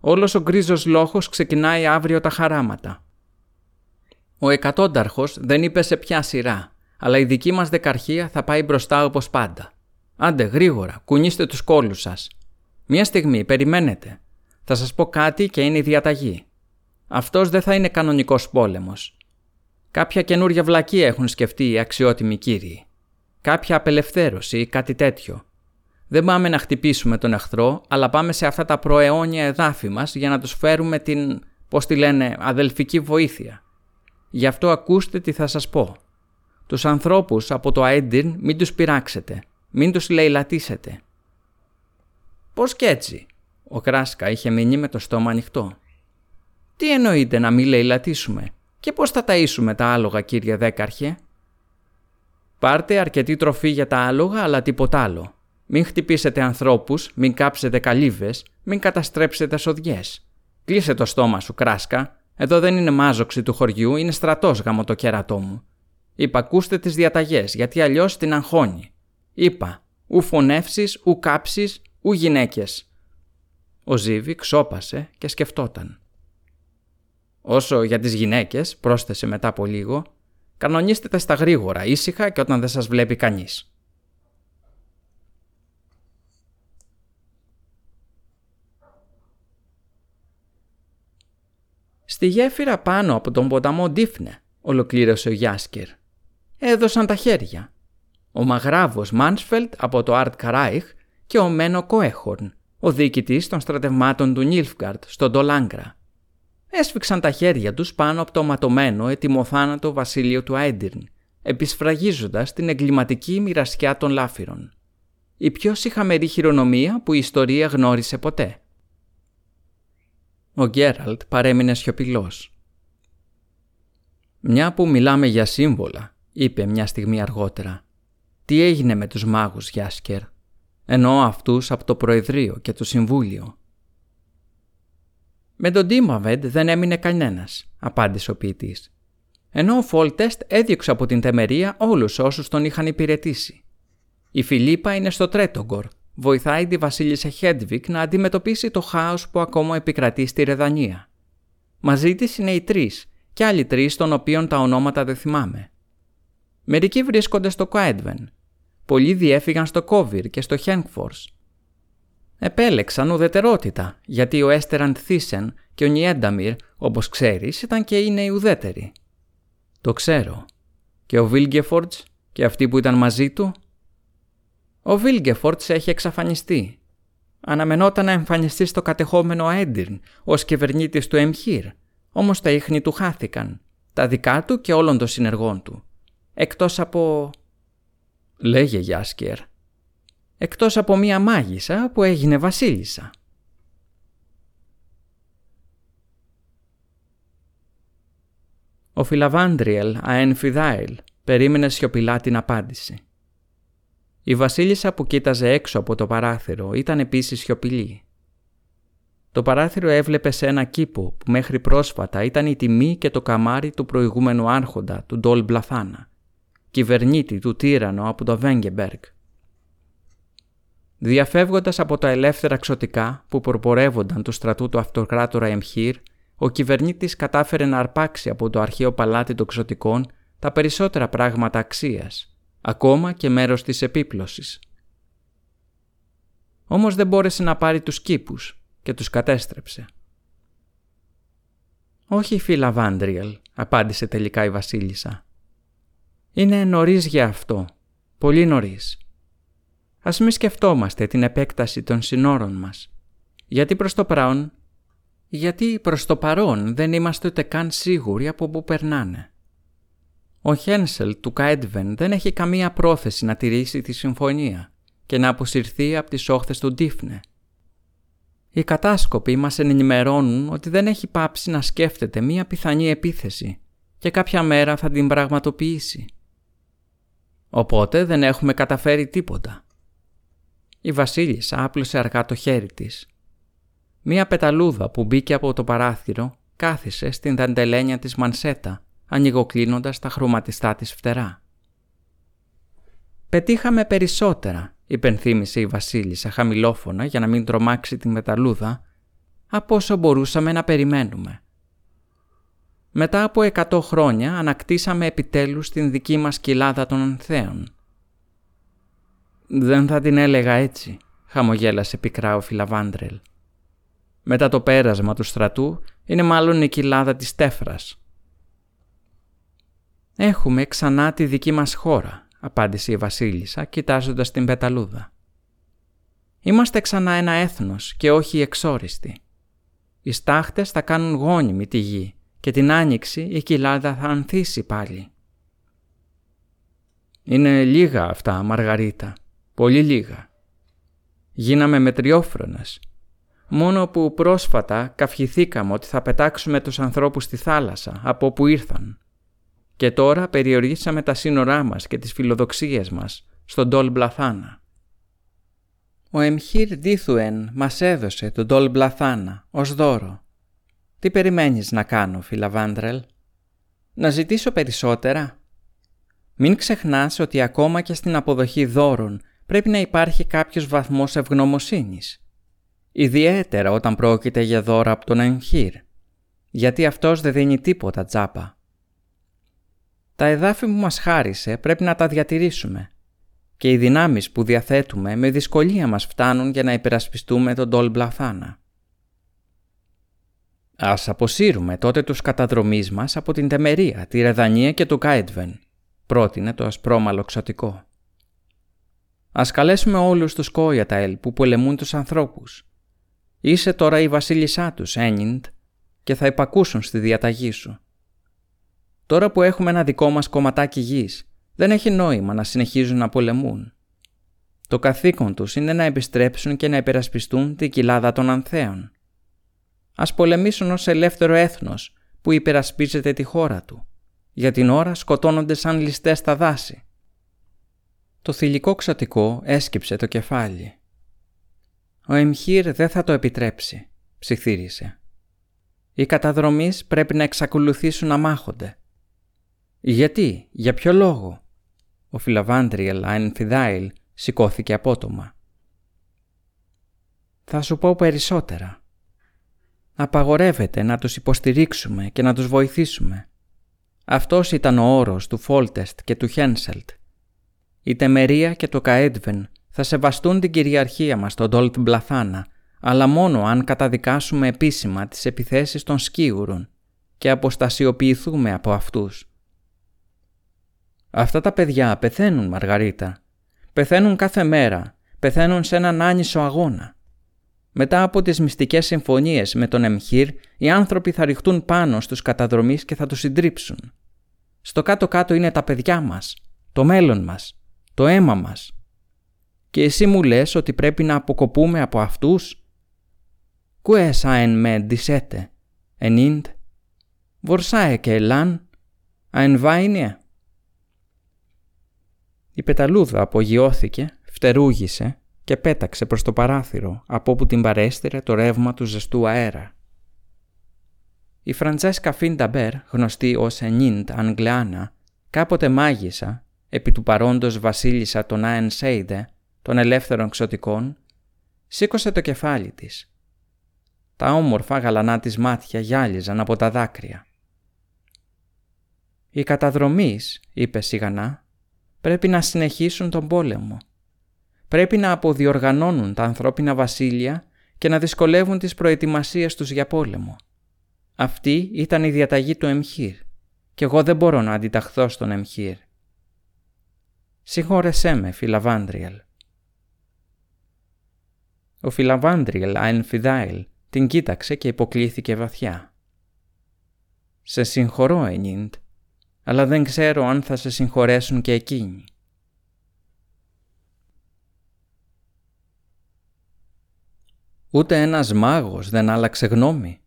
Speaker 2: Όλος ο γκρίζος λόχος ξεκινάει αύριο τα χαράματα». Ο εκατόνταρχος δεν είπε σε ποια σειρά, αλλά η δική μας δεκαρχία θα πάει μπροστά όπως πάντα. Άντε, γρήγορα, κουνήστε τους κόλους σας. Μια στιγμή, περιμένετε. Θα σας πω κάτι και είναι η διαταγή. Αυτός δεν θα είναι κανονικός πόλεμος. Κάποια καινούρια βλακία έχουν σκεφτεί οι αξιότιμοι κύριοι. Κάποια απελευθέρωση ή κάτι τέτοιο. Δεν πάμε να χτυπήσουμε τον εχθρό, αλλά πάμε σε αυτά τα προαιώνια εδάφη μας για να τους φέρουμε την, πώς τη λένε, αδελφική βοήθεια. Γι' αυτό ακούστε τι θα σας πω. Τους ανθρώπους από το Αέντιρν μην τους πειράξετε, μην τους λαιλατίσετε. Πώς κι έτσι. Ο Κράσκα είχε μείνει με το στόμα ανοιχτό. Τι εννοείται να μην λαιλατίσουμε και πώς θα ταΐσουμε τα άλογα κύριε Δέκαρχε; Πάρτε αρκετή τροφή για τα άλογα αλλά τίποτα άλλο. Μην χτυπήσετε ανθρώπους, μην κάψετε καλύβες, μην καταστρέψετε σοδιές. Κλείσε το στόμα σου κράσκα, εδώ δεν είναι μάζοξη του χωριού, είναι στρατός γάμο το κέρατό μου. Είπα ακούστε τις διαταγές γιατί αλλιώς την αγχώνει. Είπα ου φωνεύσεις, ου κάψεις, ου γυναίκες. Ο Ζήβη ξόπασε και σκεφτόταν. Όσο για τις γυναίκες, πρόσθεσε μετά από λίγο, κανονίστε τα στα γρήγορα, ήσυχα και όταν δεν σας βλέπει κανείς. Στη γέφυρα πάνω από τον ποταμό Ντίφνε, ολοκλήρωσε ο Γιάσκερ. Έδωσαν τα χέρια. Ο μαγράβος Μάνσφελτ από το Αρτ Καράιχ και ο Μένο Κοέχορν, ο διοικητής των στρατευμάτων του Νίλφγκαρτ στον Ντολάγκρα. Έσφιξαν τα χέρια τους πάνω από το ματωμένο ετοιμοθάνατο βασίλειο του Άιντιρν, επισφραγίζοντας την εγκληματική μοιρασιά των λάφυρων. Η πιο συχαμερή χειρονομία που η ιστορία γνώρισε ποτέ. Ο Γκέραλτ παρέμεινε σιωπηλός. «Μια που μιλάμε για σύμβολα», είπε μια στιγμή αργότερα. «Τι έγινε με τους μάγους, Γιάσκερ» Εννοώ αυτούς από το Προεδρείο και το Συμβούλιο. «Με τον Τίμαβεντ δεν έμεινε κανένας», απάντησε ο ποιητής. Ενώ ο Φόλτεστ έδιωξε από την τεμερία όλους όσους τον είχαν υπηρετήσει. Η Φιλίπα είναι στο Τρέτογκορ βοηθάει τη βασίλισσα Χέντβικ να αντιμετωπίσει το χάος που ακόμα επικρατεί στη Ρεδανία. Μαζί της είναι οι τρεις και άλλοι τρεις των οποίων τα ονόματα δεν θυμάμαι. Μερικοί βρίσκονται στο Κοέντβεν. Πολλοί διέφυγαν στο Κόβιρ και στο Χένκφορς. Επέλεξαν ουδετερότητα, γιατί ο Έστεραντ Θίσεν και ο Νιένταμιρ, όπως ξέρεις, ήταν και είναι οι ουδέτεροι. Το ξέρω. Και ο Βίλγκεφορτς και αυτοί που ήταν μαζί του; Ο Βίλγκεφορτς έχει εξαφανιστεί. Αναμενόταν να εμφανιστεί στο κατεχόμενο Έντυρν ως κυβερνήτης του Εμχύρ, όμως τα ίχνη του χάθηκαν, τα δικά του και όλων των συνεργών του. Εκτός από... Λέγε Γιάσκερ. Εκτός από μία μάγισσα που έγινε βασίλισσα. Ο Φιλαβάντριελ Αενφιδάιλ περίμενε σιωπηλά την απάντηση. Η βασίλισσα που κοίταζε έξω από το παράθυρο ήταν επίσης σιωπηλή. Το παράθυρο έβλεπε σε ένα κήπο που μέχρι πρόσφατα ήταν η τιμή και το καμάρι του προηγούμενου άρχοντα του Ντόλ Μπλαθάνα, κυβερνήτη του τύρανο από το Βέγκεμπεργκ. Διαφεύγοντας από τα ελεύθερα ξωτικά που προπορεύονταν του στρατού του αυτοκράτορα Εμχύρ, ο κυβερνήτης κατάφερε να αρπάξει από το αρχαίο παλάτι των ξωτικών τα περισσότερα πράγματα αξίας ακόμα και μέρος της επίπλωσης. Όμως δεν μπόρεσε να πάρει τους κήπους και τους κατέστρεψε. «Όχι, φίλα Βάντριελ», απάντησε τελικά η βασίλισσα. «Είναι νωρίς για αυτό, πολύ νωρίς. Ας μη σκεφτόμαστε την επέκταση των συνόρων μας, γιατί προς το παρόν, γιατί προς το παρόν δεν είμαστε ούτε καν σίγουροι από πού περνάνε. Ο Χένσελ του Καέντβεν δεν έχει καμία πρόθεση να τηρήσει τη συμφωνία και να αποσυρθεί από τις όχθες του Ντίφνε. Οι κατάσκοποι μας ενημερώνουν ότι δεν έχει πάψει να σκέφτεται μία πιθανή επίθεση και κάποια μέρα θα την πραγματοποιήσει. Οπότε δεν έχουμε καταφέρει τίποτα. Η βασίλισσα άπλωσε αργά το χέρι της. Μία πεταλούδα που μπήκε από το παράθυρο κάθισε στην δαντελένια της μανσέτα ανοιγοκλίνοντας τα χρωματιστά της φτερά. «Πετύχαμε περισσότερα», υπενθύμησε η Βασίλισσα χαμηλόφωνα για να μην τρομάξει την μεταλλούδα, από όσο μπορούσαμε να περιμένουμε. Μετά από εκατό χρόνια ανακτήσαμε επιτέλους την δική μας κοιλάδα των ανθέων. «Δεν θα την έλεγα έτσι», χαμογέλασε πικρά ο Φιλαβάντρελ. «Μετά το πέρασμα του στρατού είναι μάλλον η κοιλάδα της τέφρας. «Έχουμε ξανά τη δική μας χώρα», απάντησε η βασίλισσα κοιτάζοντας την πεταλούδα. «Είμαστε ξανά ένα έθνος και όχι εξόριστοι. Οι στάχτες θα κάνουν γόνιμη τη γη και την άνοιξη η κοιλάδα θα ανθίσει πάλι». «Είναι λίγα αυτά, Μαργαρίτα. Πολύ λίγα. Γίναμε μετριόφρονες. Μόνο που πρόσφατα καυχηθήκαμε ότι θα πετάξουμε τους ανθρώπους στη θάλασσα από όπου ήρθαν και τώρα περιορίσαμε τα σύνορά μας και τις φιλοδοξίες μας στον Ντόλ Μπλαθάνα. Ο Εμχύρ Δίθουεν μας έδωσε τον Ντόλ Μπλαθάνα ως δώρο. Τι περιμένεις να κάνω, Φιλαβάντρελ; Να ζητήσω περισσότερα; Μην ξεχνάς ότι ακόμα και στην αποδοχή δώρων πρέπει να υπάρχει κάποιος βαθμός ευγνωμοσύνης. Ιδιαίτερα όταν πρόκειται για δώρα από τον εγχείρ, γιατί αυτός δεν δίνει τίποτα τζάπα. Τα εδάφη που μας χάρισε πρέπει να τα διατηρήσουμε και οι δυνάμεις που διαθέτουμε με δυσκολία μας φτάνουν για να υπερασπιστούμε τον Ντόλ Μπλαθάνα. Ας αποσύρουμε τότε τους καταδρομείς μας από την Τεμερία, τη Ρεδανία και το Κάιτβεν, πρότεινε το ασπρόμαλο ξωτικό. Ας καλέσουμε όλους τους Κόιαταελ που πολεμούν τους ανθρώπους. Είσαι τώρα η βασίλισσά τους, Ένιντ, και θα υπακούσουν στη διαταγή σου. Τώρα που έχουμε ένα δικό μας κομματάκι γης, δεν έχει νόημα να συνεχίζουν να πολεμούν. Το καθήκον τους είναι να επιστρέψουν και να υπερασπιστούν την κοιλάδα των Ανθέων. Ας πολεμήσουν ως ελεύθερο έθνος που υπερασπίζεται τη χώρα του. Για την ώρα σκοτώνονται σαν ληστές στα δάση. Το θηλυκό ξωτικό έσκυψε το κεφάλι. Ο Εμχύρ δεν θα το επιτρέψει, ψιθύρισε. Οι καταδρομείς πρέπει να εξακολουθήσουν να μάχονται. Γιατί, για ποιο λόγο. Ο Φιλαβάντριελ Αϊνθιδάιλ σηκώθηκε απότομα. Θα σου πω περισσότερα. Απαγορεύεται να τους υποστηρίξουμε και να τους βοηθήσουμε. Αυτός ήταν ο όρος του Φόλτεστ και του Χένσελτ. Η Τεμερία και το Καέντβεν θα σεβαστούν την κυριαρχία μας στον Ντόλτ Μπλαθάνα, αλλά μόνο αν καταδικάσουμε επίσημα τις επιθέσεις των σκίουρων και αποστασιοποιηθούμε από αυτούς. Αυτά τα παιδιά πεθαίνουν, Μαργαρίτα. Πεθαίνουν κάθε μέρα. Πεθαίνουν σε έναν άνισο αγώνα. Μετά από τις μυστικές συμφωνίες με τον Εμχύρ, οι άνθρωποι θα ρηχτούν πάνω στους καταδρομείς και θα τους συντρίψουν. Στο κάτω-κάτω είναι τα παιδιά μας, το μέλλον μας, το αίμα μας. Και εσύ μου λες ότι πρέπει να αποκοπούμε από αυτούς; Κουέσα εν με ντισέτε, ενίντ, βορσάε και ελάν, Άεν Βάινια. Η πεταλούδα απογειώθηκε, φτερούγησε και πέταξε προς το παράθυρο από όπου την παρέσυρε το ρεύμα του ζεστού αέρα. Η Φραντζέσκα Φίνταμπερ, γνωστή ως Ενίντ αν Γκλεάνα, κάποτε μάγισσα, επί του παρόντος βασίλισσα των Άεν Σέιδε, των ελεύθερων ξωτικών, σήκωσε το κεφάλι της. Τα όμορφα γαλανά της μάτια γυάλιζαν από τα δάκρυα. «Οι καταδρομείς», είπε σιγανά, «πρέπει να συνεχίσουν τον πόλεμο πρέπει να αποδιοργανώνουν τα ανθρώπινα βασίλεια και να δυσκολεύουν τις προετοιμασίες τους για πόλεμο. Αυτή ήταν η διαταγή του Εμχύρ και εγώ δεν μπορώ να αντιταχθώ στον Εμχύρ. Συγχώρεσέ με, Φιλαβάντριελ. Ο Φιλαβάντριελ Αενφιδάιλ την κοίταξε και υποκλήθηκε βαθιά. «Σε συγχωρώ, Ενίντ, αλλά δεν ξέρω αν θα σε συγχωρέσουν και εκείνοι. Ούτε ένας μάγος δεν άλλαξε γνώμη.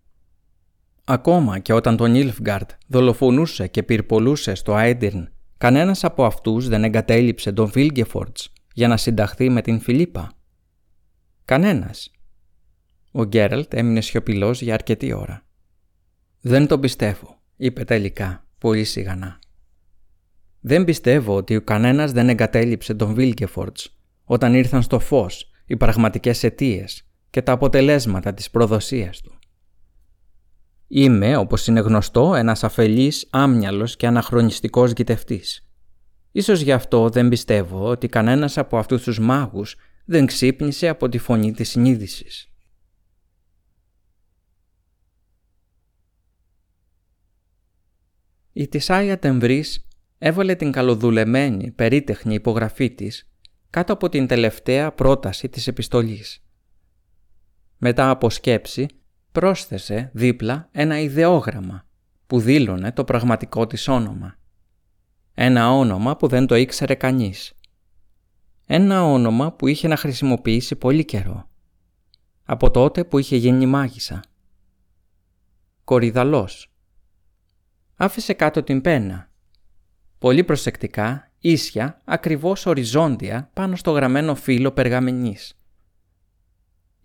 Speaker 2: Ακόμα και όταν τον Ιλφγκάρτ δολοφονούσε και πυρπολούσε στο Άιντιρν, κανένας από αυτούς δεν εγκατέλειψε τον Βίλγκεφορτς για να συνταχθεί με την Φιλίπα. Κανένας. Ο Γκέραλτ έμεινε σιωπηλός για αρκετή ώρα. «Δεν το πιστεύω», είπε τελικά, πολύ σιγανά. «Δεν πιστεύω ότι ο κανένας δεν εγκατέλειψε τον Βίλγκεφορτς όταν ήρθαν στο φως οι πραγματικές αιτίες και τα αποτελέσματα της προδοσίας του. Είμαι, όπως είναι γνωστό, ένας αφελής, άμυαλος και αναχρονιστικός γητευτής. Ίσως γι' αυτό δεν πιστεύω ότι κανένας από αυτούς τους μάγους δεν ξύπνησε από τη φωνή της συνείδησης. Η Τισάια Τεμβρής έβαλε την καλοδουλεμένη, περίτεχνη υπογραφή της κάτω από την τελευταία πρόταση της επιστολής. Μετά από σκέψη, πρόσθεσε δίπλα ένα ιδεόγραμμα που δήλωνε το πραγματικό της όνομα. Ένα όνομα που δεν το ήξερε κανείς. Ένα όνομα που είχε να χρησιμοποιήσει πολύ καιρό. Από τότε που είχε γίνει μάγισσα. Κορυδαλός. Άφησε κάτω την πένα. Πολύ προσεκτικά, ίσια, ακριβώς οριζόντια πάνω στο γραμμένο φύλλο περγαμηνής.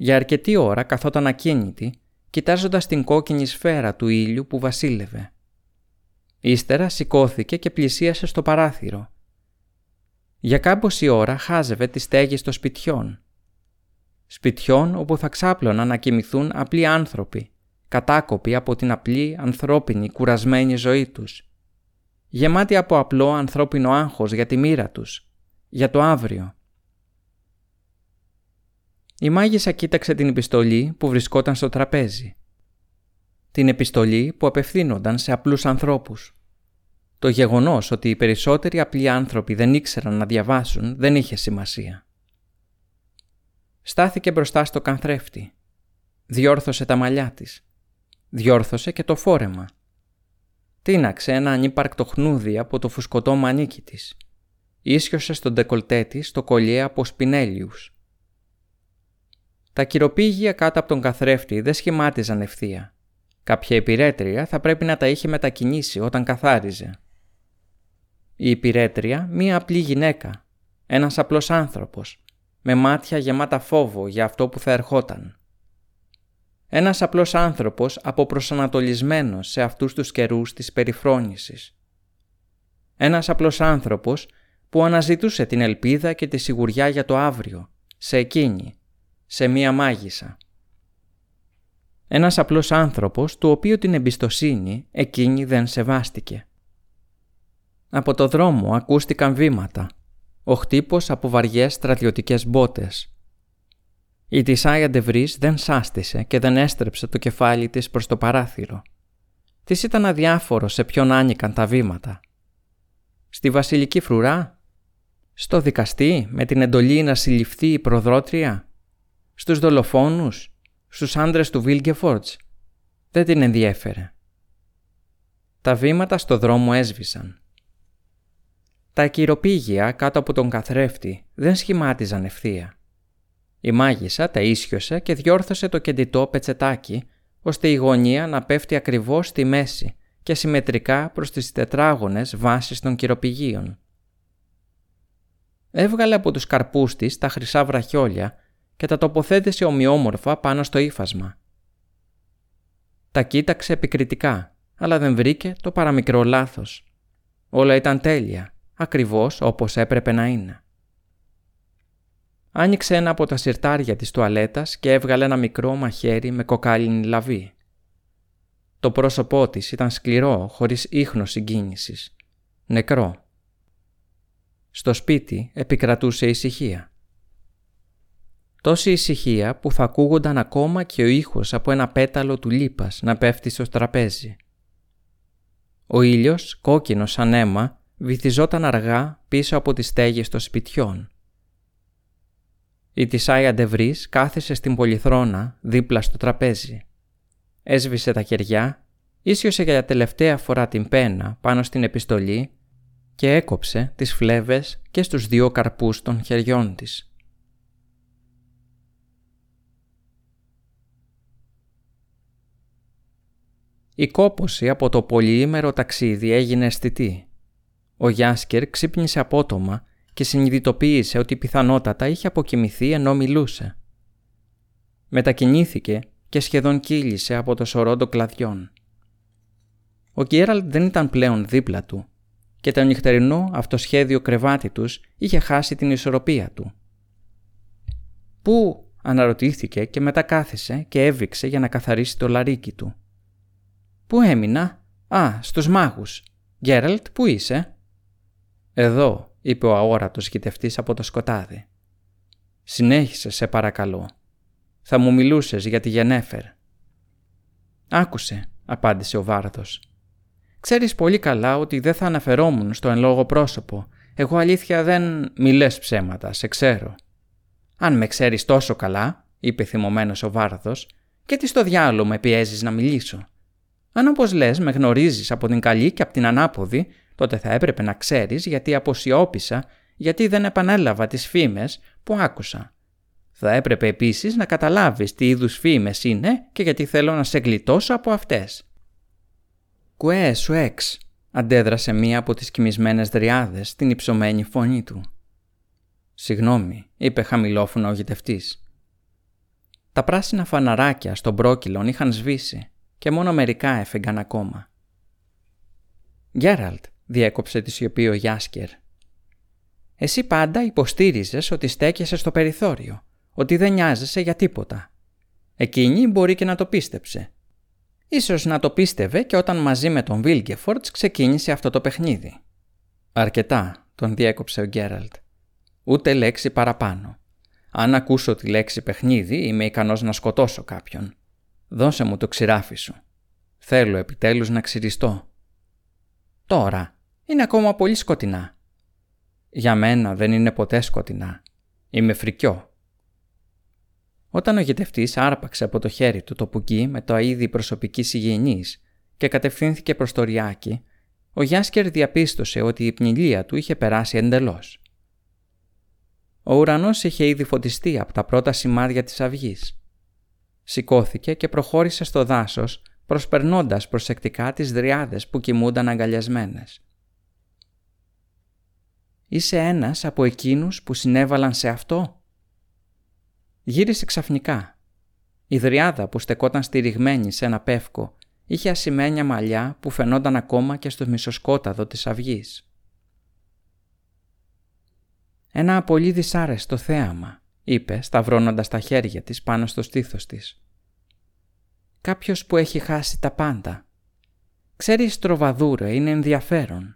Speaker 2: Για αρκετή ώρα καθόταν ακίνητη, κοιτάζοντας την κόκκινη σφαίρα του ήλιου που βασίλευε. Ύστερα σηκώθηκε και πλησίασε στο παράθυρο Για κάμποση ώρα χάζευε τις στέγες των σπιτιών. Σπιτιών όπου θα ξάπλωναν να κοιμηθούν απλοί άνθρωποι, κατάκοποι από την απλή ανθρώπινη κουρασμένη ζωή τους. Γεμάτοι από απλό ανθρώπινο άγχος για τη μοίρα τους, για το αύριο. Η μάγισσα κοίταξε την επιστολή που βρισκόταν στο τραπέζι. Την επιστολή που απευθύνονταν σε απλούς ανθρώπους. Το γεγονός ότι οι περισσότεροι απλοί άνθρωποι δεν ήξεραν να διαβάσουν δεν είχε σημασία. Στάθηκε μπροστά στο κανθρέφτη. Διόρθωσε τα μαλλιά της. Διόρθωσε και το φόρεμα. Τίναξε ένα ανύπαρκτο χνούδι από το φουσκωτό μανίκι της. Ίσιοσε στον ντεκολτέ της το κολλιέ από σπινέλιους. Τα κυροπήγια κάτω από τον καθρέφτη δεν σχημάτιζαν ευθεία. Κάποια υπηρέτρια θα πρέπει να τα είχε μετακινήσει όταν καθάριζε. Η υπηρέτρια μία απλή γυναίκα, ένας απλός άνθρωπος, με μάτια γεμάτα φόβο για αυτό που θα ερχόταν. Ένας απλός άνθρωπος αποπροσανατολισμένος σε αυτούς τους καιρούς της περιφρόνησης. Ένας απλός άνθρωπος που αναζητούσε την ελπίδα και τη σιγουριά για το αύριο, σε εκείνη, σε μία μάγισσα. Ένας απλός άνθρωπος του οποίου την εμπιστοσύνη εκείνη δεν σεβάστηκε. Από το δρόμο ακούστηκαν βήματα. Ο χτύπος από βαριές στρατιωτικές μπότες. Η Τισάια Ντεβρίς δεν σάστησε και δεν έστρεψε το κεφάλι της προς το παράθυρο. Της ήταν αδιάφορο σε ποιον άνοικαν τα βήματα. Στη βασιλική φρουρά, στο δικαστή με την εντολή να συλληφθεί η προδρότρια, στους δολοφόνους, στους άντρες του Βίλγκεφορτς. Δεν την ενδιέφερε. Τα βήματα στο δρόμο έσβησαν. Τα ακυροπήγια κάτω από τον καθρέφτη δεν σχημάτιζαν ευθεία. Η μάγισσα τα ίσιοσε και διόρθωσε το κεντητό πετσετάκι ώστε η γωνία να πέφτει ακριβώς στη μέση και συμμετρικά προς τις τετράγωνες βάσεις των κυροπηγίων. Έβγαλε από τους καρπούς της τα χρυσά βραχιόλια και τα τοποθέτησε ομοιόμορφα πάνω στο ύφασμα. Τα κοίταξε επικριτικά, αλλά δεν βρήκε το παραμικρό λάθος. Όλα ήταν τέλεια ακριβώς όπως έπρεπε να είναι. Άνοιξε ένα από τα σιρτάρια της τουαλέτας και έβγαλε ένα μικρό μαχαίρι με κοκάλινη λαβή. Το πρόσωπό της ήταν σκληρό, χωρίς ίχνος συγκίνησης. Νεκρό. Στο σπίτι επικρατούσε ησυχία. Τόση ησυχία που θα ακούγονταν ακόμα και ο ήχος από ένα πέταλο του λίπας να πέφτει στο τραπέζι. Ο ήλιος, κόκκινος σαν αίμα, βυθιζόταν αργά πίσω από τις στέγες των σπιτιών. Η Τισάια Ντεβρίς κάθισε στην πολυθρόνα δίπλα στο τραπέζι. Έσβησε τα κεριά, ίσιοσε για τελευταία φορά την πένα πάνω στην επιστολή και έκοψε τις φλέβες και στους δύο καρπούς των χεριών της. Η κόποση από το πολυήμερο ταξίδι έγινε αισθητή. Ο Γιάσκερ ξύπνησε απότομα και συνειδητοποίησε ότι πιθανότατα είχε αποκοιμηθεί ενώ μιλούσε. Μετακινήθηκε και σχεδόν κύλησε από το σωρό των κλαδιών. Ο Γκέραλτ δεν ήταν πλέον δίπλα του και το νυχτερινό αυτοσχέδιο κρεβάτι τους είχε χάσει την ισορροπία του. «Πού» αναρωτήθηκε και μετά κάθισε και έβηξε για να καθαρίσει το λαρίκι του. «Πού έμεινα» «Α, στους μάγους». «Γκέραλτ, πού είσαι» «Εδώ», είπε ο αόρατος γητευτής από το σκοτάδι. «Συνέχισε, σε παρακαλώ. Θα μου μιλούσες για τη Γενέφερ». «Άκουσε», απάντησε ο Βάρδος. «Ξέρεις πολύ καλά ότι δεν θα αναφερόμουν στο εν λόγω πρόσωπο. Εγώ αλήθεια δεν μιλές ψέματα, σε ξέρω». «Αν με ξέρεις τόσο καλά», είπε θυμωμένος ο Βάρδος, «και τι στο διάλογο με πιέζεις να μιλήσω». Αν όπως λες με γνωρίζεις από την καλή και από την ανάποδη, τότε θα έπρεπε να ξέρεις γιατί αποσιώπησα, γιατί δεν επανέλαβα τις φήμες που άκουσα. Θα έπρεπε επίσης να καταλάβεις τι είδους φήμες είναι και γιατί θέλω να σε γλιτώσω από αυτές. «Κουέ, σου έξ», αντέδρασε μία από τις κοιμισμένες δριάδες στην υψωμένη φωνή του. «Συγγνώμη», είπε χαμηλόφωνα ο γητευτής. Τα πράσινα φαναράκια στον πρόκυλον είχαν σβήσει και μόνο μερικά έφεγγαν ακόμα. «Γκέραλτ», διέκοψε τη σιωπή ο Γιάσκερ. Εσύ πάντα υποστήριζες ότι στέκεσαι στο περιθώριο, ότι δεν νοιάζεσαι για τίποτα. Εκείνη μπορεί και να το πίστεψε. Ίσως να το πίστευε και όταν μαζί με τον Βίλγκεφορτς ξεκίνησε αυτό το παιχνίδι. «Αρκετά», τον διέκοψε ο Γκέραλτ. «Ούτε λέξη παραπάνω. Αν ακούσω τη λέξη παιχνίδι είμαι ικανός να σκοτώσω κάποιον. Δώσε μου το ξηράφι σου. Θέλω επιτέλους να ξυριστώ». «Τώρα. Είναι ακόμα πολύ σκοτεινά». «Για μένα δεν είναι ποτέ σκοτεινά. Είμαι φρικιό. Όταν ο γητευτής άρπαξε από το χέρι του το πουκί με το αίδι προσωπικής υγιεινής και κατευθύνθηκε προς το ριάκι, ο Γιάσκερ διαπίστωσε ότι η πνηλία του είχε περάσει εντελώς. Ο ουρανός είχε ήδη φωτιστεί από τα πρώτα σημάδια της αυγής. Σηκώθηκε και προχώρησε στο δάσος, προσπερνώντας προσεκτικά τις δριάδες που κοιμούνταν αγκαλιασμένες. Είσαι ένας από εκείνους που συνέβαλαν σε αυτό, Γύρισε ξαφνικά. Η δριάδα που στεκόταν στηριγμένη σε ένα πεύκο είχε ασημένια μαλλιά που φαινόταν ακόμα και στο μισοσκόταδο της αυγής. «Ένα πολύ δυσάρεστο θέαμα», είπε σταυρώνοντας τα χέρια της πάνω στο στήθος της. «Κάποιος που έχει χάσει τα πάντα. Ξέρεις τροβαδούρα, είναι ενδιαφέρον.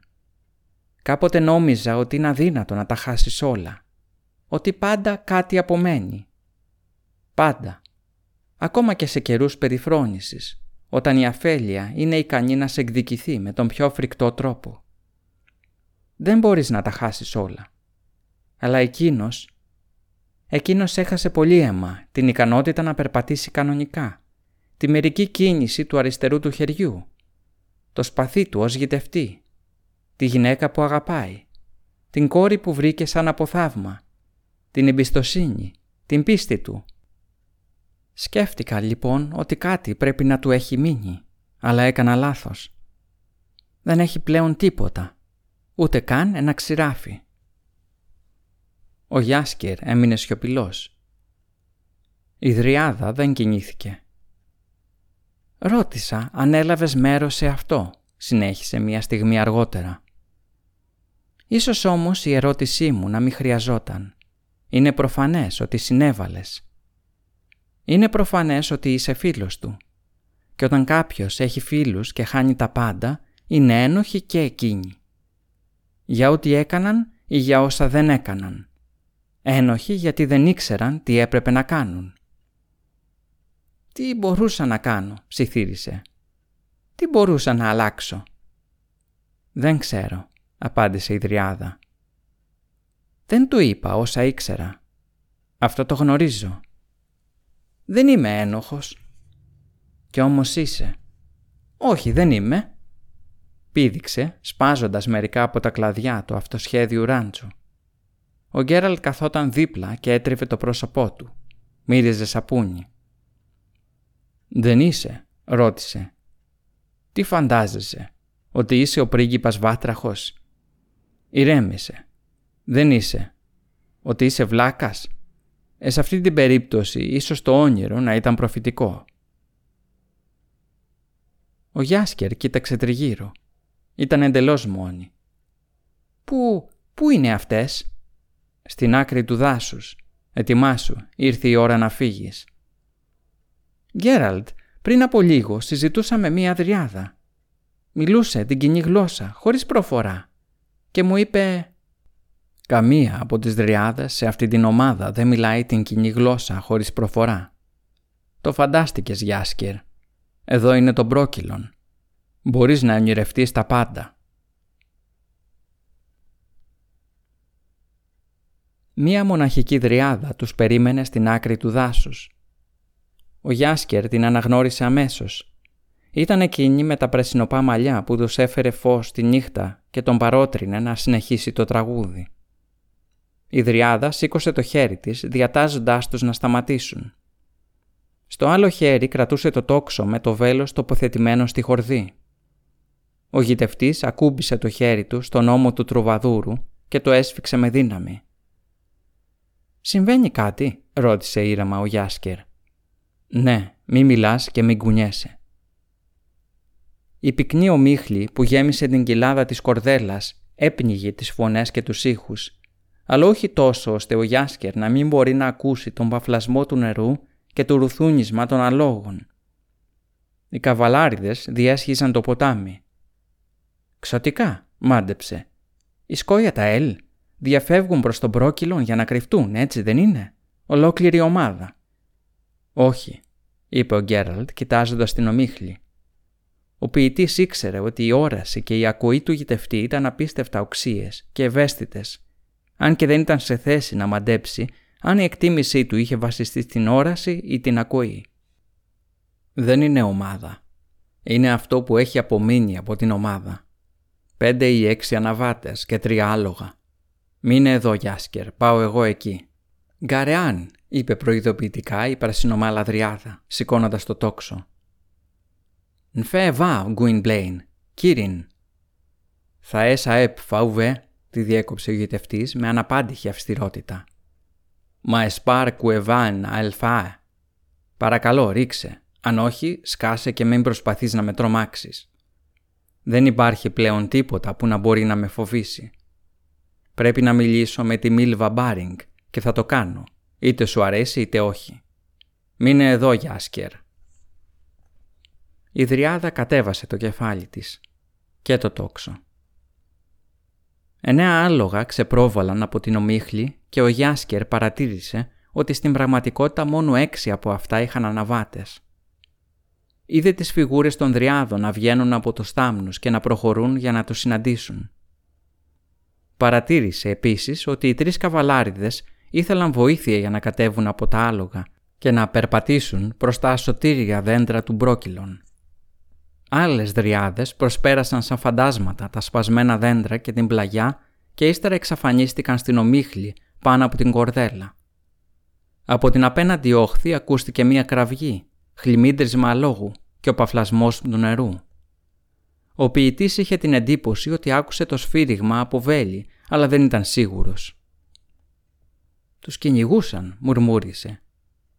Speaker 2: Κάποτε νόμιζα ότι είναι αδύνατο να τα χάσεις όλα. Ότι πάντα κάτι απομένει. Πάντα. Ακόμα και σε καιρούς περιφρόνησης, όταν η αφέλεια είναι ικανή να σε εκδικηθεί με τον πιο φρικτό τρόπο. Δεν μπορείς να τα χάσεις όλα. Αλλά εκείνος, εκείνος έχασε πολύ αίμα την ικανότητα να περπατήσει κανονικά, τη μερική κίνηση του αριστερού του χεριού, το σπαθί του ως γητευτή, τη γυναίκα που αγαπάει, την κόρη που βρήκε σαν από θαύμα, την εμπιστοσύνη, την πίστη του, Σκέφτηκα λοιπόν ότι κάτι πρέπει να του έχει μείνει, αλλά έκανα λάθος. Δεν έχει πλέον τίποτα, ούτε καν ένα ξηράφι. Ο Γιάσκερ έμεινε σιωπηλός. Η Δριάδα δεν κινήθηκε. «Ρώτησα αν έλαβες μέρος σε αυτό», συνέχισε μία στιγμή αργότερα. Ίσως όμως η ερώτησή μου να μην χρειαζόταν. Είναι προφανές ότι συνέβαλες είναι προφανές ότι είσαι φίλος του. Και όταν κάποιος έχει φίλους και χάνει τα πάντα, είναι ένοχοι και εκείνοι. Για ό,τι έκαναν ή για όσα δεν έκαναν. Ένοχοι γιατί δεν ήξεραν τι έπρεπε να κάνουν. «Τι μπορούσα να κάνω», ψιθύρισε. «Τι μπορούσα να αλλάξω». «Δεν ξέρω», απάντησε η Δριάδα. «Δεν του είπα όσα ήξερα. Αυτό το γνωρίζω. Δεν είμαι ένοχος. Κι όμως είσαι. Όχι, δεν είμαι. Πήδηξε, σπάζοντας μερικά από τα κλαδιά του αυτοσχέδιου ράντσου. Ο Γκέραλ καθόταν δίπλα και έτριβε το πρόσωπό του. Μύριζε σαπούνι. «Δεν είσαι», ρώτησε. «Τι φαντάζεσαι, ότι είσαι ο πρίγκιπας Βάτραχος» Ηρέμησε. «Δεν είσαι. Ότι είσαι βλάκας» Ε, σε αυτή την περίπτωση ίσως το όνειρο να ήταν προφητικό. Ο Γιάσκερ κοίταξε τριγύρω. Ήταν εντελώς μόνη. «Πού, πού είναι αυτές» «Στην άκρη του δάσους. Ετοιμάσου, ήρθε η ώρα να φύγεις». «Γκέραλτ, πριν από λίγο συζητούσαμε μία αδριάδα. Μιλούσε την κοινή γλώσσα, χωρίς προφορά. Και μου είπε Καμία από τις δριάδες σε αυτή την ομάδα δεν μιλάει την κοινή γλώσσα χωρίς προφορά. Το φαντάστηκες, Γιάσκερ. Εδώ είναι το μπρόκυλον. Μπορείς να ονειρευτείς τα πάντα. Μία μοναχική δριάδα τους περίμενε στην άκρη του δάσους. Ο Γιάσκερ την αναγνώρισε αμέσως. Ήταν εκείνη με τα πρεσινοπά μαλλιά που τους έφερε φως τη νύχτα και τον παρότρινε να συνεχίσει το τραγούδι. Η Δριάδα σήκωσε το χέρι της, διατάζοντάς τους να σταματήσουν. Στο άλλο χέρι κρατούσε το τόξο με το βέλος τοποθετημένο στη χορδή. Ο γητευτής ακούμπησε το χέρι του στον ώμο του τρουβαδούρου και το έσφιξε με δύναμη. «Συμβαίνει κάτι» ρώτησε ήρεμα ο Γιάσκερ. «Ναι, μη μιλάς και μη κουνιέσαι». Η πυκνή ομίχλη που γέμισε την κοιλάδα της κορδέλας έπνιγε τις φωνές και τους ήχους αλλά όχι τόσο ώστε ο Γιάσκερ να μην μπορεί να ακούσει τον παφλασμό του νερού και το ρουθούνισμα των αλόγων. Οι καβαλάριδες διέσχιζαν το ποτάμι. «Ξωτικά», μάντεψε. «Οι σκόια τα Ελ διαφεύγουν προς τον πρόκυλον για να κρυφτούν, έτσι δεν είναι; Ολόκληρη ομάδα». «Όχι», είπε ο Γκέραλτ κοιτάζοντας την ομίχλη. Ο ποιητής ήξερε ότι η όραση και η ακοή του γητευτή ήταν απίστευτα οξύες και ευαίσθητες, αν και δεν ήταν σε θέση να μαντέψει αν η εκτίμησή του είχε βασιστεί στην όραση ή την ακοή. Δεν είναι ομάδα. Είναι αυτό που έχει απομείνει από την ομάδα. Πέντε ή έξι αναβάτες και τρία άλογα. «Μείνε εδώ, Γιάσκερ, πάω εγώ εκεί». «Γκαρεάν», είπε προειδοποιητικά η πρασινομάλα δριάδα, σηκώνοντας το τόξο. «Νφέ βα, Γκουιν Κύριν». «Θα έσα επ, φαουβέ», τη διέκοψε ο γητευτής με αναπάντηχη αυστηρότητα. «Μα εσπάρ κουεβάν αλφά». «Παρακαλώ, ρίξε. Αν όχι, σκάσε και μην προσπαθείς να με τρομάξεις. Δεν υπάρχει πλέον τίποτα που να μπορεί να με φοβήσει. Πρέπει να μιλήσω με τη Μίλβα Μπάρινγκ και θα το κάνω, είτε σου αρέσει είτε όχι. Μείνε εδώ, Γιάσκερ. Η Δριάδα κατέβασε το κεφάλι της και το τόξο. Εννέα άλογα ξεπρόβαλαν από την ομίχλη και ο Γιάσκερ παρατήρησε ότι στην πραγματικότητα μόνο έξι από αυτά είχαν αναβάτες. Είδε τις φιγούρες των δριάδων να βγαίνουν από το στάμνους και να προχωρούν για να το συναντήσουν. Παρατήρησε επίσης ότι οι τρεις καβαλάριδες ήθελαν βοήθεια για να κατέβουν από τα άλογα και να περπατήσουν προς τα ασωτήρια δέντρα του μπρόκυλων. Άλλες δριάδες προσπέρασαν σαν φαντάσματα τα σπασμένα δέντρα και την πλαγιά και ύστερα εξαφανίστηκαν στην ομίχλη πάνω από την κορδέλα. Από την απέναντι όχθη ακούστηκε μία κραυγή, χλιμίντρισμα αλόγου και ο παφλασμός του νερού. Ο ποιητής είχε την εντύπωση ότι άκουσε το σφύριγμα από βέλη, αλλά δεν ήταν σίγουρος. «Τους κυνηγούσαν», μουρμούρισε.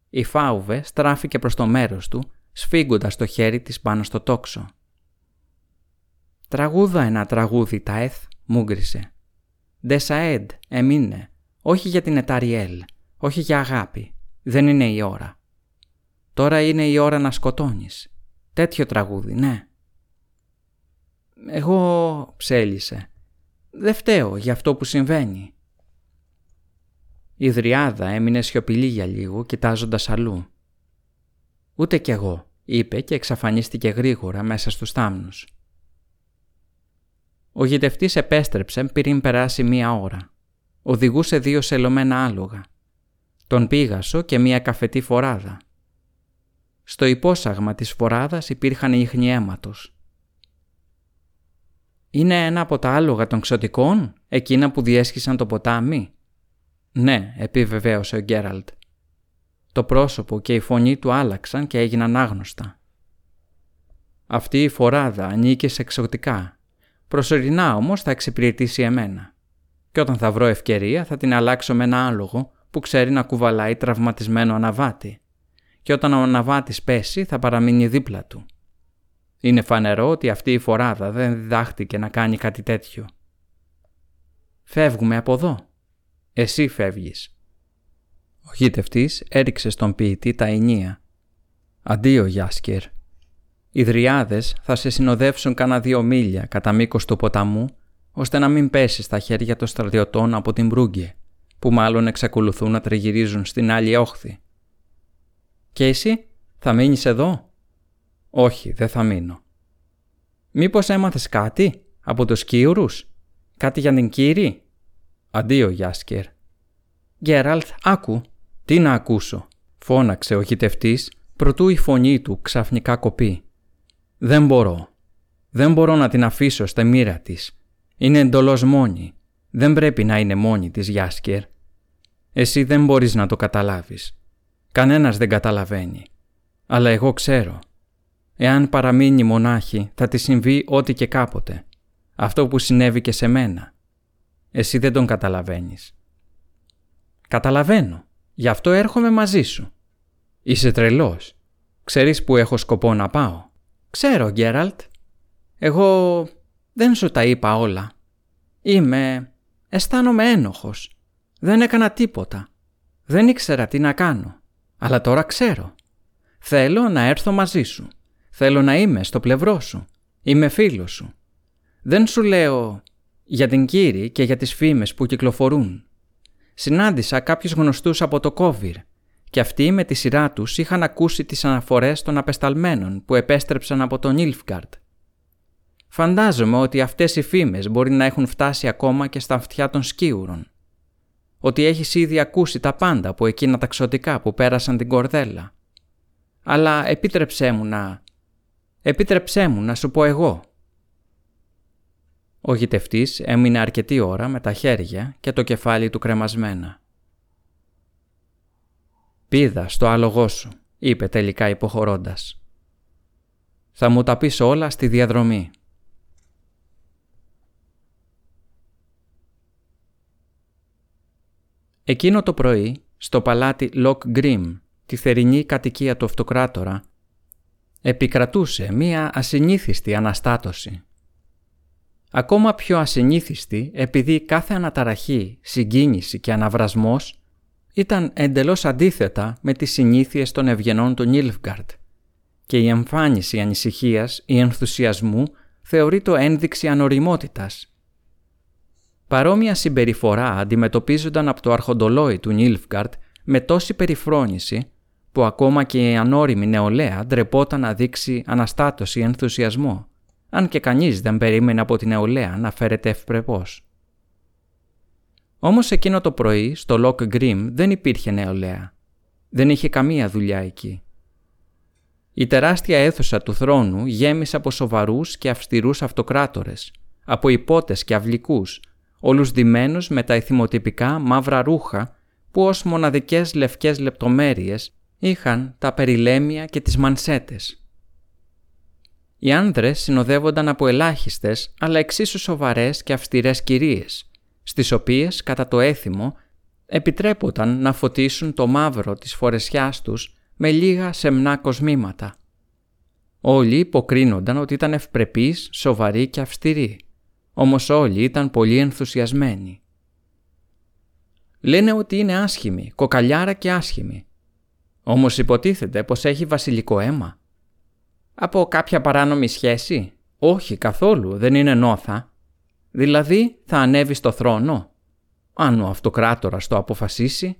Speaker 2: Η Φάουβε στράφηκε προς το μέρος του, σφίγγοντας το χέρι της πάνω στο τόξο. «Τραγούδα ένα τραγούδι, Ταέθ», μούγκρισε. «Ντεσαέντ, εμείνε, όχι για την Εταριέλ, όχι για αγάπη. Δεν είναι η ώρα. Τώρα είναι η ώρα να σκοτώνεις. Τέτοιο τραγούδι, ναι». «Εγώ», ψέλισε, «δεν φταίω για αυτό που συμβαίνει». Η Δριάδα έμεινε σιωπηλή για λίγο, κοιτάζοντας αλλού. «Ούτε κι εγώ», είπε και εξαφανίστηκε γρήγορα μέσα στους θάμνους. Ο γητευτής επέστρεψε πριν περάσει μία ώρα. Οδηγούσε δύο σελωμένα άλογα. Τον πήγασο και μία καφετή φοράδα. Στο υπόσαγμα της φοράδας υπήρχαν ίχνη αίματος. «Είναι ένα από τα άλογα των ξωτικών, εκείνα που διέσχισαν το ποτάμι» «Ναι», επιβεβαίωσε ο Γκέραλτ. Το πρόσωπο και η φωνή του άλλαξαν και έγιναν άγνωστα. Αυτή η φοράδα ανήκει σε εξωτικά. Προσωρινά όμως θα εξυπηρετήσει εμένα. Και όταν θα βρω ευκαιρία θα την αλλάξω με ένα άλογο που ξέρει να κουβαλάει τραυματισμένο αναβάτη. Και όταν ο αναβάτης πέσει θα παραμείνει δίπλα του. Είναι φανερό ότι αυτή η φοράδα δεν διδάχτηκε να κάνει κάτι τέτοιο. Φεύγουμε από εδώ. Εσύ φεύγεις. Ο γήτευτής έριξε στον ποιητή τα ενία. «Αντίο, Γιάσκερ. Οι δριάδες θα σε συνοδεύσουν κάνα δύο μίλια κατά μήκος του ποταμού, ώστε να μην πέσεις στα χέρια των στρατιωτών από την Μπρούγκε, που μάλλον εξακολουθούν να τριγυρίζουν στην άλλη όχθη. Και εσύ θα μείνεις εδώ; Όχι, δεν θα μείνω. Μήπως έμαθες κάτι από τους Κίουρους; Κάτι για την Κύρι; Αντίο, Γιάσκερ. Γκέραλτ, άκου. Τι να ακούσω, φώναξε ο γητευτής, προτού η φωνή του ξαφνικά κοπεί. Δεν μπορώ. Δεν μπορώ να την αφήσω στα μοίρα της. Είναι εντολώς μόνη. Δεν πρέπει να είναι μόνη της, Γιάσκερ. Εσύ δεν μπορείς να το καταλάβεις. Κανένας δεν καταλαβαίνει. Αλλά εγώ ξέρω. Εάν παραμείνει μονάχη, θα τη συμβεί ό,τι και κάποτε. Αυτό που συνέβη και σε μένα. Εσύ δεν τον καταλαβαίνεις. Καταλαβαίνω. Γι' αυτό έρχομαι μαζί σου. Είσαι τρελός. Ξέρεις που έχω σκοπό να πάω. Ξέρω, Γκέραλτ. Εγώ δεν σου τα είπα όλα. Είμαι... αισθάνομαι ένοχος.
Speaker 1: Δεν έκανα τίποτα. Δεν ήξερα τι να κάνω. Αλλά τώρα ξέρω. Θέλω να έρθω μαζί σου. Θέλω να είμαι στο πλευρό σου. Είμαι φίλος σου. Δεν σου λέω για την Κύρι και για τις φήμες που κυκλοφορούν. Συνάντησα κάποιους γνωστούς από το Κόβιρ και αυτοί με τη σειρά τους είχαν ακούσει τις αναφορές των απεσταλμένων που επέστρεψαν από τον Ιλφγκαρτ. Φαντάζομαι ότι αυτές οι φήμες μπορεί να έχουν φτάσει ακόμα και στα αυτιά των σκίουρων. Ότι έχεις ήδη ακούσει τα πάντα από εκείνα τα ξωτικά που πέρασαν την κορδέλα. Αλλά επίτρεψέ μου να... Επίτρεψέ μου να σου πω εγώ. Ο γητευτής έμεινε αρκετή ώρα με τα χέρια και το κεφάλι του κρεμασμένα. «Πίδα στο άλογό σου», είπε τελικά υποχωρώντας. «Θα μου τα πεις όλα στη διαδρομή». Εκείνο το πρωί, στο παλάτι Λοκ Γκριμ, τη θερινή κατοικία του αυτοκράτορα, επικρατούσε μία ασυνήθιστη αναστάτωση. Ακόμα πιο ασυνήθιστη επειδή κάθε αναταραχή, συγκίνηση και αναβρασμός ήταν εντελώς αντίθετα με τις συνήθειες των ευγενών του Νίλφγκαρτ και η εμφάνιση ανησυχίας ή ενθουσιασμού θεωρείτο ένδειξη ανωριμότητας. Παρόμοια συμπεριφορά αντιμετωπίζονταν από το αρχοντολόι του Νίλφγκαρτ με τόση περιφρόνηση που ακόμα και η ανώριμη νεολαία ντρεπόταν να δείξει αναστάτωση ή ενθουσιασμό, αν και κανείς δεν περίμενε από την νεολαία να φέρεται ευπρεπώς. Όμως εκείνο το πρωί στο Lock Grim δεν υπήρχε νεολαία. Δεν είχε καμία δουλειά εκεί. Η τεράστια αίθουσα του θρόνου γέμισε από σοβαρούς και αυστηρούς αυτοκράτορες, από υπότες και αυλικούς, όλους ντυμένους με τα εθιμοτυπικά μαύρα ρούχα που ως μοναδικές λευκές λεπτομέρειες είχαν τα περιλέμια και τις μανσέτες. Οι άνδρες συνοδεύονταν από ελάχιστες αλλά εξίσου σοβαρές και αυστηρές κυρίες, στις οποίες κατά το έθιμο επιτρέπονταν να φωτίσουν το μαύρο της φορεσιάς τους με λίγα σεμνά κοσμήματα. Όλοι υποκρίνονταν ότι ήταν ευπρεπείς, σοβαροί και αυστηροί, όμως όλοι ήταν πολύ ενθουσιασμένοι. Λένε ότι είναι άσχημη, κοκαλιάρα και άσχημη. Όμως υποτίθεται πως έχει βασιλικό αίμα. Από κάποια παράνομη σχέση; Όχι καθόλου, δεν είναι νόθα. Δηλαδή θα ανέβει στο θρόνο, αν ο αυτοκράτορας το αποφασίσει.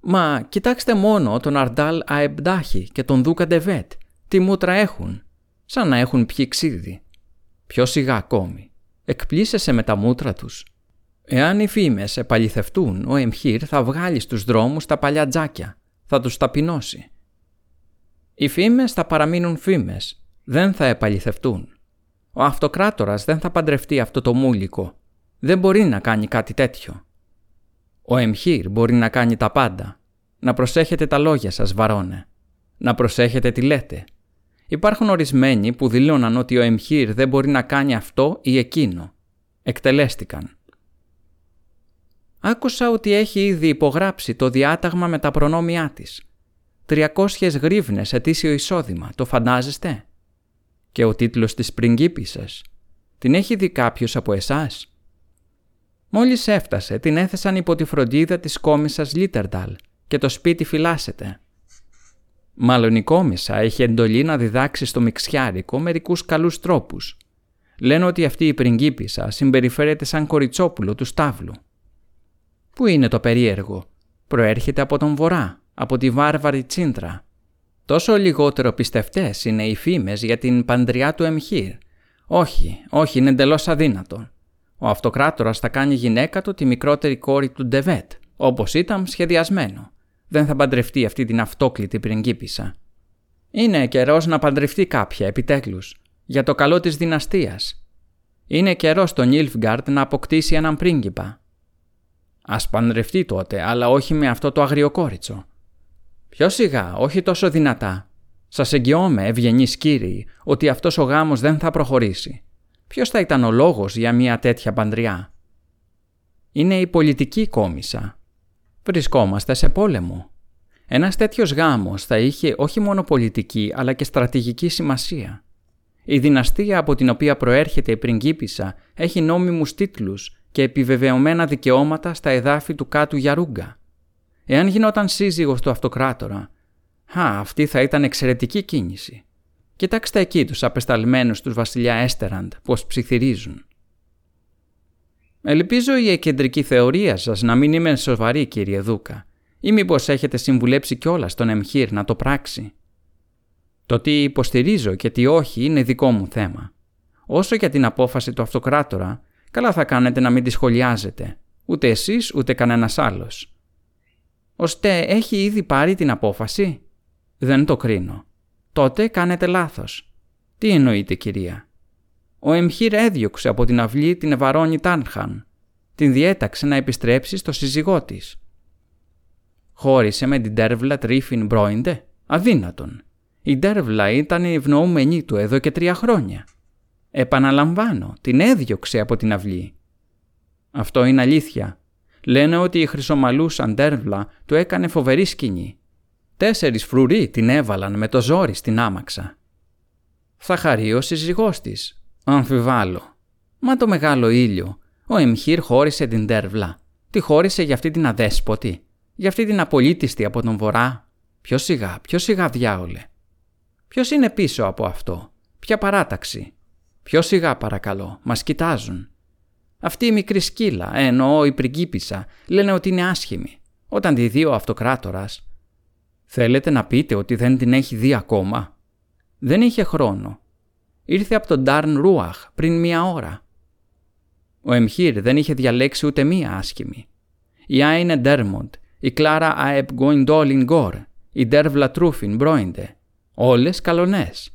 Speaker 1: Μα κοιτάξτε μόνο τον Αρντάλ Αεμπντάχη και τον Δούκα Ντεβέτ, τι μούτρα έχουν, σαν να έχουν πιει ξύδι. Πιο σιγά ακόμη, εκπλήσεσαι με τα μούτρα τους. Εάν οι φήμες επαληθευτούν, ο Εμχύρ θα βγάλει στους δρόμους τα παλιά τζάκια, θα τους ταπεινώσει. Οι φήμες θα παραμείνουν φήμες, δεν θα επαληθευτούν. Ο αυτοκράτορας δεν θα παντρευτεί αυτό το μούλικο. Δεν μπορεί να κάνει κάτι τέτοιο. Ο Εμχύρ μπορεί να κάνει τα πάντα. Να προσέχετε τα λόγια σας, βαρώνε. Να προσέχετε τι λέτε. Υπάρχουν ορισμένοι που δηλώναν ότι ο Εμχύρ δεν μπορεί να κάνει αυτό ή εκείνο. Εκτελέστηκαν. Άκουσα ότι έχει ήδη υπογράψει το διάταγμα με τα προνόμια της. 300 γρίβνες ετήσιο εισόδημα, το φαντάζεστε; Και ο τίτλος της πριγκίπισσας. Την έχει δει κάποιος από εσάς; Μόλις έφτασε, την έθεσαν υπό τη φροντίδα της κόμισσας Λίτερνταλ και το σπίτι φυλάσσεται. Μάλλον η κόμισσα έχει εντολή να διδάξει στο μιξιάρικο μερικούς καλούς τρόπους. Λένε ότι αυτή η πριγκίπισσα συμπεριφέρεται σαν κοριτσόπουλο του στάβλου. Πού είναι το περίεργο; Προέρχεται από τον βορρά, από τη βάρβαρη τσίντρα. Τόσο λιγότερο πιστευτές είναι οι φήμες για την παντριά του Εμχύρ. Όχι, όχι, είναι εντελώς αδύνατο. Ο αυτοκράτορας θα κάνει γυναίκα του τη μικρότερη κόρη του Ντεβέτ, όπως ήταν σχεδιασμένο. Δεν θα παντρευτεί αυτή την αυτόκλητη πριγκίπισσα. Είναι καιρός να παντρευτεί κάποια επιτέλους, για το καλό της δυναστείας. Είναι καιρός τον Νίλφγκαρτ να αποκτήσει έναν πρίγκιπα. Ας παντρευτεί τότε, αλλά όχι με αυτό το αγριοκόριτσο. Πιο σιγά, όχι τόσο δυνατά. Σας εγγυώμαι, ευγενείς κύριοι, ότι αυτός ο γάμος δεν θα προχωρήσει. Ποιος θα ήταν ο λόγος για μια τέτοια παντριά; Είναι η πολιτική κόμισα. Βρισκόμαστε σε πόλεμο. Ένας τέτοιος γάμος θα είχε όχι μόνο πολιτική αλλά και στρατηγική σημασία. Η δυναστεία από την οποία προέρχεται η πριγκίπισσα έχει νόμιμους τίτλους και επιβεβαιωμένα δικαιώματα στα εδάφη του κάτου Γιαρούγκα. Εάν γινόταν σύζυγος του αυτοκράτορα, α, αυτή θα ήταν εξαιρετική κίνηση. Κοιτάξτε εκεί τους απεσταλμένους τους βασιλιά Έστεραντ πώς ψιθυρίζουν. Ελπίζω η εκεντρική θεωρία σας να μην είμαι σοβαρή κύριε Δούκα ή μήπως έχετε συμβουλέψει κιόλας τον Εμχύρ να το πράξει. Το τι υποστηρίζω και τι όχι είναι δικό μου θέμα. Όσο για την απόφαση του αυτοκράτορα, καλά θα κάνετε να μην τη σχολιάζετε, ούτε εσείς ούτε κανένας άλλος. Ώστε έχει ήδη πάρει την απόφαση; Δεν το κρίνω. Τότε κάνετε λάθος. Τι εννοείτε κυρία; Ο Εμχύρ έδιωξε από την αυλή την Ευαρόνη Τάνχαν. Την διέταξε να επιστρέψει στο σύζυγό της. Χώρισε με την Τέρβλα Τρίφιν Μπρόιντε; Αδύνατον. Η Τέρβλα ήταν η ευνοούμενη του εδώ και τρία χρόνια. Επαναλαμβάνω, την έδιωξε από την αυλή. Αυτό είναι αλήθεια. Λένε ότι η χρυσομαλούσα Ντέρβλα του έκανε φοβερή σκηνή. Τέσσερις φρουροί την έβαλαν με το ζόρι στην άμαξα. Θα χαρεί ο σύζυγός της. Αμφιβάλλω. Μα το μεγάλο ήλιο. Ο Εμχύρ χώρισε την Ντέρβλα. Τη χώρισε για αυτή την αδέσποτη. Για αυτή την απολύτιστη από τον βορρά. Πιο σιγά, πιο σιγά διάολε. Ποιος είναι πίσω από αυτό; Ποια παράταξη; Πιο σιγά παρακαλώ. Μας κοιτάζουν. Αυτή η μικρή σκύλα, εννοώ η πριγκίπισσα, λένε ότι είναι άσχημη. Όταν τη δει ο αυτοκράτορας. Θέλετε να πείτε ότι δεν την έχει δει ακόμα; Δεν είχε χρόνο. Ήρθε από τον Ντάρν Ρούαχ πριν μία ώρα. Ο Εμχύρ δεν είχε διαλέξει ούτε μία άσχημη. Η Άινε Ντέρμοντ, η Κλάρα Αεπ Γκόιντόλιν Γκόρ, η Ντέρβλα Τρούφιν Μπρόιντε, όλες καλονές.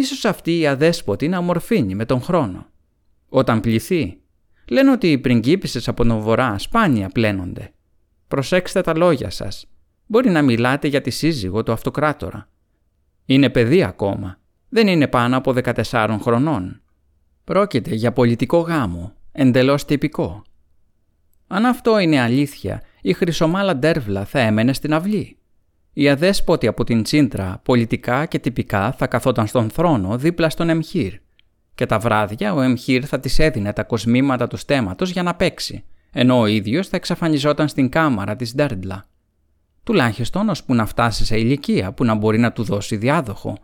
Speaker 1: Ίσως αυτή η αδέσποτη να μορφύνει με τον χρόνο. Όταν πληθεί, λένε ότι οι πριγκίπισσες από τον βορρά σπάνια πλένονται. Προσέξτε τα λόγια σας. Μπορεί να μιλάτε για τη σύζυγο του αυτοκράτορα. Είναι παιδί ακόμα. Δεν είναι πάνω από 14 χρονών. Πρόκειται για πολιτικό γάμο, εντελώς τυπικό. Αν αυτό είναι αλήθεια, η χρυσομάλα Ντέρβλα θα έμενε στην αυλή. Η αδέσποτη από την Τσίντρα πολιτικά και τυπικά θα καθόταν στον θρόνο δίπλα στον Εμχύρ και τα βράδια ο Εμχύρ θα της έδινε τα κοσμήματα του στέματος για να παίξει, ενώ ο ίδιος θα εξαφανιζόταν στην κάμαρα της Ντέρντλα. Τουλάχιστον ώσπου να φτάσει σε ηλικία που να μπορεί να του δώσει διάδοχο.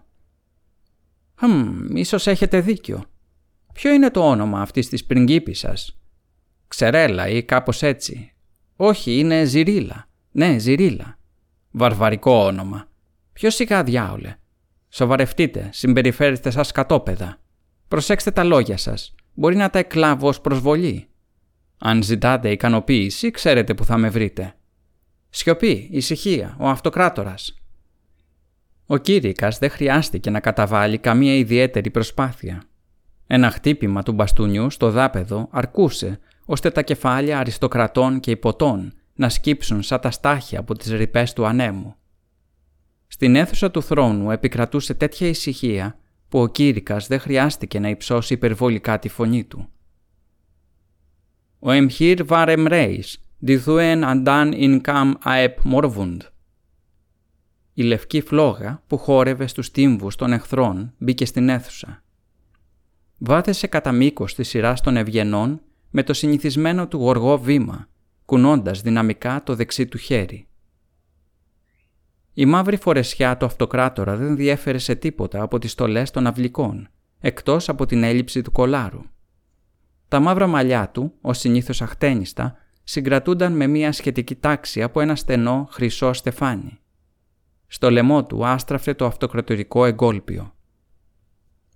Speaker 1: Χμ, ίσως έχετε δίκιο. Ποιο είναι το όνομα αυτής της πριγκίπισσας; Ξερέλα ή κάπως έτσι; Όχι, είναι Ζηρίλα. Ναι, Ζηρίλα. Βαρβαρικό όνομα. Ποιο σιγά διάολε. Σοβαρευτείτε, συμπεριφέρεστε σαν κατόπεδα. Προσέξτε τα λόγια σας. Μπορεί να τα εκλάβω ως προσβολή. Αν ζητάτε ικανοποίηση, ξέρετε που θα με βρείτε. Σιωπή, ησυχία, ο αυτοκράτορας. Ο Κύρικας δεν χρειάστηκε να καταβάλει καμία ιδιαίτερη προσπάθεια. Ένα χτύπημα του μπαστούνιου στο δάπεδο αρκούσε ώστε τα κεφάλια αριστοκρατών και υποτών να σκύψουν σαν τα στάχια από τις ρηπές του ανέμου. Στην αίθουσα του θρόνου επικρατούσε τέτοια ησυχία που ο Κύρικας δεν χρειάστηκε να υψώσει υπερβολικά τη φωνή του. «Ο εμχύρ βάρεμ ρέις, διθούεν αντάν ειν καμ αεπ μορβούντ». Η λευκή φλόγα που χόρευε στους τύμβους των εχθρών μπήκε στην αίθουσα. Βάθεσε κατά μήκος τη σειρά των ευγενών με το συνηθισμένο του γοργό βήμα, κουνώντας δυναμικά το δεξί του χέρι. Η μαύρη φορεσιά του αυτοκράτορα δεν διέφερε σε τίποτα από τις στολές των αυλικών, εκτός από την έλλειψη του κολάρου. Τα μαύρα μαλλιά του, ως συνήθως αχτένιστα, συγκρατούνταν με μια σχετική τάξη από ένα στενό χρυσό στεφάνι. Στο λαιμό του άστραφε το αυτοκρατορικό εγκόλπιο.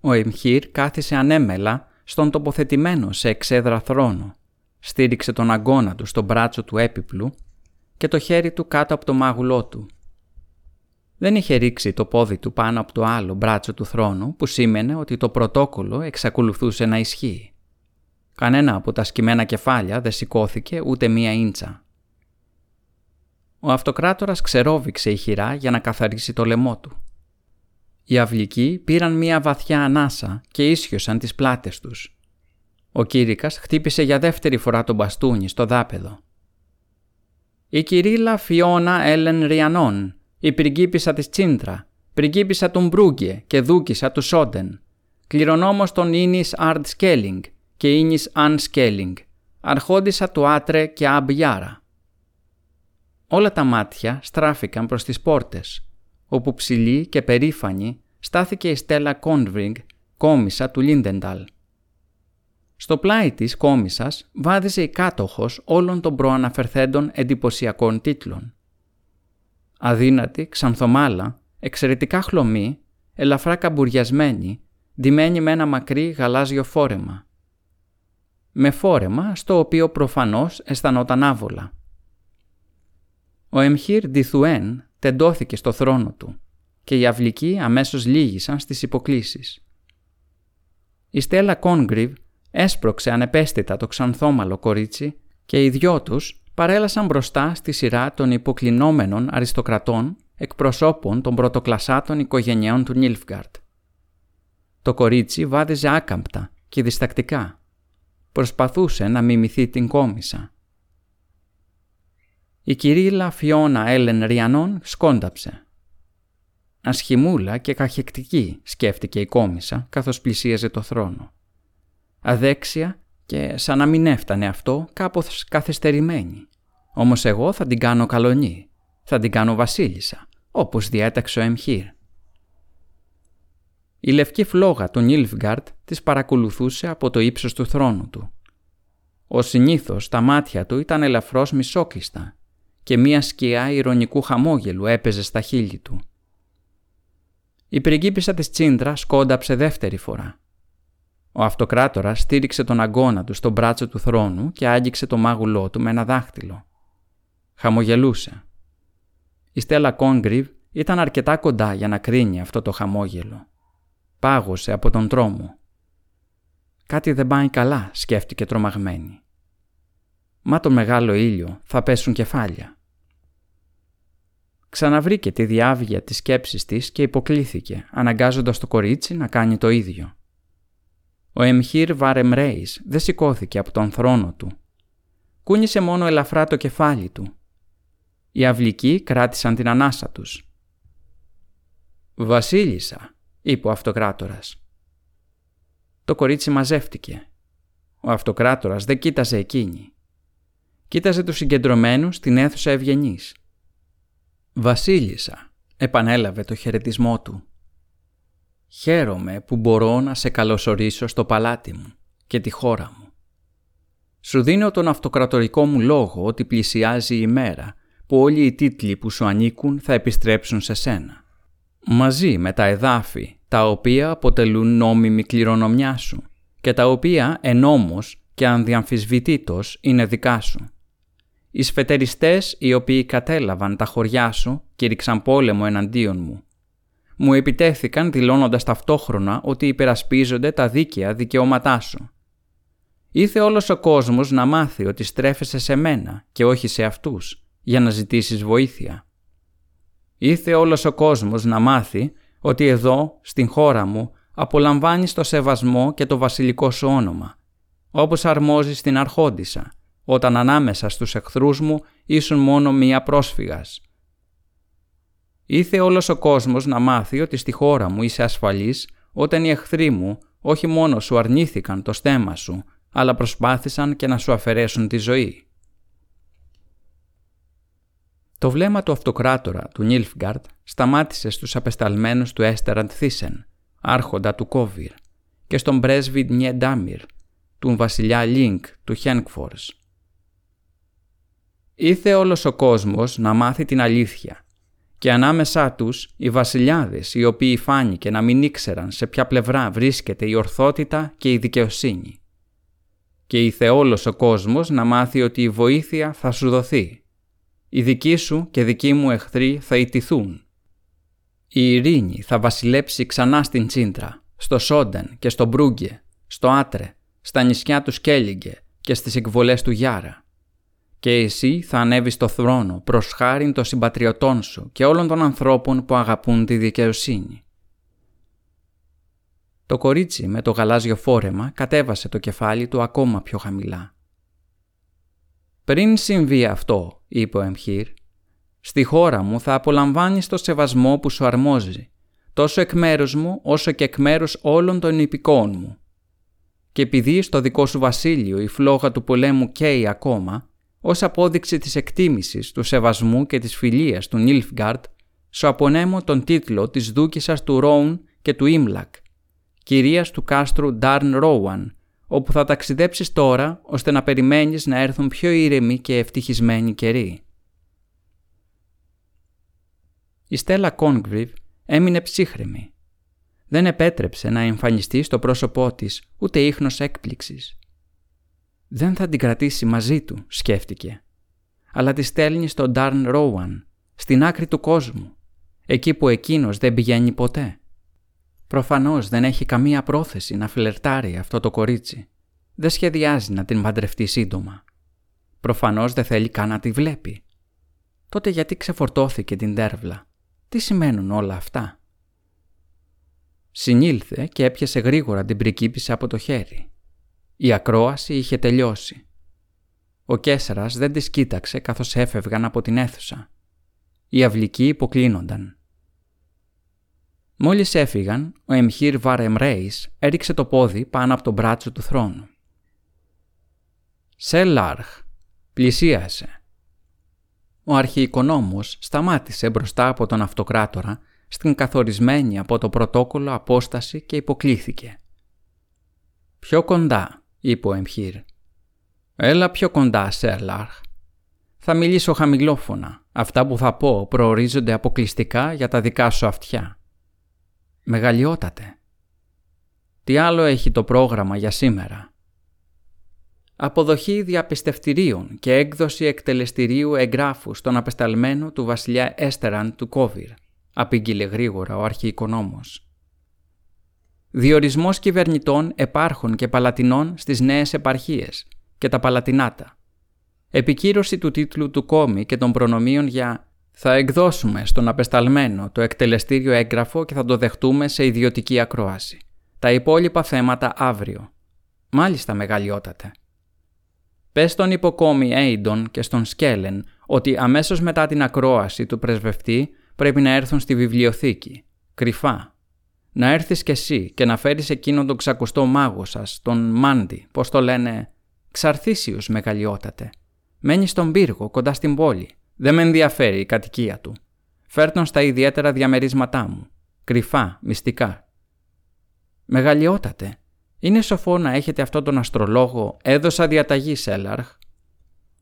Speaker 1: Ο Εμχύρ κάθισε ανέμελα στον τοποθετημένο σε εξέδρα θρόνο, στήριξε τον αγκώνα του στο μπράτσο του έπιπλου και το χέρι του κάτω από το μάγουλό του δεν είχε ρίξει το πόδι του πάνω από το άλλο μπράτσο του θρόνου που σήμαινε ότι το πρωτόκολλο εξακολουθούσε να ισχύει. Κανένα από τα σκυμμένα κεφάλια δεν σηκώθηκε ούτε μία ίντσα. Ο αυτοκράτορας ξερόβηξε ηχηρά για να καθαρίσει το λαιμό του. Οι αυλικοί πήραν μία βαθιά ανάσα και ίσιοσαν τις πλάτες τους. Ο Κύρικας χτύπησε για δεύτερη φορά τον μπαστούνι στο δάπεδο. «Η κυρίλα Φιώνα Έλεν Ριανών», η πριγκίπισσα της Τσίντρα, πριγκίπισσα του Μπρούγκε και δούκισσα του Σόντεν, κληρονόμος των Ίνις Αρντ Σκέλιγκ και Ίνις Αν Σκέλιγκ, αρχόντισσα του Άτρε και Αμπ Γιάρα. Όλα τα μάτια στράφηκαν προς τις πόρτες, όπου ψηλή και περήφανη στάθηκε η Στέλλα Κόνγκριβ, κόμισσα του Λίντενταλ. Στο πλάι της κόμισσας βάδιζε η κάτοχος όλων των προαναφερθέντων εντυπωσιακών τίτλων. Αδύνατη, ξανθομάλλα, εξαιρετικά χλωμή, ελαφρά καμπουριασμένη, ντυμένη με ένα μακρύ γαλάζιο φόρεμα. Με φόρεμα στο οποίο προφανώς αισθανόταν άβολα. Ο Εμχύρ Ντιθουέν τεντώθηκε στο θρόνο του και οι αυλικοί αμέσως λύγησαν στις υποκλήσεις. Η Στέλλα Κόνγκριβ έσπρωξε ανεπαίσθητα το ξανθόμαλο κορίτσι και οι δυο τους παρέλασαν μπροστά στη σειρά των υποκλεινόμενων αριστοκρατών εκπροσώπων των πρωτοκλασσάτων οικογενειών του Νίλφγκαρτ. Το κορίτσι βάδιζε άκαμπτα και διστακτικά. Προσπαθούσε να μιμηθεί την κόμισα. Η κυρίλα Φιώνα Έλεν Ριανών σκόνταψε. Ασχημούλα και καχεκτική σκέφτηκε η κόμισα καθώς πλησίαζε το θρόνο. Αδέξια και σαν να μην έφτανε αυτό κάπως καθυστερημένη. Όμως εγώ θα την κάνω καλονή, θα την κάνω βασίλισσα, όπως διέταξε ο Εμχύρ. Η λευκή φλόγα του Νίλφγκαρτ της παρακολουθούσε από το ύψος του θρόνου του. Ο συνήθως τα μάτια του ήταν ελαφρώς μισόκλειστα και μία σκιά ηρωνικού χαμόγελου έπαιζε στα χείλη του. Η πριγκίπισσα της Τσίντρα σκόνταψε δεύτερη φορά. Ο αυτοκράτορας στήριξε τον αγκώνα του στο μπράτσο του θρόνου και άγγιξε το μάγουλό του με ένα δάχτυλο. Χαμογελούσε. Η Στέλλα Κόγκριβ ήταν αρκετά κοντά για να κρίνει αυτό το χαμόγελο. Πάγωσε από τον τρόμο. Κάτι δεν πάει καλά, σκέφτηκε τρομαγμένη. Μα το μεγάλο ήλιο θα πέσουν κεφάλια. Ξαναβρήκε τη διάβγεια της σκέψης της και υποκλήθηκε, αναγκάζοντας το κορίτσι να κάνει το ίδιο. Ο Εμχύρ Βαρεμρέης δεν σηκώθηκε από τον θρόνο του. Κούνησε μόνο ελαφρά το κεφάλι του. Οι αυλικοί κράτησαν την ανάσα τους. «Βασίλισσα», είπε ο αυτοκράτορας. Το κορίτσι μαζεύτηκε. Ο αυτοκράτορας δεν κοίταζε εκείνη. Κοίταζε τους συγκεντρωμένους στην αίθουσα ευγενής. «Βασίλισσα», επανέλαβε το χαιρετισμό του. «Χαίρομαι που μπορώ να σε καλωσορίσω στο παλάτι μου και τη χώρα μου. Σου δίνω τον αυτοκρατορικό μου λόγο ότι πλησιάζει η μέρα που όλοι οι τίτλοι που σου ανήκουν θα επιστρέψουν σε σένα. Μαζί με τα εδάφη τα οποία αποτελούν νόμιμη κληρονομιά σου και τα οποία ενόμως και ανδιαμφισβητήτως είναι δικά σου. Οι σφετεριστές οι οποίοι κατέλαβαν τα χωριά σου και ρίξαν πόλεμο εναντίον μου. Μου επιτέθηκαν δηλώνοντας ταυτόχρονα ότι υπερασπίζονται τα δίκαια δικαιώματά σου. Ήθε όλος ο κόσμος να μάθει ότι στρέφεσαι σε μένα και όχι σε αυτούς για να ζητήσεις βοήθεια. Ήθε όλος ο κόσμος να μάθει ότι εδώ, στην χώρα μου, απολαμβάνεις το σεβασμό και το βασιλικό σου όνομα, όπως αρμόζει στην αρχόντισα, όταν ανάμεσα στους εχθρούς μου ήσουν μόνο μία πρόσφυγας. Ήθε όλος ο κόσμος να μάθει ότι στη χώρα μου είσαι ασφαλής όταν οι εχθροί μου όχι μόνο σου αρνήθηκαν το στέμα σου, αλλά προσπάθησαν και να σου αφαιρέσουν τη ζωή. Το βλέμμα του αυτοκράτορα του Νίλφγκαρτ σταμάτησε στους απεσταλμένους του Έστεραντ Θίσεν, άρχοντα του Κόβιρ, και στον πρέσβη Νιεντάμιρ, του βασιλιά Λίνκ του Χένκφορς. Ήθε όλος ο κόσμος να μάθει την αλήθεια και ανάμεσά τους οι βασιλιάδες οι οποίοι φάνηκε να μην ήξεραν σε ποια πλευρά βρίσκεται η ορθότητα και η δικαιοσύνη. Και ήθε όλος ο κόσμος να μάθει ότι η βοήθεια θα σου δοθεί. Οι δικοί σου και δικοί μου εχθροί θα ιτηθούν. Η ειρήνη θα βασιλέψει ξανά στην Τσίντρα, στο Σόντεν και στο Μπρούγκε, στο Άτρε, στα νησιά του Σκέλιγκε και στις εκβολές του Γιάρα και εσύ θα ανέβεις στο θρόνο προς χάριν των συμπατριωτών σου και όλων των ανθρώπων που αγαπούν τη δικαιοσύνη. Το κορίτσι με το γαλάζιο φόρεμα κατέβασε το κεφάλι του ακόμα πιο χαμηλά. «Πριν συμβεί αυτό», είπε ο Εμχύρ, «στη χώρα μου θα απολαμβάνεις το σεβασμό που σου αρμόζει, τόσο εκ μέρους μου όσο και εκ μέρους όλων των υπηκόων μου.
Speaker 2: Και επειδή στο δικό σου βασίλειο η φλόγα του πολέμου καίει ακόμα, ως απόδειξη της εκτίμησης, του σεβασμού και της φιλίας του Νίλφγκαρτ, σου απονέμω τον τίτλο της δούκισσας του Ρόουν και του Ίμλακ, κυρίας του κάστρου Ντάρν Ρόουαν, όπου θα ταξιδέψεις τώρα ώστε να περιμένεις να έρθουν πιο ήρεμοι και ευτυχισμένοι καιροί. Η Στέλλα Κόνγκριβ έμεινε ψύχρεμη. Δεν επέτρεψε να εμφανιστεί στο πρόσωπό της ούτε ίχνος έκπληξης. Δεν θα την κρατήσει μαζί του, σκέφτηκε. Αλλά τη στέλνει στον Ντάρν Ρόουαν, στην άκρη του κόσμου, εκεί που εκείνος δεν πηγαίνει ποτέ. Προφανώς δεν έχει καμία πρόθεση να φλερτάρει αυτό το κορίτσι. Δεν σχεδιάζει να την παντρευτεί σύντομα. Προφανώς δεν θέλει καν να τη βλέπει. Τότε γιατί ξεφορτώθηκε την τέρβλα; Τι σημαίνουν όλα αυτά; Συνήλθε και έπιασε γρήγορα την πρικίπισσα από το χέρι. Η ακρόαση είχε τελειώσει. Ο Κέσσαρας δεν τις κοίταξε καθώς έφευγαν από την αίθουσα. Οι αυλικοί υποκλίνονταν. Μόλις έφυγαν, ο Εμχύρ Βαρεμρέης έριξε το πόδι πάνω από το μπράτσο του θρόνου. «Σελάρχ», πλησίασε. Ο αρχιοικονόμος σταμάτησε μπροστά από τον αυτοκράτορα στην καθορισμένη από το πρωτόκολλο απόσταση και υποκλήθηκε. «Πιο κοντά», είπε ο Εμχύρ. «Έλα πιο κοντά, Σέρλαρχ. Θα μιλήσω χαμηλόφωνα. Αυτά που θα πω προορίζονται αποκλειστικά για τα δικά σου αυτιά. Μεγαλειότατε. Τι άλλο έχει το πρόγραμμα για σήμερα; Αποδοχή διαπιστευτηρίων και έκδοση εκτελεστηρίου εγγράφου στον απεσταλμένο του βασιλιά Έστεραν του Κόβιρ, απήγγειλε γρήγορα ο αρχιοικονόμος. Διορισμός κυβερνητών επάρχων και παλατινών στις νέες επαρχίες και τα παλατινάτα. Επικύρωση του τίτλου του κόμι και των προνομίων για θα εκδώσουμε στον απεσταλμένο το εκτελεστήριο έγγραφο και θα το δεχτούμε σε ιδιωτική ακρόαση. Τα υπόλοιπα θέματα αύριο. Μάλιστα μεγαλειότατε. Πες στον υποκόμη Έιντον και στον Σκέλεν ότι αμέσως μετά την ακρόαση του πρεσβευτή πρέπει να έρθουν στη βιβλιοθήκη, κρυφά. Να έρθεις κι εσύ και να φέρεις εκείνον τον ξακουστό μάγο σας, τον Μάντι, πώς το λένε, ξαρθήσιους μεγαλειότατε. Μένει στον πύργο, κοντά στην πόλη. Δεν με ενδιαφέρει η κατοικία του. Φέρτον στα ιδιαίτερα διαμερίσματά μου. Κρυφά, μυστικά. Μεγαλειότατε. Είναι σοφό να έχετε αυτόν τον αστρολόγο «Έδωσα διαταγή, Σέλαρχ».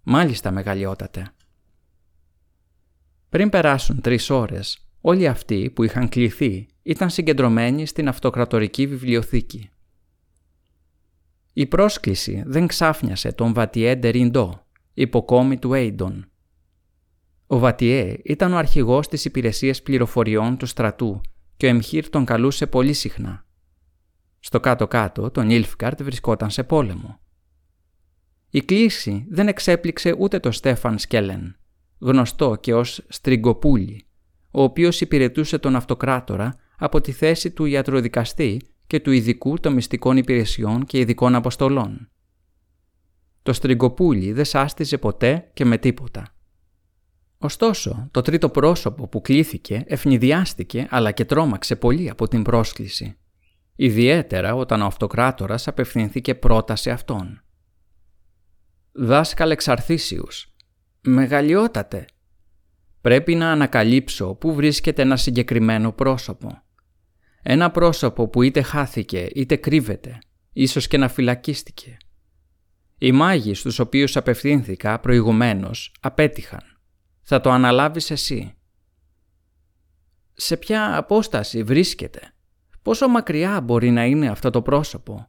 Speaker 2: Μάλιστα, μεγαλειότατε. Πριν περάσουν τρεις ώρες, όλοι αυτοί που είχαν κληθεί ήταν συγκεντρωμένοι στην αυτοκρατορική βιβλιοθήκη. Η πρόσκληση δεν ξάφνιασε τον Βατιέ Ντεριντό, υποκόμη του Έιντον. Ο Βατιέ ήταν ο αρχηγός της υπηρεσίας πληροφοριών του στρατού και ο Εμχύρ τον καλούσε πολύ συχνά. Στο κάτω-κάτω, τον Ιλφκαρτ βρισκόταν σε πόλεμο. Η κλίση δεν εξέπληξε ούτε το Στέφαν Σκέλεν, γνωστό και ως Στριγκοπούλη, ο οποίος υπηρετούσε τον αυτοκράτορα από τη θέση του ιατροδικαστή και του ειδικού των μυστικών υπηρεσιών και ειδικών αποστολών. Το Στριγκοπούλη δεν σάστιζε ποτέ και με τίποτα. Ωστόσο, το τρίτο πρόσωπο που κλήθηκε ευνηδιάστηκε αλλά και τρόμαξε πολύ από την πρόσκληση. Ιδιαίτερα όταν ο αυτοκράτορας απευθυνθήκε πρώτα σε αυτόν. «Δάσκαλε Εξαρθήσιους, μεγαλειότατε, πρέπει να ανακαλύψω πού βρίσκεται ένα συγκεκριμένο πρόσωπο. Ένα πρόσωπο που είτε χάθηκε είτε κρύβεται, ίσως και να φυλακίστηκε. Οι μάγοι στους οποίους απευθύνθηκα προηγουμένως απέτυχαν. Θα το αναλάβεις εσύ. Σε ποια απόσταση βρίσκεται; Πόσο μακριά μπορεί να είναι αυτό το πρόσωπο;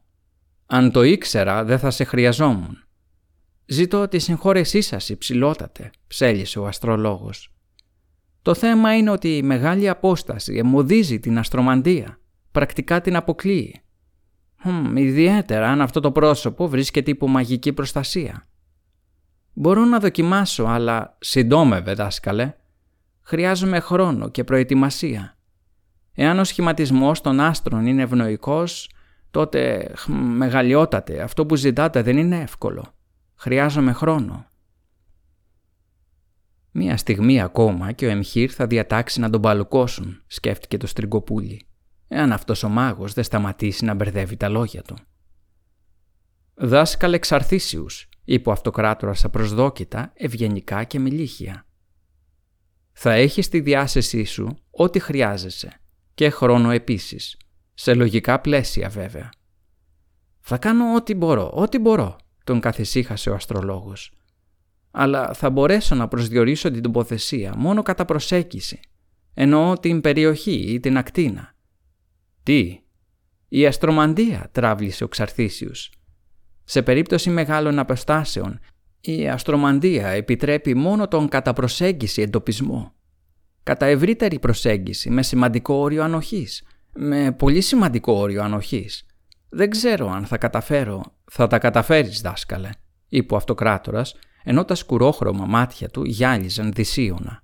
Speaker 2: Αν το ήξερα δεν θα σε χρειαζόμουν. Ζητώ τη συγχώρεσή σας υψηλότατε, ψέλισε ο αστρολόγος. Το θέμα είναι ότι η μεγάλη απόσταση εμποδίζει την αστρομαντία, πρακτικά την αποκλείει. Χμ, ιδιαίτερα αν αυτό το πρόσωπο βρίσκεται υπό μαγική προστασία. Μπορώ να δοκιμάσω, αλλά συντόμευε, δάσκαλε. Χρειάζομαι χρόνο και προετοιμασία. Εάν ο σχηματισμός των άστρων είναι ευνοϊκός, τότε μεγαλειότατε, αυτό που ζητάτε δεν είναι εύκολο. Χρειάζομαι χρόνο. Μία στιγμή ακόμα και ο Εμχύρ θα διατάξει να τον παλουκώσουν, σκέφτηκε το στριγκοπούλι, εάν αυτός ο μάγος δεν σταματήσει να μπερδεύει τα λόγια του. «Δάσκαλε εξαρθήσιους», είπε ο αυτοκράτορας απροσδόκητα, ευγενικά και με «Θα έχεις στη διάθεσή σου ό,τι χρειάζεσαι και χρόνο επίσης, σε λογικά πλαίσια βέβαια». «Θα κάνω ό,τι μπορώ, ό,τι μπορώ», τον καθησύχασε ο αστρολόγος. «Αλλά θα μπορέσω να προσδιορίσω την τοποθεσία μόνο κατά προσέγγιση. Εννοώ την περιοχή ή την ακτίνα». «Τι» «Η αστρομαντία», τράβλησε ο Ξαρθήσιος. Σε περίπτωση μεγάλων αποστάσεων, η αστρομαντία επιτρέπει μόνο τον κατά προσέγγιση εντοπισμό. Κατά ευρύτερη προσέγγιση με σημαντικό όριο ανοχής. Με πολύ σημαντικό όριο ανοχής. Δεν ξέρω αν θα καταφέρω. Θα τα καταφέρεις δάσκαλε, είπε ο αυτοκράτορας, ενώ τα σκουρόχρωμα μάτια του γυάλιζαν δυσίωνα.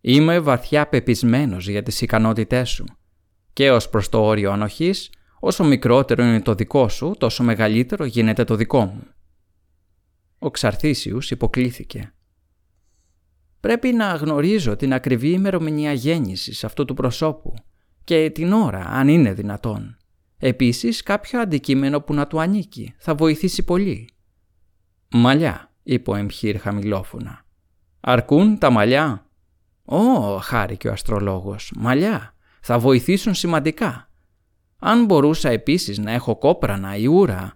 Speaker 2: Είμαι βαθιά πεπισμένος για τις ικανότητές σου και ως προς το όριο ανοχής Όσο μικρότερο είναι το δικό σου, τόσο μεγαλύτερο γίνεται το δικό μου. Ο Ξαρθήσιους υποκλήθηκε. Πρέπει να γνωρίζω την ακριβή ημερομηνία γέννησης αυτού του προσώπου και την ώρα, αν είναι δυνατόν. Επίσης κάποιο αντικείμενο που να του ανήκει θα βοηθήσει πολύ. «Μαλλιά», είπε ο Εμχύρ χαμηλόφωνα. «Αρκούν τα μαλλιά» «Ω», χάρηκε ο αστρολόγος, «μαλλιά, θα βοηθήσουν σημαντικά. Αν μπορούσα επίσης να έχω κόπρανα ή ούρα.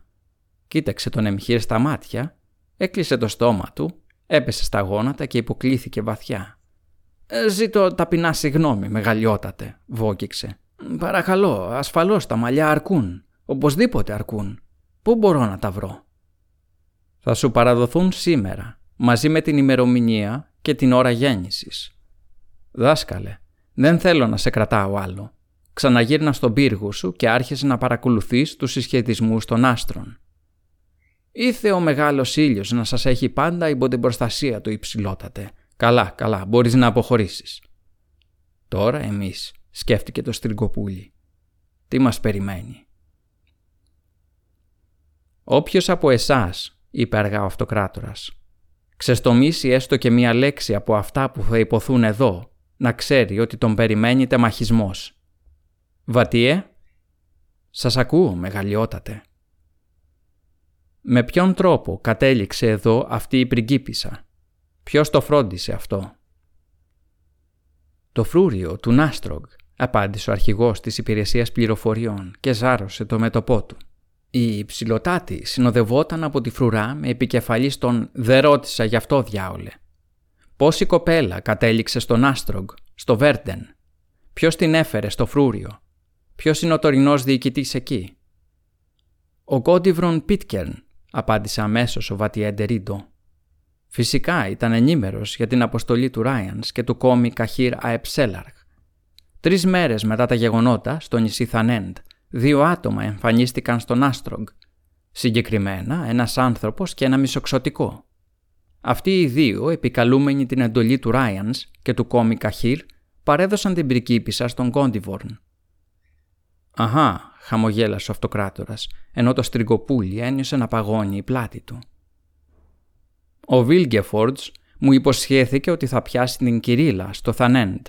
Speaker 2: Κοίταξε τον Εμχύρ στα μάτια, έκλεισε το στόμα του, έπεσε στα γόνατα και υποκλήθηκε βαθιά. «Ε, «Ζήτω ταπεινά συγγνώμη, μεγαλειότατε», βόκηξε. «Παρακαλώ, ασφαλώς τα μαλλιά αρκούν. Οπωσδήποτε αρκούν. Πού μπορώ να τα βρω» θα σου παραδοθούν σήμερα, μαζί με την ημερομηνία και την ώρα γέννησης. Δάσκαλε, δεν θέλω να σε κρατάω άλλο ξαναγύρνα στον πύργο σου και άρχισε να παρακολουθείς τους συσχετισμούς των άστρων. Ήθε ο μεγάλος ήλιος να σας έχει πάντα υπό την προστασία του υψηλότατε. Καλά, καλά, μπορείς να αποχωρήσεις. Τώρα εμείς, σκέφτηκε το στριγκοπούλι. Τι μας περιμένει; Όποιος από εσάς, είπε αργά ο αυτοκράτορας, ξεστομίσει έστω και μία λέξη από αυτά που θα υποθούν εδώ, να ξέρει ότι τον περιμένει τεμαχισμός Βατιέ, σας ακούω μεγαλειότατε. Με ποιον τρόπο κατέληξε εδώ αυτή η πριγκίπισσα; Ποιος το φρόντισε αυτό; Το φρούριο του Νάστρογκ, απάντησε ο αρχηγός της υπηρεσίας πληροφοριών και ζάρωσε το μέτωπό του. Η ψηλοτάτη συνοδευόταν από τη φρουρά με επικεφαλής στον «Δε ρώτησα γι' αυτό διάολε». Πώς η κοπέλα κατέληξε στο Νάστρογκ, στο Βέρντεν. Ποιος την έφερε στο φρούριο. Ποιος είναι ο τωρινός διοικητής εκεί. Ο Γκόντιβρον Πίτκερν, απάντησε αμέσως ο Βατιέντερίντο. Φυσικά ήταν ενήμερος για την αποστολή του Ράιανς και του κόμι Καχύρ Αεψέλαρχ. Τρεις μέρες μετά τα γεγονότα, στο νησί Θανέντ, δύο άτομα εμφανίστηκαν στον Άστρογκ. Συγκεκριμένα, ένας άνθρωπος και ένα μισοξωτικό. Αυτοί οι δύο, επικαλούμενοι την εντολή του Ράιαν και του κόμι Καχύρ, παρέδωσαν την πρικίπισσα στον Κόντιβορν. Αχά, χαμογέλασε ο αυτοκράτορας, ενώ το στριγκοπούλι ένιωσε να παγώνει η πλάτη του. Ο Βίλγκεφορντς μου υποσχέθηκε ότι θα πιάσει την Κυρίλα στο Θανέντ.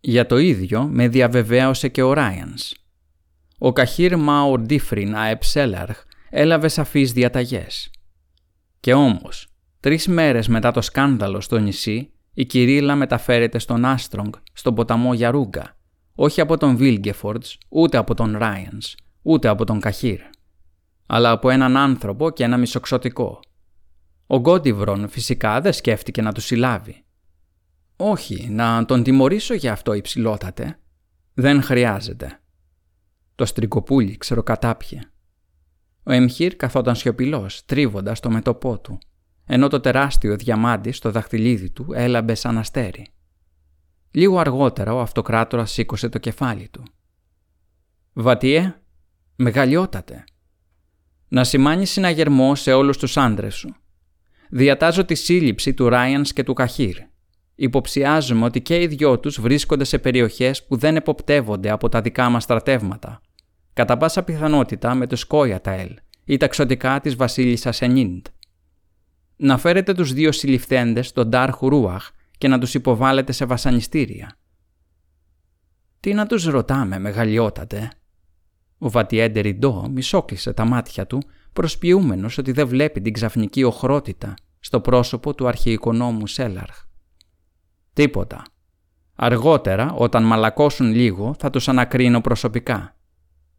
Speaker 2: Για το ίδιο με διαβεβαίωσε και ο Ράιανς. Ο Καχύρ Μάουρ Ντίφριν Αεψέλαρχ έλαβε σαφείς διαταγές. Και όμως, τρεις μέρες μετά το σκάνδαλο στο νησί, η Κυρίλα μεταφέρεται στον Άστρονγκ, στον ποταμό Γιαρούγκα, όχι από τον Βίλγκεφορτς, ούτε από τον Ράιανς, ούτε από τον Καχύρ, αλλά από έναν άνθρωπο και ένα μισοξωτικό. Ο Γκόντιβρον φυσικά δεν σκέφτηκε να τους συλλάβει. «Όχι, να τον τιμωρήσω για αυτό υψηλότατε. Δεν χρειάζεται». Το στρικοπούλι ξεροκατάπιε. Ο Εμχύρ καθόταν σιωπηλός, τρίβοντας το μετωπό του, ενώ το τεράστιο διαμάντι στο δαχτυλίδι του έλαμπε σαν αστέρι. Λίγο αργότερα ο αυτοκράτορας σήκωσε το κεφάλι του. «Βατιέ, μεγαλειότατε. Να σημάνει συναγερμό σε όλους τους άντρες σου. Διατάζω τη σύλληψη του Ράιανς και του Καχύρ. Υποψιάζουμε ότι και οι δυο τους βρίσκονται σε περιοχές που δεν εποπτεύονται από τα δικά μας στρατεύματα. Κατά πάσα πιθανότητα με τους Κόιαταελ ή τα ξωτικά της βασίλισσας Ενίντ. Να φέρετε τους δύο συλληφθέντες, τον Ντάρ Χουρούαχ και να τους υποβάλλετε σε βασανιστήρια. Τι να τους ρωτάμε, μεγαλειότατε; Ο Βατιέντερ Ιντό μισόκλεισε τα μάτια του προσποιούμενος ότι δεν βλέπει την ξαφνική οχρότητα στο πρόσωπο του αρχιοικονόμου Σέλαρχ. Τίποτα. Αργότερα, όταν μαλακώσουν λίγο, θα τους ανακρίνω προσωπικά.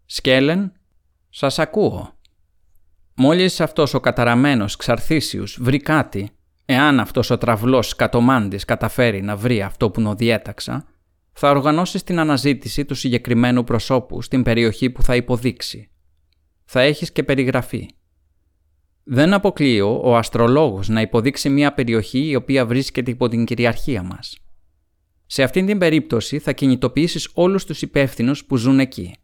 Speaker 2: Σκέλεν, σας ακούω. Μόλις αυτός ο καταραμένος Ξαρθήσιους βρει κάτι, εάν αυτός ο τραυλός κατομάντης καταφέρει να βρει αυτό που νοδιέταξα, θα οργανώσει την αναζήτηση του συγκεκριμένου προσώπου στην περιοχή που θα υποδείξει. Θα έχεις και περιγραφή. Δεν αποκλείω ο αστρολόγος να υποδείξει μια περιοχή η οποία βρίσκεται υπό την κυριαρχία μας. Σε αυτήν την περίπτωση θα κινητοποιήσεις όλους τους υπεύθυνους που ζουν εκεί.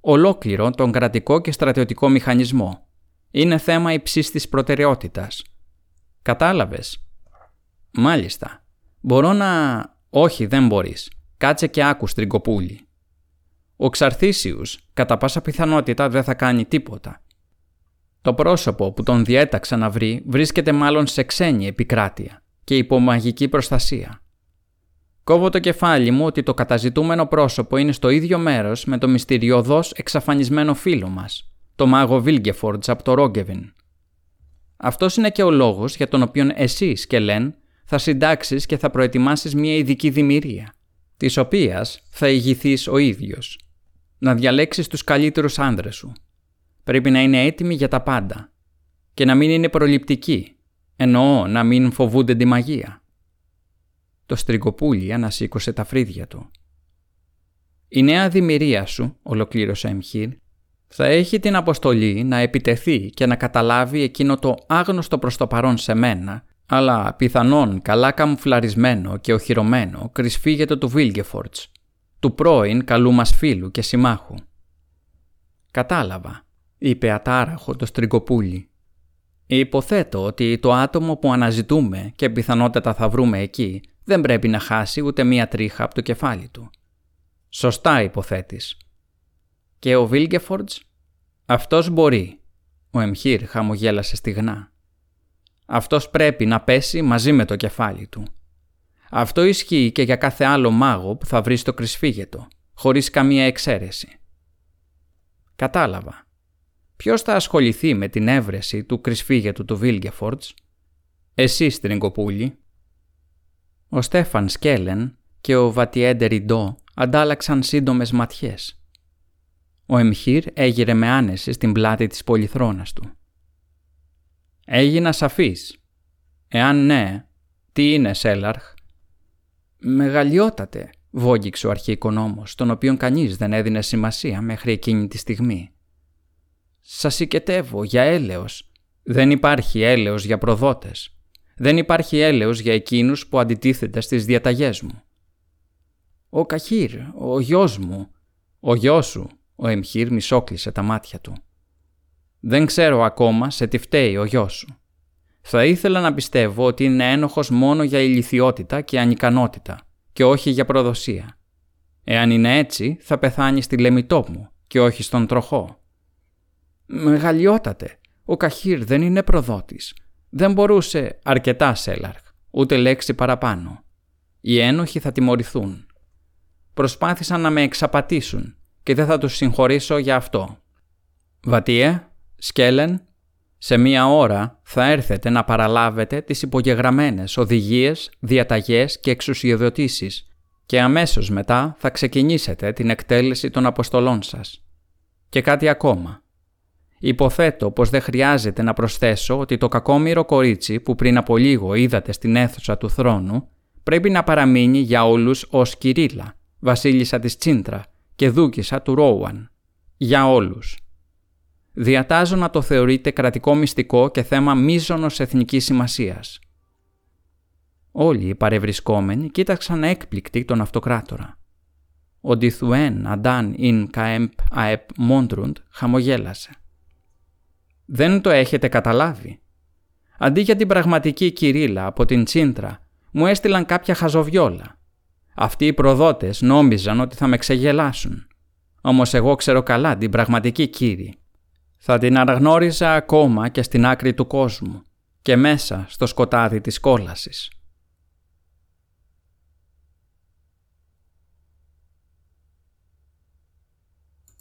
Speaker 2: Ολόκληρο τον κρατικό και στρατιωτικό μηχανισμό. Είναι θέμα υψής της προτεραιότητας. Κατάλαβες; Μάλιστα. Μπορώ να... Όχι, δεν μπορείς. Κάτσε και άκου, Στριγκοπούλη. Ο Ξαρθήσιους κατά πάσα πιθανότητα δεν θα κάνει τίποτα. Το πρόσωπο που τον διέταξα να βρει βρίσκεται μάλλον σε ξένη επικράτεια και υπό μαγική προστασία. Κόβω το κεφάλι μου ότι το καταζητούμενο πρόσωπο είναι στο ίδιο μέρος με το μυστηριωδώς εξαφανισμένο φίλο μας, το μάγο Βίλγκεφορντς από το Ρόγκεβιν. Αυτός είναι και ο λόγος για τον οποίο εσύ, Σκελέν, θα συντάξεις και θα προετοιμάσεις μια ειδική δημιουργία, της οποίας θα ηγηθείς ο ίδιος. Να διαλέξεις τους καλύτερους άνδρες σου. Πρέπει να είναι έτοιμοι για τα πάντα. Και να μην είναι προληπτικοί. Εννοώ να μην φοβούνται τη μαγεία. Το στριγκοπούλι ανασήκωσε τα φρύδια του. Η νέα δημιουργία σου, ολοκλήρωσε Εμχύρ, θα έχει την αποστολή να επιτεθεί και να καταλάβει εκείνο το άγνωστο προς το παρόν σε μένα, αλλά πιθανόν καλά καμουφλαρισμένο και οχυρωμένο κρυσφύγετο του Βίλγκεφορτς, του πρώην καλού μας φίλου και συμμάχου. «Κατάλαβα», είπε ατάραχο το στριγκοπούλι. «Υποθέτω ότι το άτομο που αναζητούμε και πιθανότατα θα βρούμε εκεί δεν πρέπει να χάσει ούτε μία τρίχα από το κεφάλι του. Σωστά υποθέτεις. Και ο Βίλγκεφορτς, αυτός μπορεί. Ο Εμχύρ χαμογέλασε στιγνά. Αυτός πρέπει να πέσει μαζί με το κεφάλι του. Αυτό ισχύει και για κάθε άλλο μάγο που θα βρει στο κρυσφύγετο, χωρίς καμία εξαίρεση. Κατάλαβα. Ποιος θα ασχοληθεί με την έβρεση του κρυσφύγετου του Βίλγκεφορτς; Εσύ, Στριγκοπούλη, ο Στέφαν Σκέλεν και ο Βατιέντερ Ιντό αντάλλαξαν σύντομες ματιές. Ο Εμχύρ έγειρε με άνεση στην πλάτη της πολυθρόνας του. «Έγινας σαφής. Εάν ναι, τι είναι Σέλαρχ» «Μεγαλειότατε», βόγγιξε ο αρχιοικονόμος, τον οποίον κανείς δεν έδινε σημασία μέχρι εκείνη τη στιγμή. «Σας οικετεύω για έλεος. Δεν υπάρχει έλεος για προδότες. Δεν υπάρχει έλεος για εκείνους που αντιτίθεται στις διαταγές μου. «Ο Καχύρ, ο γιος μου». «Ο γιος σου», ο Εμχύρ μισόκλεισε τα μάτια του. «Δεν ξέρω ακόμα σε τι φταίει ο γιος σου. Θα ήθελα να πιστεύω ότι είναι ένοχος μόνο για ηλικιότητα και ανικανότητα και όχι για προδοσία. Εάν είναι έτσι, θα πεθάνει στη λεμιτό μου και όχι στον τροχό. Μεγαλειότατε, ο Καχύρ δεν είναι προδότης. Δεν μπορούσε αρκετά Σέλαρχ, ούτε λέξη παραπάνω. Οι ένοχοι θα τιμωρηθούν. Προσπάθησαν να με εξαπατήσουν και δεν θα τους συγχωρήσω για αυτό. Βατίε, Σκέλεν, σε μία ώρα θα έρθετε να παραλάβετε τις υπογεγραμμένες οδηγίες, διαταγές και εξουσιοδοτήσεις και αμέσως μετά θα ξεκινήσετε την εκτέλεση των αποστολών σας. Και κάτι ακόμα. Υποθέτω πως δεν χρειάζεται να προσθέσω ότι το κακόμοιρο κορίτσι που πριν από λίγο είδατε στην αίθουσα του θρόνου πρέπει να παραμείνει για όλους ως Κυρίλα, βασίλισσα της Τσίντρα και δούκισα του Ρόουαν. Για όλους. Διατάζω να το θεωρείτε κρατικό μυστικό και θέμα μίζωνος εθνικής σημασίας. Όλοι οι παρευρισκόμενοι κοίταξαν έκπληκτοι τον αυτοκράτορα. Ο Ντιθουέν Αντάν Ιν Καέμπ Αεπ Μόντρουντ χαμογέλασε. Δεν το έχετε καταλάβει. Αντί για την πραγματική κυρίλα από την Τσίντρα, μου έστειλαν κάποια χαζοβιόλα. Αυτοί οι προδότες νόμιζαν ότι θα με ξεγελάσουν. Όμως εγώ ξέρω καλά την πραγματική κύρι. Θα την αναγνώριζα ακόμα και στην άκρη του κόσμου και μέσα στο σκοτάδι της κόλασης.